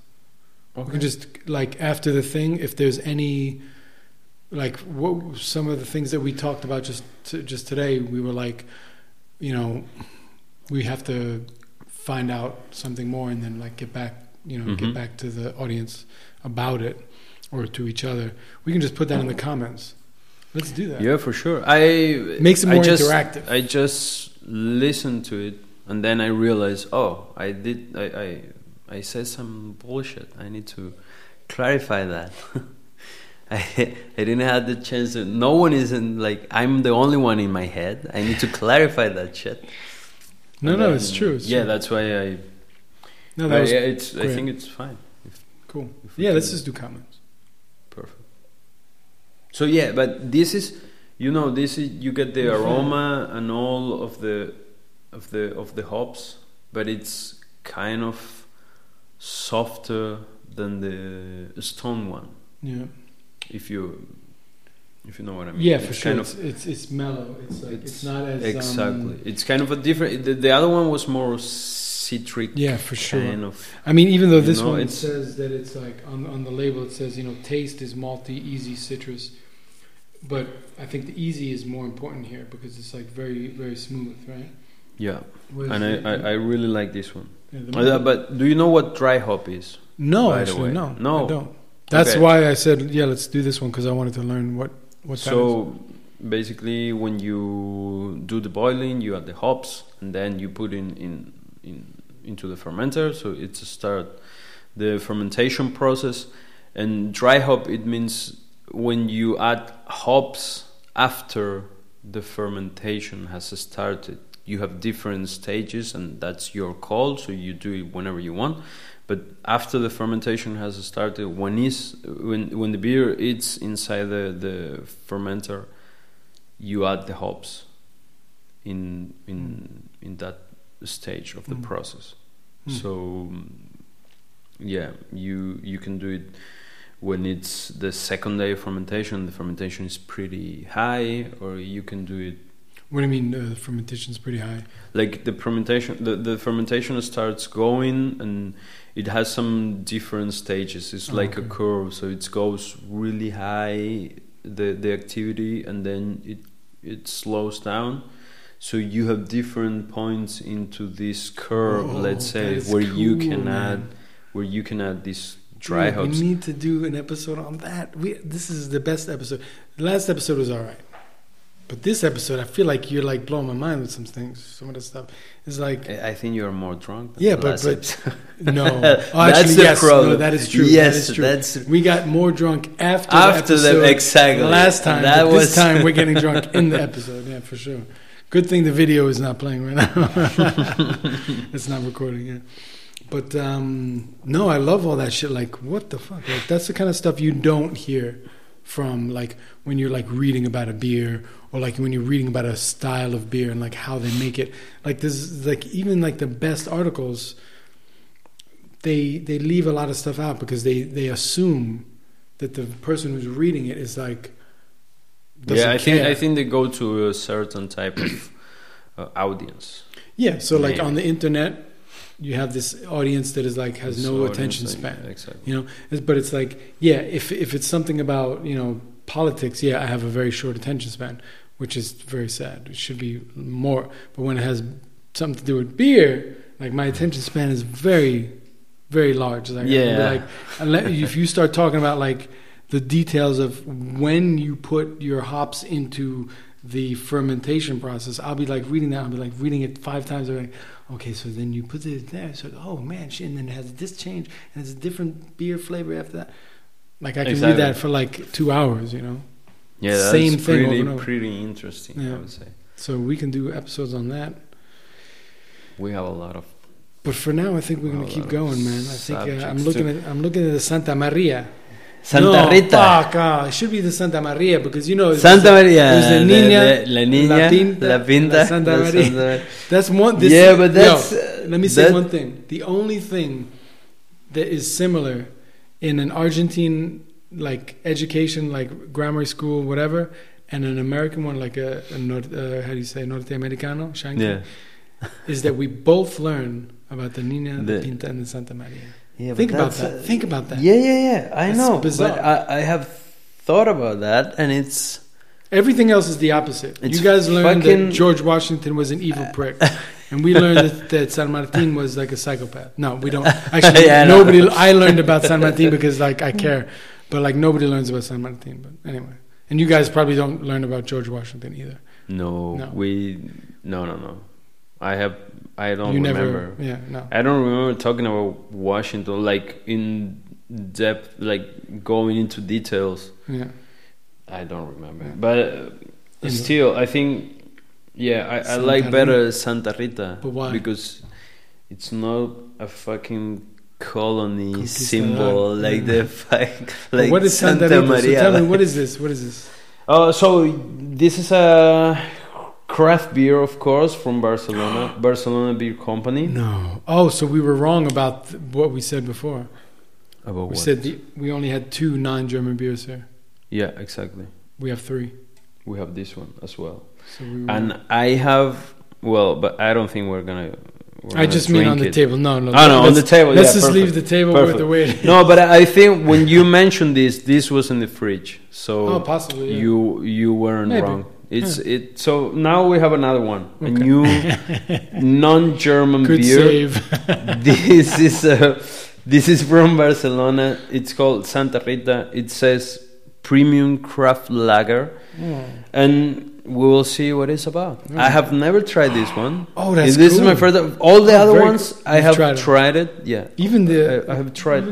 We can just like after the thing, if there's any like what some of the things that we talked about just to, just today, we were like, you know, we have to find out something more and then like get back, you know, Mhm. get back to the audience about it or to each other. We can just put that in the comments. Let's do that. Yeah, for sure. I Makes it I more just, interactive. I just listened to it, and then I realized, oh, I did. I I, I said some bullshit. I need to clarify that. *laughs* I I didn't have the chance. To, no one is in like I'm the only one in my head. I need to clarify that shit. no, And no, then- it's true. It's yeah, true. that's why I. no, that was yeah, it's. I think it's fine. cool. if Yeah, let's just do comments. So yeah, but this is, you know, this is you get the aroma and all of the, of the of the hops, but it's kind of softer than the stone one. Yeah. If you, if you know what I mean. Yeah, It's for sure. It's, it's it's mellow. It's like it's, It's not as exactly. Um, it's kind of a different. The, the other one was more citric. yeah, for sure. Kind of. I mean, even though this know, one it's- says that it's like on on the label, it says you know taste is malty, easy citrus, but I think the easy is more important here because it's like very very smooth, right? Yeah, Whereas and I, the- I, I really like this one. yeah, the Uh, but do you know what dry hop is? no, actually, no, No. I don't. That's Okay. why I said yeah, let's do this one because I wanted to learn what what that is. so basically when you do the boiling you add the hops and then you put in, in in into the fermenter so it's a start the fermentation process and dry hop it means when you add hops after the fermentation has started you have different stages and that's your call so you do it whenever you want but after the fermentation has started when is when when the beer is inside the the fermenter you add the hops in in in that stage of the Mm. process. Hmm. So mm, yeah, you you can do it when it's the second day of fermentation. The fermentation is pretty high, or you can do it What do you mean? Uh, is pretty high. like the fermentation. The, the fermentation starts going, and it has some different stages. It's Oh, like a curve, so it goes really high the the activity, and then it it slows down. So you have different points into this curve, Oh, let's say, where you can man. add where you can add these dry Dude. We need to do an episode on that. We this is the best episode. The last episode was all right, but this episode, I feel like you're like blowing my mind with some things. Some of the stuff is like I I think you're more drunk. Than Yeah, but- but- no. *laughs* Oh, That's actually, the yes, problem. no, that is true. Yes, that is true. that's we got more drunk after after the episode exactly last time. That was this time we're getting *laughs* drunk in the episode. Yeah, for sure. Good thing the video is not playing right now. *laughs* it's not recording. Yeah. But um, no, I love all that shit. Like, what the fuck? Like, that's the kind of stuff you don't hear from like when you're like reading about a beer or like when you're reading about a style of beer and like how they make it. Like this, like even like the best articles, they they leave a lot of stuff out because they they assume that the person who's reading it is like. yeah, I think. I think they go to a certain type of uh, audience. Yeah, so like Maybe. on the internet, you have this audience that is like has This no attention like, span. Exactly. You know, It's- but it's like yeah, if if it's something about you know politics, yeah, I have a very short attention span, which is very sad. It should be more. But when it has something to do with beer, like my attention span is very, very large. Like, Yeah. like unless, *laughs* if you start talking about like the details of when you put your hops into the fermentation process, I'll be like reading that. I'll be like reading it five times. I'm like, okay, so then you put it there. So oh man, shit, and then it has this change and it's a different beer flavor after that. Like I can Exactly. read that for like two hours, you know. Yeah, that's Same thing pretty over. pretty interesting. Yeah. I would say So we can do episodes on that. we have a lot of But for now, I think we're gonna keep going, man. I think uh, I'm looking to- at I'm looking at the Santa Maria. Santa no, Rita. Fuck, ah, it should be the Santa Maria because you know it's- Santa Maria. there's the Niña, la Niña, La Pinta, La Pinta, La Santa Maria. Santa- That's one. This, yeah, but that's. uh, let me say that- one thing. The only thing that is similar in an Argentine like education, like grammar school, whatever, and an American one, like a, a nor- uh, how do you say norteamericano, Shanky, Yeah. is that we both learn about the Nina, the, The- Pinta, and the Santa Maria. Yeah Think about that. uh, Think about that. Yeah, yeah, yeah. I That's know, bizarre. but I, I have thought about that, and it's Everything else is the opposite. You guys learned fucking- that George Washington was an evil *laughs* prick, and we learned that, that San Martin was like a psychopath. No, we don't. *laughs* Actually, Yeah, nobody. I learned about San Martin because like I care, but like nobody learns about San Martin. But anyway, and you guys probably don't learn about George Washington either. no, No. we no, no, no. I have. I don't you remember. never. Yeah, no. I don't remember talking about Washington like in depth, like going into details. Yeah. I don't remember, Yeah. but uh, still, I think, yeah, I, I like better Santa Rita. But why? Because it's not a fucking colony symbol like Yeah. the fact, *laughs* like what is Santa, Santa, Rita? Maria. So tell me, what is this? What is this? Oh, so this is a craft beer, of course, from Barcelona, *gasps* Barcelona Beer Company. No. Oh, so we were wrong about th- what we said before. About We what? said the, we only had two non-German beers here. yeah, exactly. We have three. We have this one as well. So we And I have well, but I don't think we're gonna. we're I just mean on the it. table. No, no. Oh no, on the table. Let's yeah, just perfect. leave the table Perfect. with the way. No, but I think when you mentioned this, this was in the fridge, so Oh, possibly. Yeah. you you weren't Maybe. wrong. It's it. So now we have another one, a new *laughs* non-German Good beer. save. *laughs* this is uh, this is from Barcelona. It's called Santa Rita. It says premium craft lager, Oh. and we will see what it's about. Mm. I have never tried this one. *gasps* Oh, that's this is my first. All the Oh, other very ones cool. I You've tried tried, it. Yeah, Even the. I, I have tried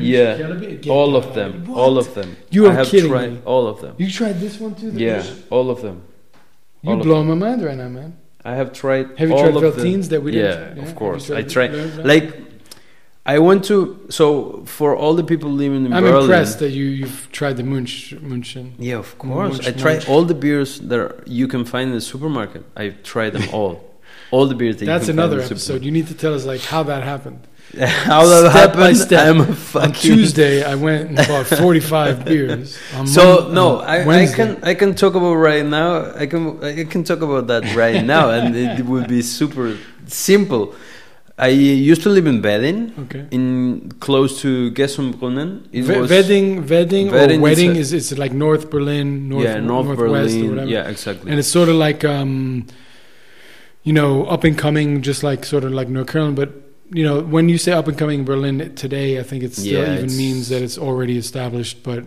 Yeah. All of them. What? All of them. You I are have kidding tried me. all of them. You tried this one too? Yeah, all of them. You all blow my mind right now, man. I have tried. Have you all tried of them. Veltins that we didn't Yeah. Yeah, of course. I tried? Like, I went to. So for all the people living in I'm Berlin. impressed that you you've tried the Munch Munchen. Yeah, of course. Munch, I tried munch. all the beers that are- you can find in the supermarket. I tried them all. all the beers. That That's you can find another in the episode. You need to tell us like how that happened. supermarket. *laughs* How that Step by happened? step. I'm a On Tuesday, I went and bought 45 beers. On So Mon- no, on I, I can I can talk about right now. I can I can talk about that right now, and it will be super simple. I used to live in Berlin, Okay. in close to Gesundbrunnen. It Ve- was Wedding, Wedding, Wedding or Wedding is it's like North Berlin, North, yeah, North Northwest Berlin. or whatever. Yeah, exactly. And it's sort of like, um, you know, up and coming, just like sort of like Neukölln. But you know, when you say up and coming Berlin today, I think it still Yeah, even means that it's already established. But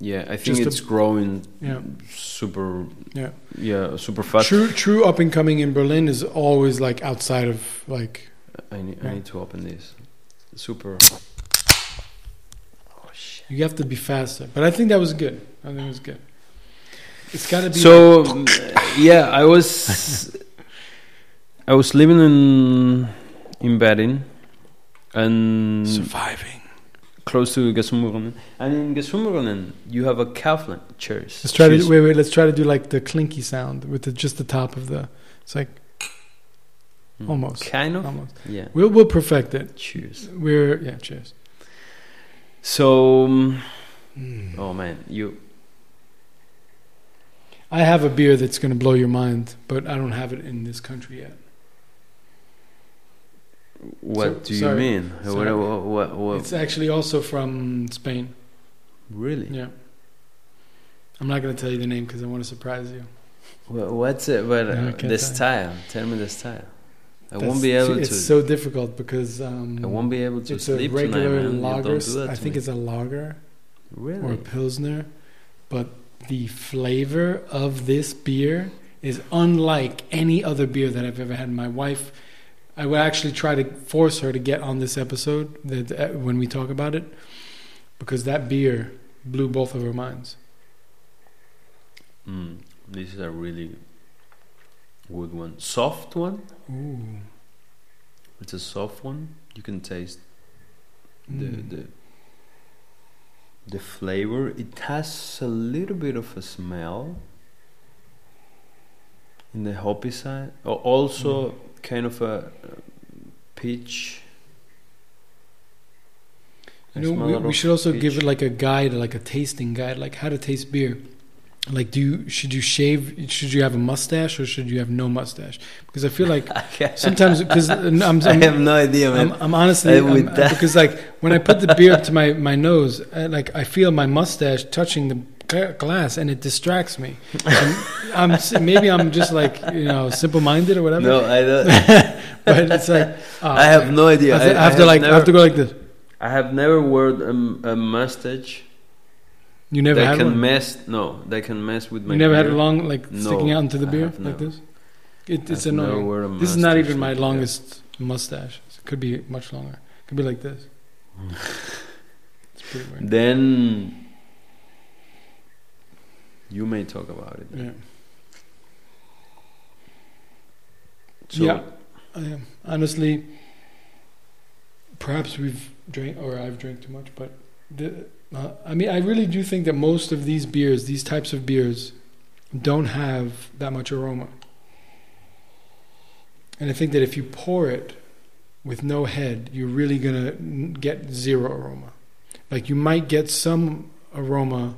yeah, I think just a- it's growing yeah, super. yeah. Yeah, super fast. True, true up and coming in Berlin is always like outside of like. I need, Yeah. I need to open this. Super. Oh shit. You have to be faster. But I think that was good. I think it was good. It's got to be. So mm, yeah, I was *laughs* I was living in in Berlin and surviving. Close to Gesundbrunnen. And in Gesundbrunnen, you have a Kaufland church. Let's try to wait. Wait. Let's try to do like the clinky sound with the, just the top of the. It's like Mm. almost. Kind of. almost. Yeah. We'll we'll perfect it. Cheers. We're yeah. Cheers. So, um, oh man, you. I have a beer that's going to blow your mind, but I don't have it in this country yet. What So- do you sorry. mean? What, what, what, It's actually also from Spain. really? Yeah. I'm not going to tell you the name because I want to surprise you. What, what's it? But No, uh, the style. Tell me the style. I That's- won't be able It's to. so difficult because um, I won't be able to it's a regular tonight, lager. do I think me. it's a lager really. or a pilsner, but the flavor of this beer is unlike any other beer that I've ever had. My wife, I would actually try to force her to get on this episode that uh, when we talk about it, because that beer blew both of our minds. Mm, this is a really good one. Soft one. Ooh. It's a soft one. You can taste Mm. the the the flavor. It has a little bit of a smell in the hoppy side. Al- Also, kind of a uh, peach. I You know, we, we should also give it like a guide, like a tasting guide, like how to taste beer. Like, do you should you shave? Should you have a mustache or should you have no mustache? Because I feel like *laughs* sometimes because I'm, *laughs* I'm, I have no idea, man. I'm, I'm honestly Uh, I'm- because like when I put the beer up to my my nose, uh, like I feel my mustache touching the glass and it distracts me. I'm maybe I'm just like you know simple minded or whatever. no, I don't. *laughs* but it's like oh, *laughs* I have oh, no idea. I have, to, I have to like I have to go like this. I have never worn a mustache You never that had can one. mess. No, that can mess with my. You never had a long like No, sticking out into the I beer like this. It, it's annoying. a This is not even my that. longest mustache. It could be much longer. It could be like this. Hmm. it's pretty weird. Then you may talk about it. Yeah. So, Yeah. I honestly. Perhaps we've drank, or I've drank too much, but the, uh, I mean, I really do think that most of these beers, these types of beers, don't have that much aroma. And I think that if you pour it with no head, you're really gonna get zero aroma. Like you might get some aroma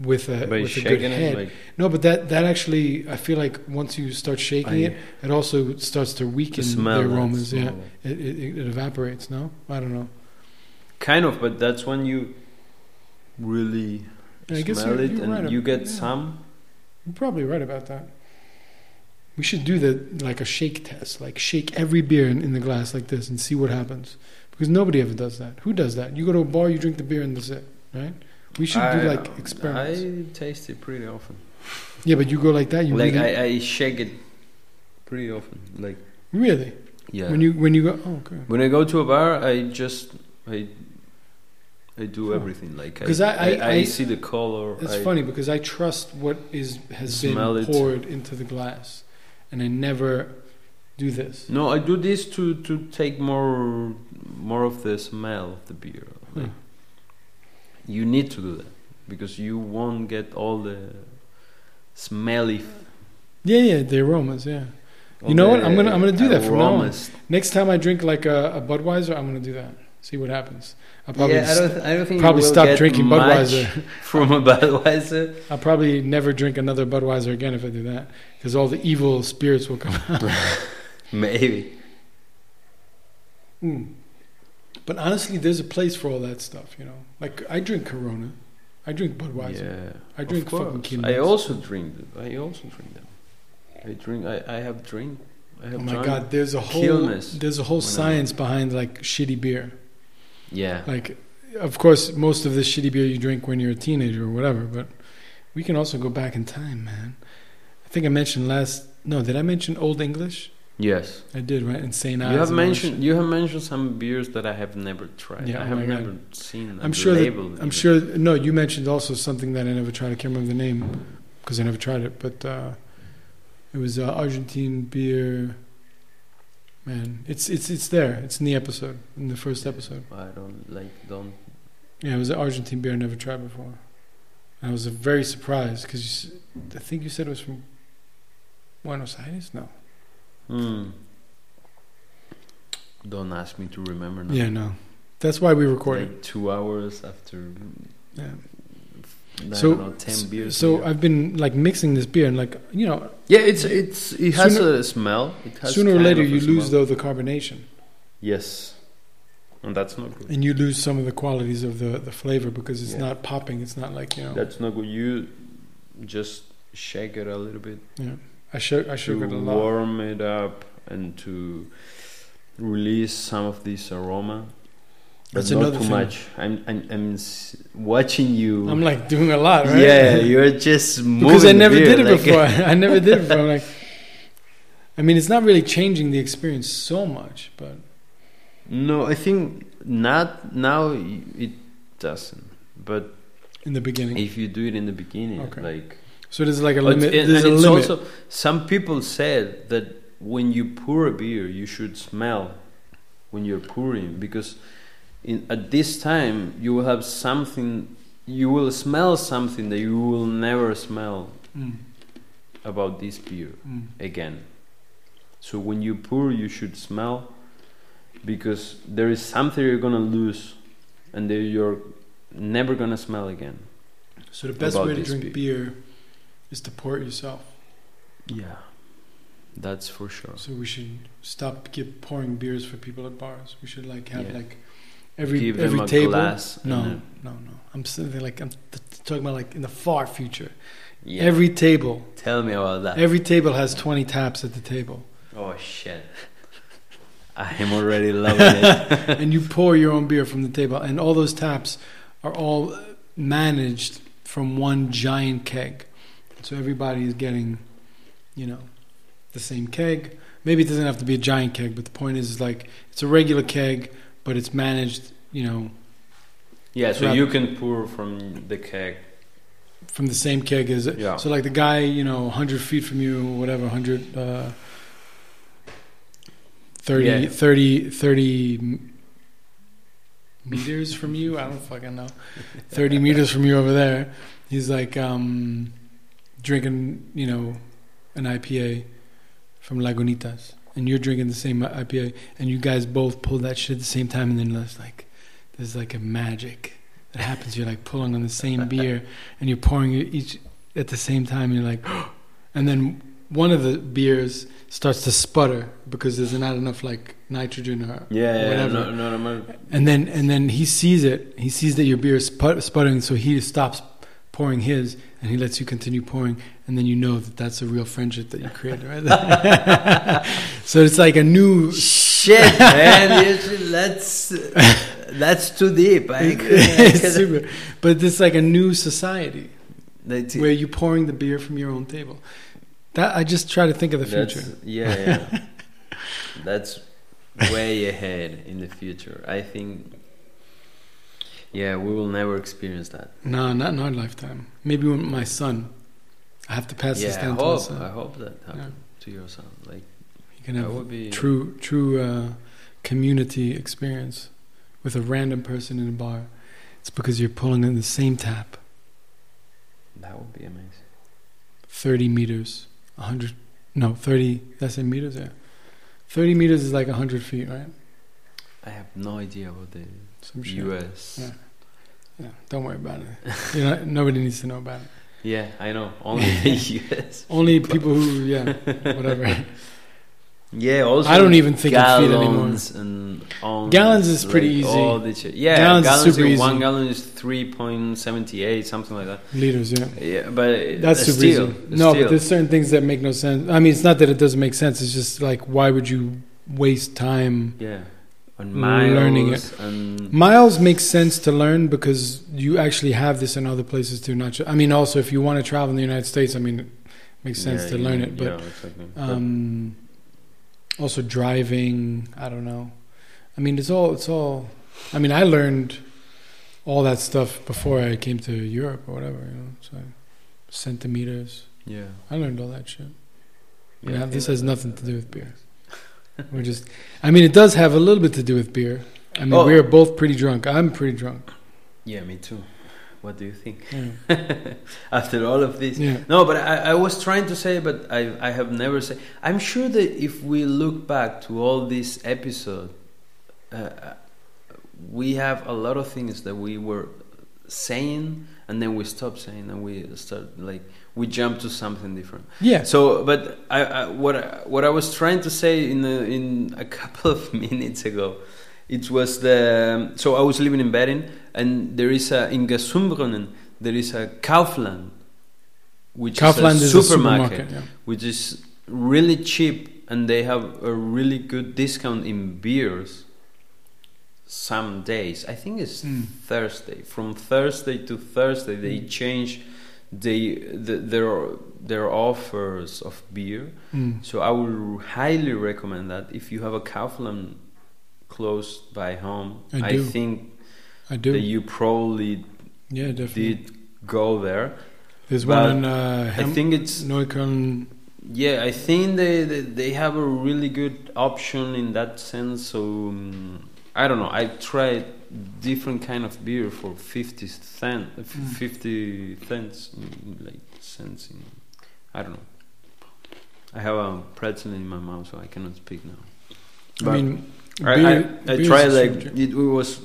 with a with a good head. like No, but that that actually, I feel like once you start shaking I- it, it also starts to the weaken smell. the aromas. Yeah, it, it it evaporates. No, I don't know. Kind of, but that's when you really I smell it, and right you get yeah. some. You're probably right about that. We should do the like a shake test, like shake every beer in, in the glass like this and see what happens. Because nobody ever does that. Who does that? You go to a bar, you drink the beer, and that's it, right? We should do like experiments. I taste it pretty often. yeah, but you go like that. You like really, I, I shake it pretty often. Like really yeah. when you when you go. Oh, okay. When I go to a bar, I just I I do Huh. everything. Like 'Cause I, I- I- I, I- see the color. It's I, funny because I trust what is has been it. poured into the glass, and I never do this. No, I do this to to take more more of the smell of the beer. You need to do that because you won't get all the smelly. f- Yeah, yeah, the aromas, yeah. You know what? I'm gonna- I'm gonna do that from now on. Next time I drink like a, a Budweiser, I'm gonna do that. See what happens. I'll probably yeah, I don't, I don't think probably stop drinking Budweiser. *laughs* from a Budweiser. I'll probably never drink another Budweiser again if I do that, because all the evil spirits will come out. *laughs* Maybe. Mm. But honestly, there's a place for all that stuff. You know, like I drink Corona, I drink Budweiser, Yeah. I drink fucking course. I also drink. I also drink them. I drink. I, I have drink. I have Oh my god, there's a whole there's a whole when I- science behind like shitty beer. Yeah. Like, of course, most of the shitty beer you drink when you're a teenager or whatever. But we can also go back in time, man. I think I mentioned last. No, did I mention Old English? Yes. I did, right? Insane You have and all that mentioned. You have mentioned some beers that I have never tried. Yeah, I oh have my God. never seen. I'm the sure that- label I'm even. sure. No, you mentioned also something that I never tried. I can't remember the name because I never tried it. But uh, it was uh, Argentine beer. Man, it's it's it's there. It's in the episode, in the first episode. I don't like. Don't. Yeah, it was an Argentine beer I never tried before. And I was very surprised because I think you said it was from Buenos Aires. No. Hmm. Don't ask me to remember now. Yeah, no. That's why we recorded. Like two hours after. Yeah. I So- know, ten beers. So here. I've been like mixing this beer and like you know yeah, it's it's it has Sooner- a smell. It has sooner or later you lose smell. though the carbonation Yes, and that's not good. and you lose some of the qualities of the the flavor because it's Yeah. not popping. It's not like you know. That's not good. You just shake it a little bit yeah. I shook I shook to a lot. warm it up and to release some of this aroma. But That's not another too thing. much. I'm I'm, I'm watching you. I'm like doing a lot, right? Yeah, *laughs* you're just moving because I never beer, did it like- before. *laughs* *laughs* I never did it before. I'm like, I mean, it's not really changing the experience so much, but No, I think not now. It doesn't. But in the beginning. if you do it in the beginning, Okay. like So there's like a limit. it- There's and a it's limit. also some people said that when you pour a beer, you should smell when you're pouring because in, at this time you will have something, you will smell something that you will never smell Mm, about this beer mm. again. So when you pour, you should smell because there is something you're gonna lose, and that you're never gonna smell again. So the best way to drink beer. beer is to pour it yourself. Yeah, that's for sure. So we should stop keep pouring beers for people at bars. We should like have Yeah. like every Give every table. No, no, no. I'm saying like I'm talking about like in the far future. Yeah. Every table, Tell me about that. every table has 20 taps at the table, oh shit! *laughs* I am already loving it. *laughs* and you pour your own beer from the table, and all those taps are all managed from one giant keg. So everybody is getting, you know, the same keg. Maybe it doesn't have to be a giant keg, but the point is, is like it's a regular keg, but it's managed, you know, yeah, so Right. you can pour from the keg. from the same keg as Yeah. So like the guy, you know, 100 feet from you, whatever, 100, uh, 30, Yeah. 30, 30 meters from you. I don't fucking know. *laughs* 30 meters from you over there. He's like um, drinking, you know, an IPA from Lagunitas. And you're drinking the same IPA. And you guys both pull that shit at the same time. And then there's like, there's like a magic that happens. You're like pulling on the same *laughs* beer and you're pouring it each at the same time. And you're like, *gasps* and then one of the beers starts to sputter because there's not enough like nitrogen or Yeah, yeah, whatever. no, no, no, no. And then and then he sees it. He sees that your beer is sput- sputtering, so he stops pouring his, and he lets you continue pouring. And then you know that that's a real friendship that you created, right? *laughs* *laughs* so it's like a new. Shit, man! that's that's too deep. I it's *laughs* super, but it's like a new society that's, where you're pouring the beer from your own table. That I just try to think of the future. Yeah, yeah. that's way ahead in the future. I think. Yeah, we will never experience that. No, not in our lifetime. Maybe when my son. I have to pass this yeah, I down to my hope. son. I hope that happens to your son. Like You can have be true true uh, community experience with a random person in a bar. It's because you're pulling in the same tap, That would be amazing. thirty meters, hundred No, 30. That's in meters, yeah. 30 meters is like 100 feet, right? I have no idea about the Some. U.S. Yeah. Yeah, don't worry about it. you know, nobody needs to know about it. Yeah, I know. *laughs* Only *laughs* the U.S. Only people who, yeah, whatever. *laughs* Yeah, also I don't even think in feet anymore. gallons and ounces, Gallons is pretty like, easy. Shit. Yeah, Gallons is super is- One gallon is three point seventy eight, something like that. Liters, yeah. Yeah, but That's super still, easy. No, still. but there's certain things that make no sense. I mean, it's not that it doesn't make sense. It's just like, why would you waste time? yeah, on miles learning it. and Miles makes sense to learn because you actually have this in other places too. Not ju- I mean, also if you want to travel in the United States, I mean, it makes sense Yeah, to yeah, learn it. But yeah, exactly. But- um, also driving, I don't know. I mean, it's all it's all. I mean, I learned all that stuff before I came to Europe or whatever. You know, so centimeters. yeah, I learned all that shit. Yeah, this has nothing to do with beer. We're just. I mean, it does have a little bit to do with beer. I mean, Oh. we're both pretty drunk. I'm pretty drunk. Yeah, me too. What do you think? Yeah. *laughs* After all of this, yeah. No, but I, I was trying to say, but I, I have never said. I'm sure that if we look back to all these episodes, uh, we have a lot of things that we were saying, and then we stop saying, and we start like we jump to something different. Yeah. So, but I, I what I, what I was trying to say in a, in *laughs* a couple of minutes ago, it was the so I was living in Berlin, and there is a in Gesundbrunnen there is a Kaufland, which Kaufland is a is supermarket, a supermarket. Yeah. which is really cheap, and they have a really good discount in beers. Some days, I think it's Mm. Thursday. From Thursday to Thursday, they Mm. change they the, their their offers of beer. Mm. So I would highly recommend that if you have a Kaufland close by home. I do. think I do. that you probably yeah, definitely. did go there. There's but one in uh, I think it's Neukölln. yeah. I think they they, they have a really good option in that sense. So um, I don't know. I tried different kind of beer for fifty cent, uh, Mm. fifty cents, like cents. In, I don't know. I have a pretzel in my mouth, so I cannot speak now. I mean, I, beer- I, I beer tried like it was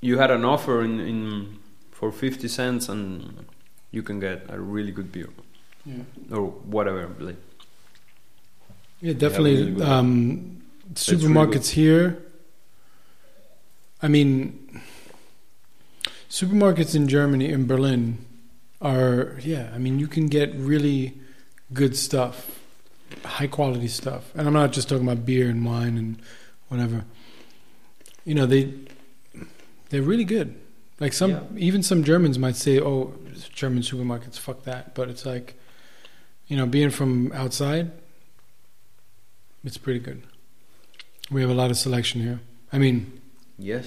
you had an offer in, in for 50 cents and you can get a really good beer Yeah. or whatever like Yeah, definitely. good. Um, really supermarkets here. I mean, supermarkets in Germany, in Berlin, are yeah. I mean, you can get really good stuff, high quality stuff, and I'm not just talking about beer and wine and whatever. You know, they they're really good. Like some, Yeah. even some Germans might say, "Oh, German supermarkets, fuck that." But it's like, you know, being from outside, it's pretty good. We have a lot of selection here. I mean, yes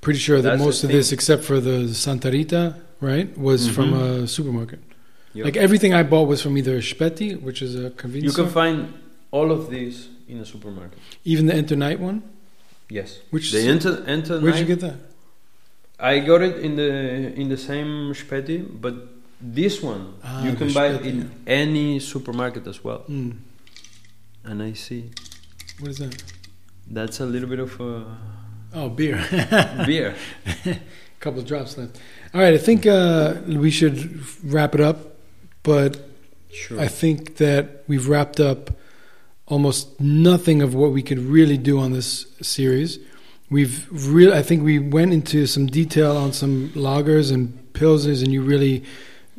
pretty sure that That's most of thing. this, except for the Santa Rita, right, was from Mhm. a supermarket. Yeah. Like everything I bought was from either Späti, which is a convenience. you can find all of these in a supermarket even the Enter Night one. yes Which the enter enter where'd you get that? I got it in the in the same Späti but this one Ah, you can buy in yeah. any supermarket as well Mm. and I see What is that? that's a little bit of a Oh, beer. *laughs* beer A couple of drops left. All right, I think uh, we should wrap it up, but sure I think that we've wrapped up almost nothing of what we could really do on this series. We've real I think we went into some detail on some lagers and pilsners, and you really,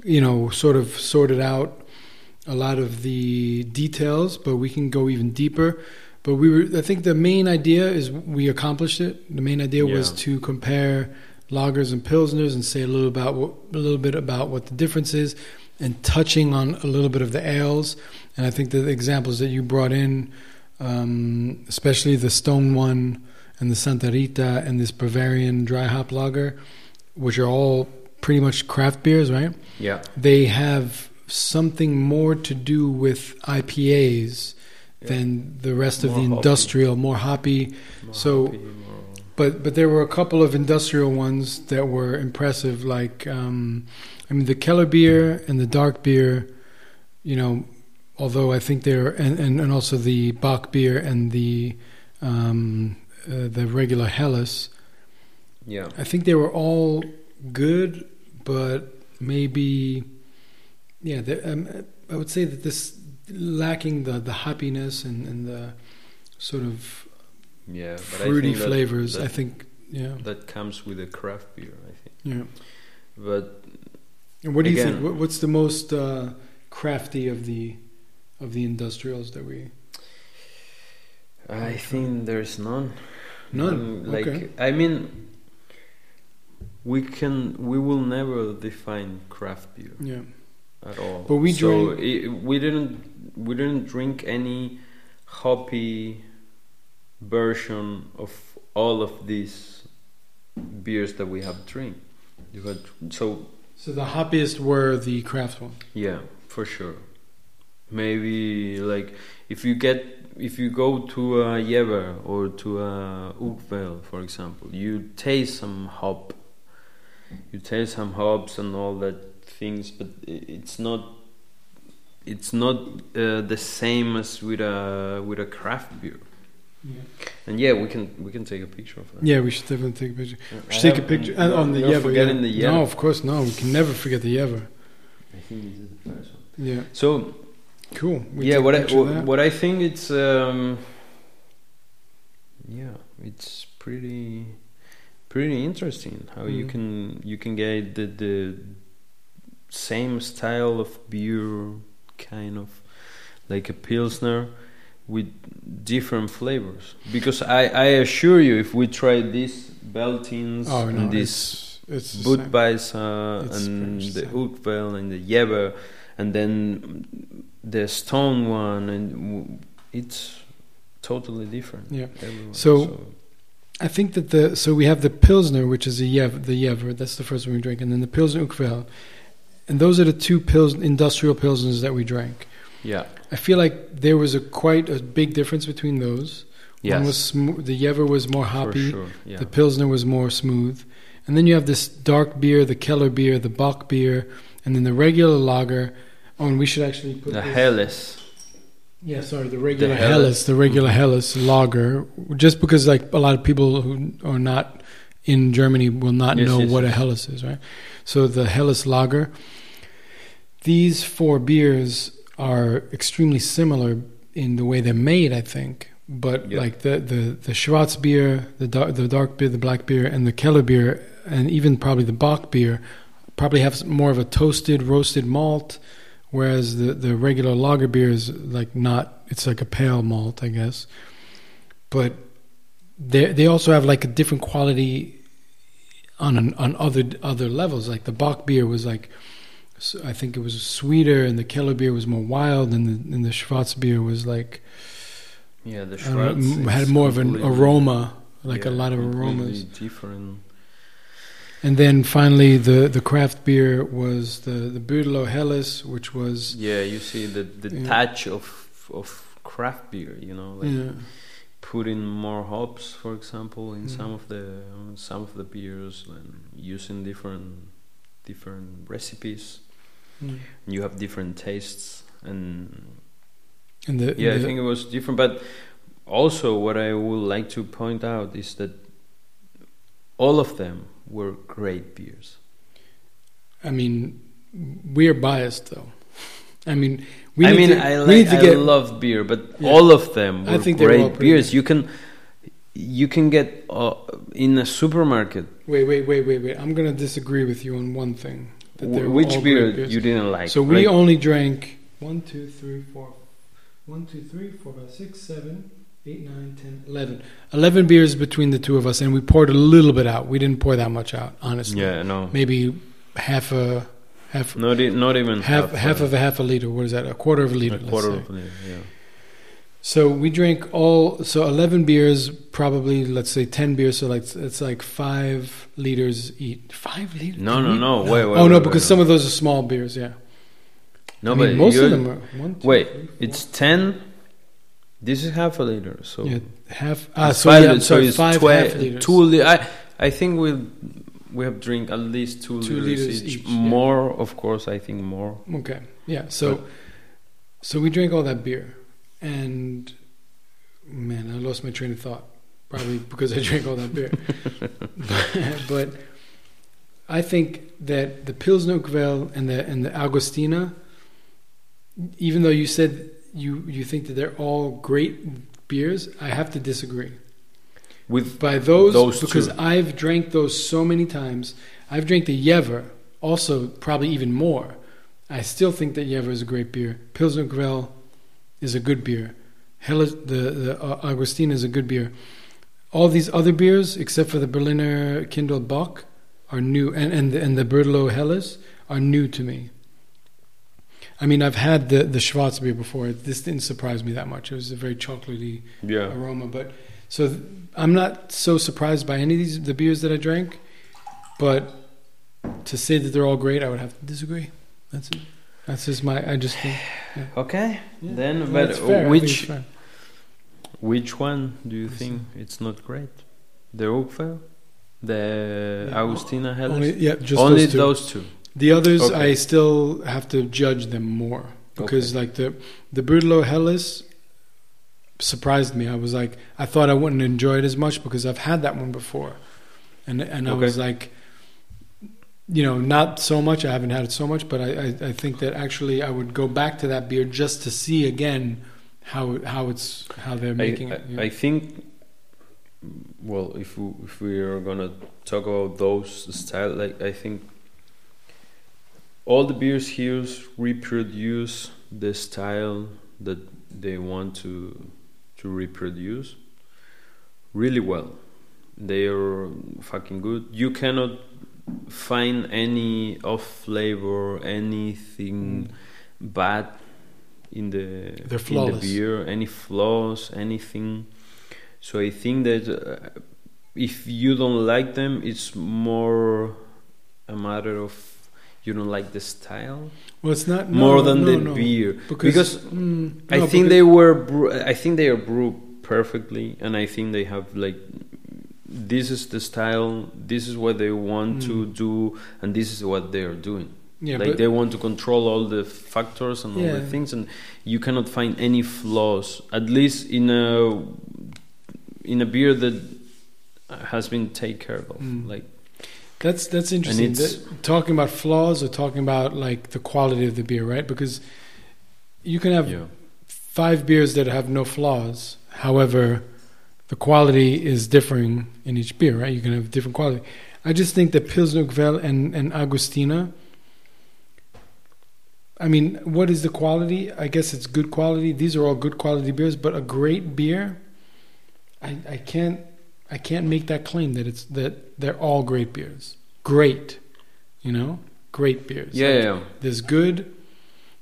you know, sort of sorted out a lot of the details. But we can go even deeper. But we were, I think the main idea is we accomplished it. The main idea was to compare lagers and pilsners and say a little about what, a little bit about what the difference is, and touching on a little bit of the ales. And I think the examples that you brought in, um, especially the Stone one and the Santa Rita and this Bavarian dry hop lager, which are all pretty much craft beers, right? yeah They have something more to do with IPAs than the rest of the hoppy. industrial, more hoppy. More So- happy, more- But but there were a couple of industrial ones that were impressive. Like um, I mean, the Kellerbier and the dark beer, you know, although I think they're and, and, and also the Bock beer and the um, uh, the regular Helles. Yeah. I think they were all good, but maybe yeah. Um, I would say that this lacking the the happiness and, and the sort of Yeah. But I fruity think that- flavors. that- I think yeah that comes with a craft beer, I think. yeah. But And what do you think? What, what's the most uh, crafty of the of the industrials that we? I think there's none. None. Like okay. I mean, we can we will never define craft beer Yeah. at all. But we so drink- it, we didn't we didn't drink any hoppy version of all of these beers that we have drink. So So the hoppiest were the craft ones. Yeah, for sure. Maybe like if you get if you go to a Jever or to a Urquell, for example, you taste some hop, you taste some hops and all that things, but it's not it's not uh, the same as with a with a craft beer. Yeah. And yeah, we can we can take a picture of that. Yeah, we should definitely take a picture. Yeah, We I take a have- picture no- and on the not Jever. forgetting yeah. the Jever. No, of course, no. We can never forget the Jever. I think this is the first one. Yeah, So cool. We yeah what I, what, what I think it's um yeah it's pretty pretty interesting how you Mm. can you can get the the same style of beer kind of like a pilsner with different flavors because I I assure you if we try these Veltins Oh no, and it's. Budweiser It's and the. Urquell and the Jever and then the Stone one and w- it's totally different. Yeah. everyone. So- I think that the so we have the Pilsner, which is a the Jever. That's the first one we drink, and then the Pilsner Urquell, and those are the two pils, industrial pilsners that we drank. yeah, I feel like there was a quite a big difference between those. yes, One was smo- the Jever was more hoppy, sure. Yeah, the Pilsner was more smooth, and then you have this dark beer, the Keller beer, the Bock beer, and then the regular lager. Oh, and we should actually put the this- Helles. Yeah, sorry, the regular Helles. Helles, the regular Helles lager. Just because like a lot of people who are not in Germany will not Yes, know yes, what a yes. Helles is, right? So the Helles lager. These four beers are extremely similar in the way they're made, I think. But Yeah. like the the the Schwarz beer, the dark, the dark beer, the black beer, and the Keller beer, and even probably the Bock beer, probably have more of a toasted, roasted malt, whereas the the regular lager beer is like not. It's like a pale malt, I guess. But they they also have like a different quality on an, on other other levels. Like the Bock beer was like. I think it was sweeter, and the Keller beer was more wild, and the and the Schwarz beer was like Yeah, the don't know, had more of an aroma, like a lot of aromas. Different. And then finally, the the craft beer was the the BRLO Helles, which was Yeah, you see the the Yeah. touch of of craft beer. You know, like yeah, putting more hops, for example, in Mm. some of the some of the beers, and using different different recipes. Mm. You have different tastes, and and the yeah, I think it was different. But also, what I would like to point out is that all of them were great beers. I mean, we're biased though. I mean, we I need mean, to, I, like, to I get love beer, but Yeah. all of them I were think they were great beers. You can you can get uh, in a supermarket. wait, wait, wait, wait, wait. I'm gonna disagree with you on one thing. That they W- which beer you didn't like? So we only drank one, two, three, four, one, two, three, four, five, six, seven, eight, nine, ten, eleven. Eleven beers between the two of us, and we poured a little bit out. We didn't pour that much out, honestly. yeah, no, Maybe half a half not not even half half uh, of a half a liter. What is that? A quarter of a liter. a quarter say. of a liter. Yeah, So we drank all so eleven beers, probably let's say ten beers. So like it's like five liters each. Five liters? No, Did no, no, wait, wait, oh no, wait, because wait, some of those are small beers. Yeah. no, I but most of you're- them are one. Two, Wait, three, four. it's ten. This is half a liter, so yeah half. Ah, so five yeah, lit- so it's five twe- half liters. Two li- I I think we we have drink at least two, Two liters, liters each. each, yeah. More, of course, I think more. Okay. Yeah. So So we drank all that beer, and man, I lost my train of thought. Probably *laughs* because I drank all that beer. *laughs* but I think that the Pilsner Urquell and the and the Augustiner, even though you said you you think that they're all great beers, I have to disagree. With By those, Those because two. I've drank those so many times. I've drank the Jever, also probably even more. I still think that Jever is a great beer. Pilsner Urquell is a good beer. Hella, the the uh, Augustiner is a good beer. All these other beers, except for the Berliner Kindl Bock, are new, and and the, and the BRLO Helles are new to me. I mean, I've had the the Schwarz beer before. This didn't surprise me that much. It was a very chocolatey yeah, aroma. But so th- I'm not so surprised by any of these the beers that I drank. But to say that they're all great, I would have to disagree. That's it. That's just my. I just think. okay. Yeah. Then, but fair. I think it's which which one do you think it's not great? The Urquell, the Yeah. Augustiner Helles, Only, yeah, just Only those two. those two. The others, Okay. I still have to judge them more because, like the the BRLO Helles surprised me. I was like, I thought I wouldn't enjoy it as much because I've had that one before, and and I Okay. was like, you know, not so much. I haven't had it so much, but I, I I think that actually I would go back to that beer just to see again how how it's how they're I, making it. I, yeah. I think. Well, if we, if we are gonna talk about those style, like I think all the beers here reproduce the style that they want to to reproduce really well. They are fucking good. You cannot find any off flavor, anything bad in the in the beer, any flaws, anything. So I think that uh, if you don't like them, it's more a matter of you don't like the style well, it's not no, more than no, the no. beer. because, because mm, I think because- they were. I think they are brewed perfectly, and I think they have like. This is the style. This is what they want to Mm. do, and this is what they are doing. yeah, like they want to control all the factors and all the things, and you cannot find any flaws. At least in a in a beer that has been taken care of. Mm. Like That's that's interesting. That- talking about flaws or talking about like the quality of the beer, right? Because you can have yeah, five beers that have no flaws. However, the quality is differing in each beer, right? You can have different quality. I just think that Pilsner Urquell and, and Augustiner. I mean, what is the quality? I guess it's good quality. These are all good quality beers, but a great beer, I, I can't I can't make that claim that it's that they're all great beers. Great, you know, great beers. yeah, Like, yeah. there's good,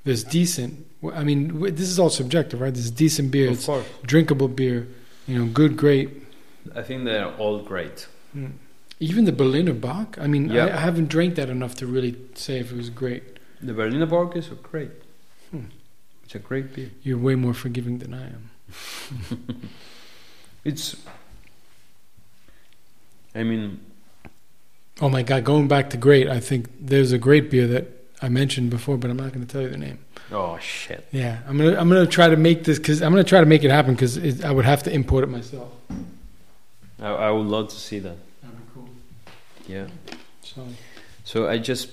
there's decent. I mean, this is all subjective, right? There's decent beer, Of it's course, drinkable beer, you know, good, great. I think they are all great. Mm. Even the Berliner Bock. I mean, Yeah. I, I haven't drank that enough to really say if it was great. The Berliner Bock is great. Hmm. It's a great beer. You're way more forgiving than I am. *laughs* It's. I mean, Oh my God, going back to great, I think there's a great beer that I mentioned before, but I'm not going to tell you the name. Oh shit. Yeah, I'm gonna I'm gonna try to make this because I'm gonna try to make it happen because I would have to import it myself. I, I would love to see that. That'd be cool. Yeah. So So I just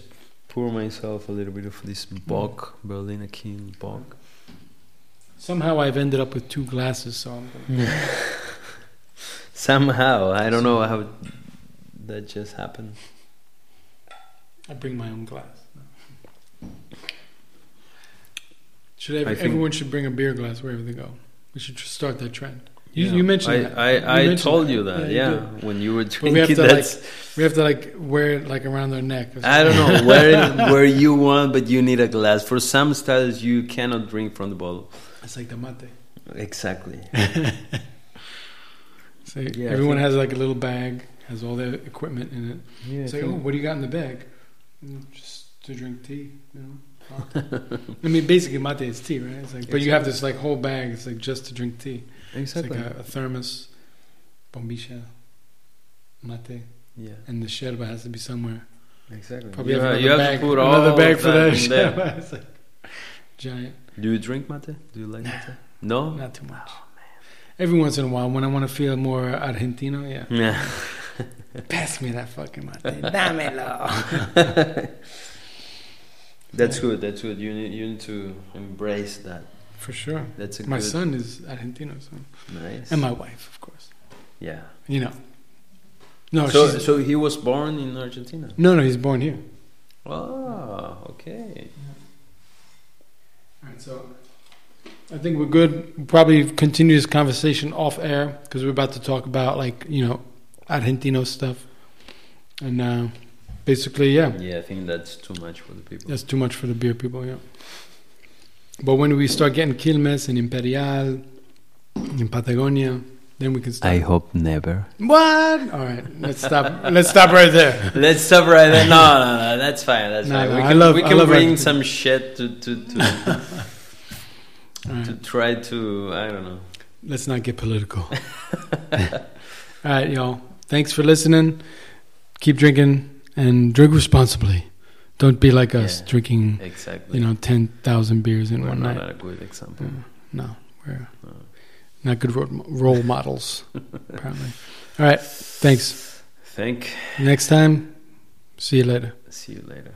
pour myself a little bit of this Bock, Berliner Kindl Bock. somehow I've ended up with two glasses, so I'm gonna. *laughs* Somehow, I don't know how that just happened. I bring my own glass. Should think- everyone should bring a beer glass wherever they go? We should start that trend. You, Yeah. you mentioned I, that. I, You I mentioned told you that, you yeah. did. when you were But we have drinking, to like we have to like wear it like around their neck. I don't *laughs* know where where you want, but you need a glass. For some styles, you cannot drink from the bottle. It's like the mate. Exactly. *laughs* So Yeah, everyone has like a little bag, has all their equipment in it. Yeah, It's like, oh, what do you got in the bag? "Mm, Just to drink tea, you know. Mate." I mean, basically, mate is tea, right? It's like, but you have this like whole bag. It's like just to drink tea. exactly. It's like a, a thermos, bombisha, mate, yeah, and the sherba has to be somewhere. exactly. Probably you have another you have bag, to put another all bag for that. in there. sherba. *laughs* It's like, giant. Do you drink mate? Do you like mate? No. Not too much. Oh, Every once in a while, when I want to feel more Argentino, yeah. Yeah. *laughs* Pass me that fucking mate. *laughs* Dámelo. That's good. That's good. You need you need to embrace that. For sure. That's a My good. son is Argentino, so. Nice. And my wife, of course. yeah. You know. No, so so he was born in Argentina. no, no, he's born here. Oh, okay. All right, so I think we're good. We'll probably continue this conversation off air because we're about to talk about like you know Argentino stuff, and uh, basically, yeah, Yeah, I think that's too much for the people. that's too much for the beer people. Yeah, but when we start getting Quilmes and Imperial in Patagonia, then we can start. I hope never. what? All right, let's stop. let's stop right there. *laughs* Let's stop right there. No, no, no. That's fine. That's No, fine. no, we I can, love- we can love bring Argentina. some shit to to to, *laughs* All right. to try to I don't know. Let's not get political. *laughs* All right, y'all. Thanks for listening. Keep drinking and drink responsibly. Don't be like us Yeah. drinking, Exactly. you know, 10,000 beers in We're one not night. a good example. No, we're No. not good role, role models, *laughs* apparently. All right, thanks. Thank. Next time, see you later. See you later.